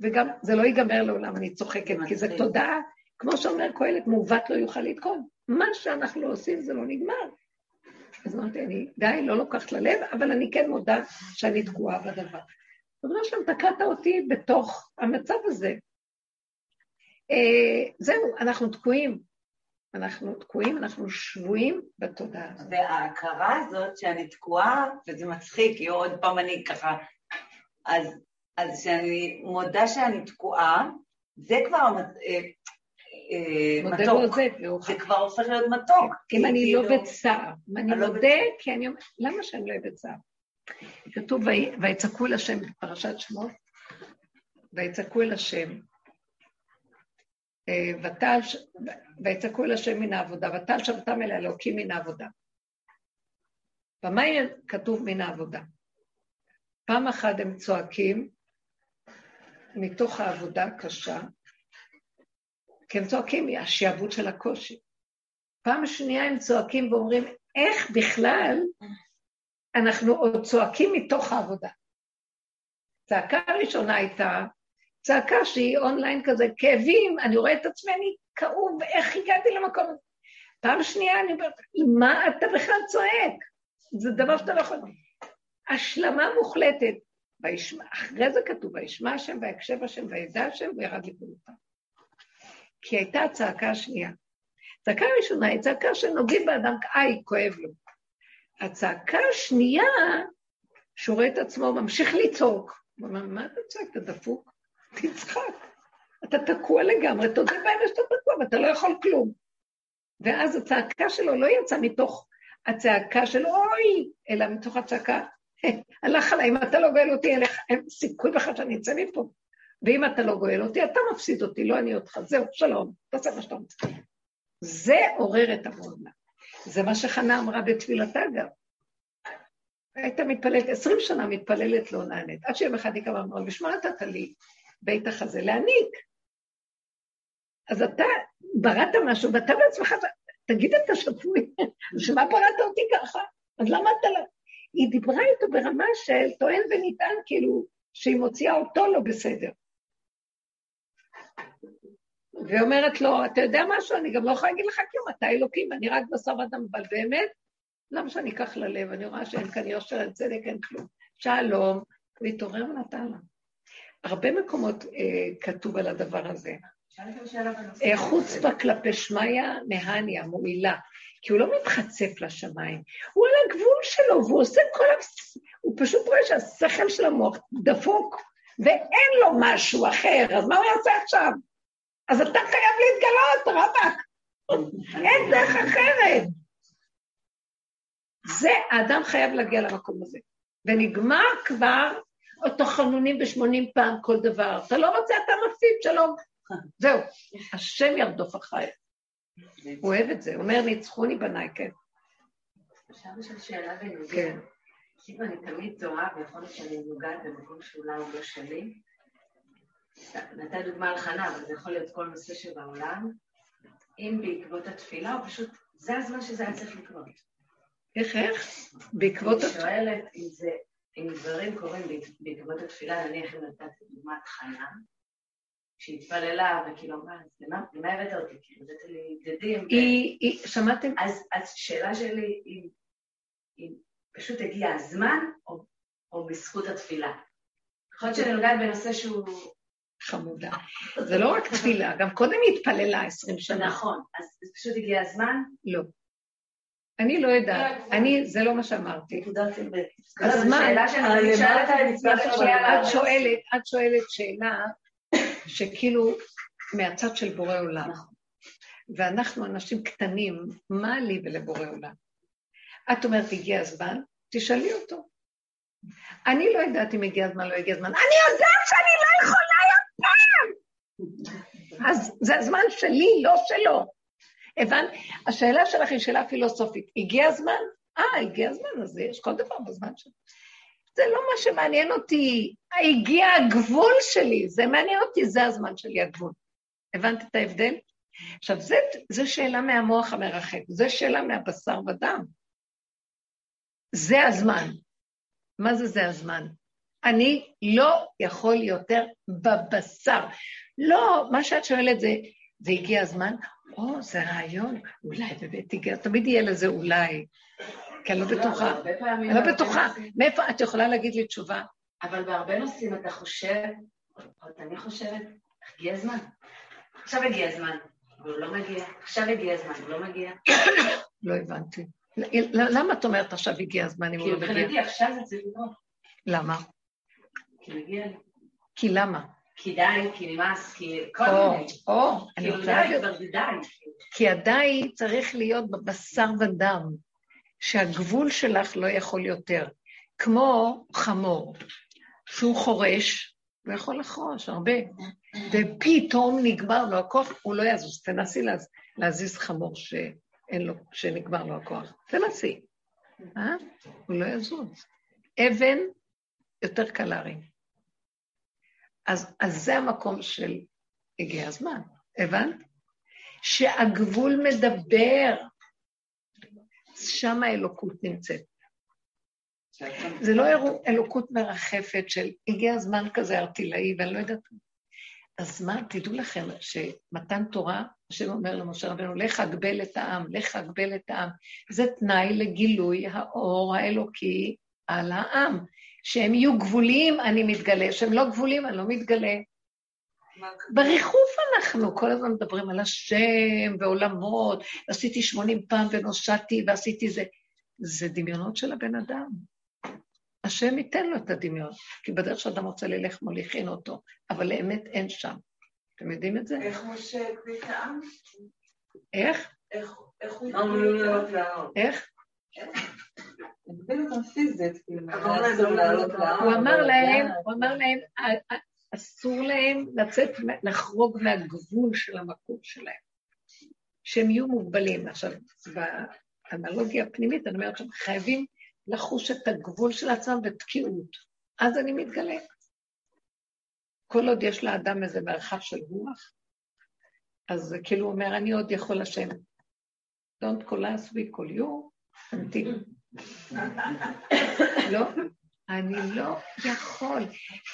וגם זה לא ייגמר לעולם, אני צוחקת, כי זו תודעה, כמו שאומר קהלת, מעוות לא יוכל לתקון. מה שאנחנו לא עושים זה לא נגמר. אז אמרתי, אני די, לא לוקחת ללב, אבל אני כן מודה שאני תקועה בדבר. ריבונו שלום, תקעת אותי בתוך המצב הזה. אה, זהו, אנחנו תקועים. אנחנו תקועים, אנחנו שבויים בתודעה הזאת. וההכרה הזאת שאני תקועה, וזה מצחיק, כי עוד פעם אני ככה... אז, אז שאני מודה שאני תקועה, זה כבר אה, אה, מתוק. זה כבר הופך להיות מתוק. אם אני לא כאילו- בצער, אם אני לא מודה, כי אני אומרת, למה שאני לא אהיה בצער? כתוב, ויצעקו אל השם בפרשת שמות, ויצעקו אל השם, ותל, ויצעקו אל השם מן העבודה, ותל שבתם אל האלוקים מן העבודה. במה כתוב מן העבודה? פעם אחת הם צועקים מתוך העבודה הקשה, כי הם צועקים מהשעבוד של הקושי. פעם שנייה הם צועקים ואומרים, איך בכלל אנחנו עוד צועקים מתוך העבודה. צעקה הראשונה הייתה צעקה שהיא אונליין כזה, כאבים, אני רואה את עצמי, כאוב, איך הגעתי למקום הזה? פעם שנייה אני אומרת, מה אתה בכלל צועק? זה דבר שאתה לא יכול... השלמה מוחלטת. וישמע, אחרי זה כתוב, וישמע השם, ויקשב השם, וידע השם, וירד לגבולותיו. כי הייתה הצעקה השנייה. הצעקה הראשונה היא צעקה שנוגעים באדם, איי, כואב לו. הצעקה השנייה, שהוא רואה את עצמו, ממשיך לצעוק. הוא אומר, מה אתה צועק? אתה דפוק? תצחק. אתה תקוע לגמרי, תודה באמת שאתה תקוע ואתה לא יכול כלום. ואז הצעקה שלו לא יצאה מתוך הצעקה של אוי, אלא מתוך הצעקה, הלך עליי, אם אתה לא גואל אותי, אין סיכוי לך שאני אצא מפה. ואם אתה לא גואל אותי, אתה מפסיד אותי, לא אני אותך. זהו, שלום, תעשה מה שאתה רוצה. זה עורר את המעונה. זה מה שחנה אמרה בתפילתה גם. הייתה מתפללת, עשרים שנה מתפללת לא נענית, עד שיום אחד היא קמה בשביל מה נתת לי בית החזה? להעניק. אז אתה בראת משהו, ואתה בעצמך, תגיד אתה שפוי, בשביל [LAUGHS] מה בראת אותי ככה? אז למה אתה לא... היא דיברה איתו ברמה של טוען ונטען, כאילו, שהיא מוציאה אותו לא בסדר. ואומרת לו, אתה יודע משהו, אני גם לא יכולה להגיד לך כלום, אתה אלוקים, אני רק בשר אדם, אבל באמת, למה שאני אקח ללב? אני רואה שאין כאן יושר, אין צדק, אין כלום. שלום, הוא התעורר ונתן לה. הרבה מקומות אה, כתוב על הדבר הזה. אה, חוצפה כלפי שמיא מהניה, מועילה. כי הוא לא מתחצף לשמיים, הוא על הגבול שלו, והוא עושה כל ה... הוא פשוט רואה שהשכל של המוח דפוק, ואין לו משהו אחר, אז מה הוא יעשה עכשיו? אז אתה חייב להתגלות, רבאק. אין דרך אחרת. זה, האדם חייב להגיע למקום הזה. ונגמר כבר אותו חנונים בשמונים פעם כל דבר. אתה לא רוצה, אתה מפסיד, שלום. זהו, השם ירדוף אחריי. הוא אוהב את זה, הוא אומר, ניצחוני בניי, כן. אפשר לשאול שאלה בנוגע. כן. כאילו אני תמיד תוהה, ויכול להיות שאני נוגעת במקום שאולי הוא לא שלי. נתת דוגמה על חנה, אבל זה יכול להיות כל נושא שבעולם. אם בעקבות התפילה, או פשוט, זה הזמן שזה היה צריך לקרות. איך, איך? בעקבות... אני שואלת אם זה, אם דברים קורים בעקבות התפילה, נניח אם נתת דוגמת חנה, שהתפללה, וכאילו, מה, למה הבאת אותי? כאילו, הבאת לי בגדים. היא, שמעתם? אז שאלה שלי, אם פשוט הגיע הזמן, או בזכות התפילה. יכול להיות שאני נוגעת בנושא שהוא... חמודה. זה לא רק תפילה, גם קודם היא התפללה עשרים שנה. נכון, אז פשוט הגיע הזמן? לא. אני לא יודעת, אני, זה לא מה שאמרתי. הזמן, את שואלת, את שואלת שאלה שכאילו מהצד של בורא עולם. ואנחנו אנשים קטנים, מה לי ולבורא עולם? את אומרת, הגיע הזמן, תשאלי אותו. אני לא יודעת אם הגיע הזמן, לא הגיע הזמן. אני יודעת שאני לא יכולה יותר! אז זה הזמן שלי, לא שלו. הבנת? השאלה שלך היא שאלה פילוסופית. הגיע הזמן? אה, הגיע הזמן, אז יש כל דבר בזמן שלו. זה לא מה שמעניין אותי. הגיע הגבול שלי, זה מעניין אותי, זה הזמן שלי, הגבול. הבנת את ההבדל? עכשיו, זו שאלה מהמוח המרחק, זו שאלה מהבשר ודם. זה הזמן. מה זה זה הזמן? אני לא יכול יותר בבשר. לא, מה שאת שואלת זה, זה הגיע הזמן? או, זה רעיון, אולי באמת הגיע, תמיד יהיה לזה אולי. כי אני לא בטוחה. אני לא בטוחה. מאיפה את יכולה להגיד לי תשובה? אבל בהרבה נושאים אתה חושב, או אני חושבת, הגיע הזמן. עכשיו הגיע הזמן, אבל הוא לא מגיע. עכשיו הגיע הזמן, הוא לא מגיע. [COUGHS] לא הבנתי. למה את אומרת עכשיו הגיע הזמן אם הוא לא מגיע? כי מבחינתי עכשיו זה צריך לקרות. למה? כי מגיע לי. כי למה? כי די, כי נמאס, כי כל מיני. או, אני כאילו רוצה להגיד, די. כי הדי צריך להיות בבשר ודם, שהגבול שלך לא יכול יותר. כמו חמור, שהוא חורש, הוא יכול לחרוש הרבה, ופתאום נגמר לו הכוח, הוא לא יזוז. תנסי להז, להזיז חמור שאין לו, שנגמר לו הכוח. תנסי. אה? הוא לא יזוז. אבן יותר קלה הרי. אז, אז זה המקום של הגיע הזמן, הבנת? שהגבול מדבר, שם האלוקות נמצאת. זה לא אלוקות מרחפת של הגיע הזמן כזה ארטילאי, ואני לא יודעת. אז מה, תדעו לכם שמתן תורה, השם אומר למשה רבנו, לך אגבל את העם, לך אגבל את העם. זה תנאי לגילוי האור האלוקי על העם. שהם יהיו גבוליים, אני מתגלה, שהם לא גבוליים, אני לא מתגלה. בריחוף אנחנו כל הזמן מדברים על השם ועולמות, ועשיתי שמונים פעם ונושעתי ועשיתי זה. זה דמיונות של הבן אדם. השם ייתן לו את הדמיון, כי בדרך שאדם רוצה ללך מוליכין אותו, אבל לאמת אין שם. אתם יודעים את זה? איך משה הקריא את העם? איך? איך הוא לא איך? הגביל אותם פיזית, כאילו. הוא אמר להם, הוא אמר להם, "א- א- אסור להם לצאת, לחרוג מהגבול של המקום שלהם, שהם יהיו מוגבלים. עכשיו, באנלוגיה הפנימית, אני אומרת שהם חייבים לחוש את הגבול של עצמם בתקיעות. אז אני מתגלה. כל עוד יש לאדם איזה מרחב של רוח, אז כאילו אומר, אני עוד יכול השם. Don't call us, we call you, [LAUGHS] תמתין. לא, אני לא יכול.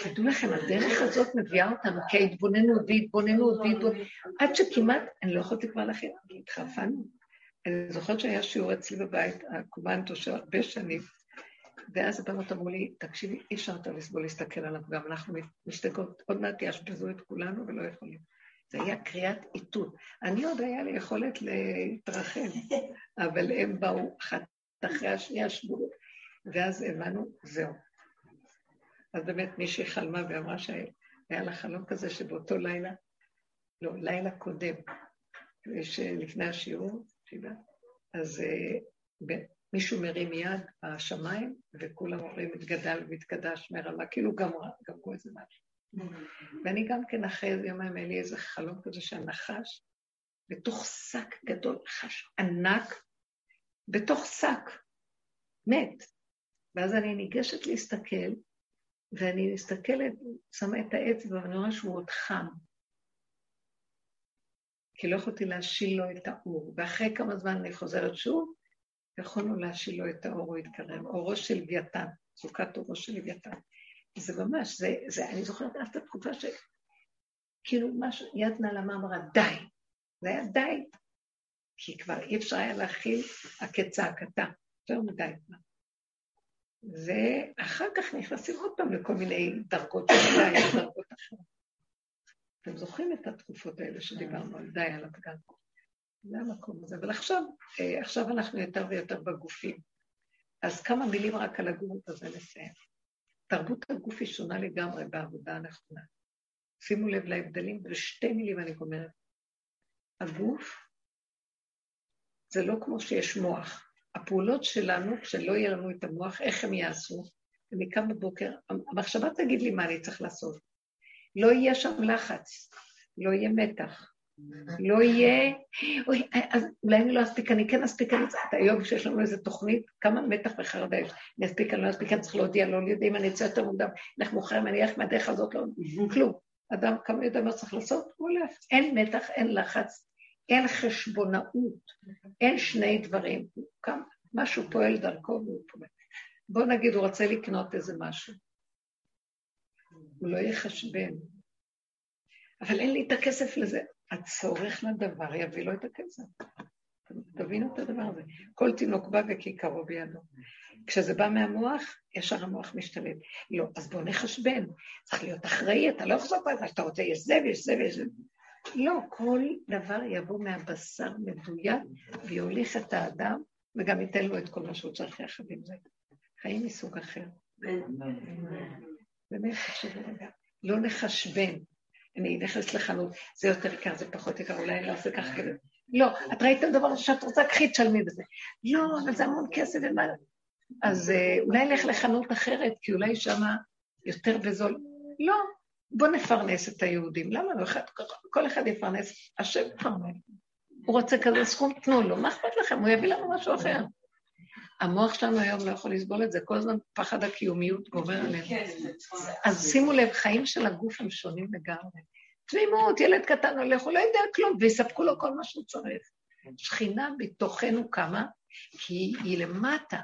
תדעו לכם, הדרך הזאת מביאה אותנו כהתבוננות והתבוננות והתבוננות, עד שכמעט, אני לא יכולתי כבר להכין, התחרפנו. אני זוכרת שהיה שיעור אצלי בבית, הקומנטו של הרבה שנים, ואז הבנות אמרו לי, תקשיבי, אי אפשר יותר לסבול להסתכל עליו, גם אנחנו משתגעות, עוד מעט יאשפזו את כולנו ולא יכולים. זה היה קריאת איתות. אני עוד היה לי יכולת להתרחב, אבל הם באו אחת אחרי השנייה שבורות, ואז הבנו, זהו. אז באמת מישהי חלמה ואמרה שהיה לה חלום כזה שבאותו לילה, לא, לילה קודם, לפני השיעור, יודעת, אז uh, מישהו מרים יד בשמיים, וכולם אומרים, התגדל והתקדש מרמה, כאילו גמרה, גמרו איזה משהו. ואני גם כן אחרי איזה יומיים, היה לי איזה חלום כזה שהנחש, בתוך שק גדול, נחש ענק, בתוך שק, מת. ואז אני ניגשת להסתכל, ואני מסתכלת, שמה את האצבע, ואני רואה שהוא עוד חם. כי לא יכולתי להשיל לו את האור. ואחרי כמה זמן אני חוזרת שוב, יכולנו להשיל לו את האור, הוא התקרב. אורו של לוויתן, סוכת אורו של לוויתן. זה ממש, זה, זה, אני זוכרת אז את התקופה ש... כאילו משהו, יד נעלמה אמרה, די. זה היה די. כי כבר אי אפשר היה להכיל הכצעקתה. יותר מדי כבר. ואחר כך נכנסים עוד פעם לכל מיני דרגות של די, [COUGHS] דרגות אחרות. אתם זוכרים את התקופות האלה שדיברנו על די, על הפגם? זה המקום הזה. אבל עכשיו, אה, עכשיו אנחנו יותר ויותר בגופים. אז כמה מילים רק על הגוף הזה נסיים. תרבות הגוף היא שונה לגמרי בעבודה הנכונה. שימו לב להבדלים, בשתי מילים אני אומרת. הגוף זה לא כמו שיש מוח. הפעולות שלנו, כשלא יהיה לנו את המוח, איך הם יעשו? אני קם בבוקר, המחשבה תגיד לי מה אני צריך לעשות. לא יהיה שם לחץ, לא יהיה מתח, לא יהיה, אוי, אז אולי אני לא אספיק, אני כן אספיק, אני את היום שיש לנו איזה תוכנית, כמה מתח וחרדה יש, אני אספיק, אני לא אספיק, אני צריך להודיע, לא יודעים, אני אצא יותר מוקדם, אלך מאוחר, אני אלך מהדרך הזאת, לא, כלום. אדם כמה יודע מה צריך לעשות, הוא הולך. אין מתח, אין לחץ, אין חשבונאות, אין שני דברים. כמה, משהו פועל דרכו והוא פועל. בוא נגיד, הוא רוצה לקנות איזה משהו. הוא לא יחשבן. אבל אין לי את הכסף לזה. הצורך לדבר יביא לו את הכסף. תבינו את הדבר הזה. כל תינוק בא וכיכרו בידו. כשזה בא מהמוח, ישר המוח משתלב. לא, אז בוא נחשבן. צריך להיות אחראי, אתה לא יכול לעשות את אתה רוצה, יש זה ויש זה ויש זה. לא, כל דבר יבוא מהבשר מדויק ויוליך את האדם, וגם ייתן לו את כל מה שהוא צריך יחד עם זה. חיים מסוג אחר. באמת, תחשבו רגע. לא נחשבן. אני נכנסת לחנות, זה יותר יקר, זה פחות יקר, אולי אני לא אעשה ככה כזה. לא, את ראית את הדבר שאת רוצה, קחי, תשלמי בזה. לא, אבל זה המון כסף ומה... אז אה, אולי נלך לחנות אחרת, כי אולי שמה יותר בזול. לא, בוא נפרנס את היהודים. למה לא? אחד, כל אחד יפרנס, השם יפרנס. הוא רוצה כזה סכום, תנו לו, מה אכפת לכם? הוא יביא לנו משהו אחר. המוח שלנו היום לא יכול לסבול את זה, כל הזמן פחד הקיומיות גובר עלינו. כן, אז שימו לב, חיים של הגוף הם שונים לגמרי. תמימות, ילד קטן הולך, הוא לא יודע כלום, ויספקו לו כל מה שהוא צריך. שכינה בתוכנו קמה, כי היא למטה.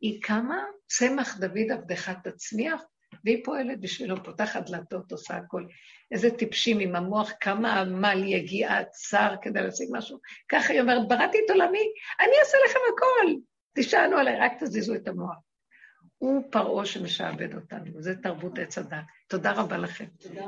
היא קמה, צמח דוד עבדך תצמיח, והיא פועלת בשבילו, פותחת דלתות, עושה הכל. איזה טיפשים עם המוח, כמה עמל יגיעה צר כדי להשיג משהו. ככה היא אומרת, בראתי את עולמי, אני אעשה לכם הכל. תשענו עליי, רק תזיזו את המוח. הוא פרעה שמשעבד אותנו, זה תרבות עץ הדת. תודה רבה לכם. תודה.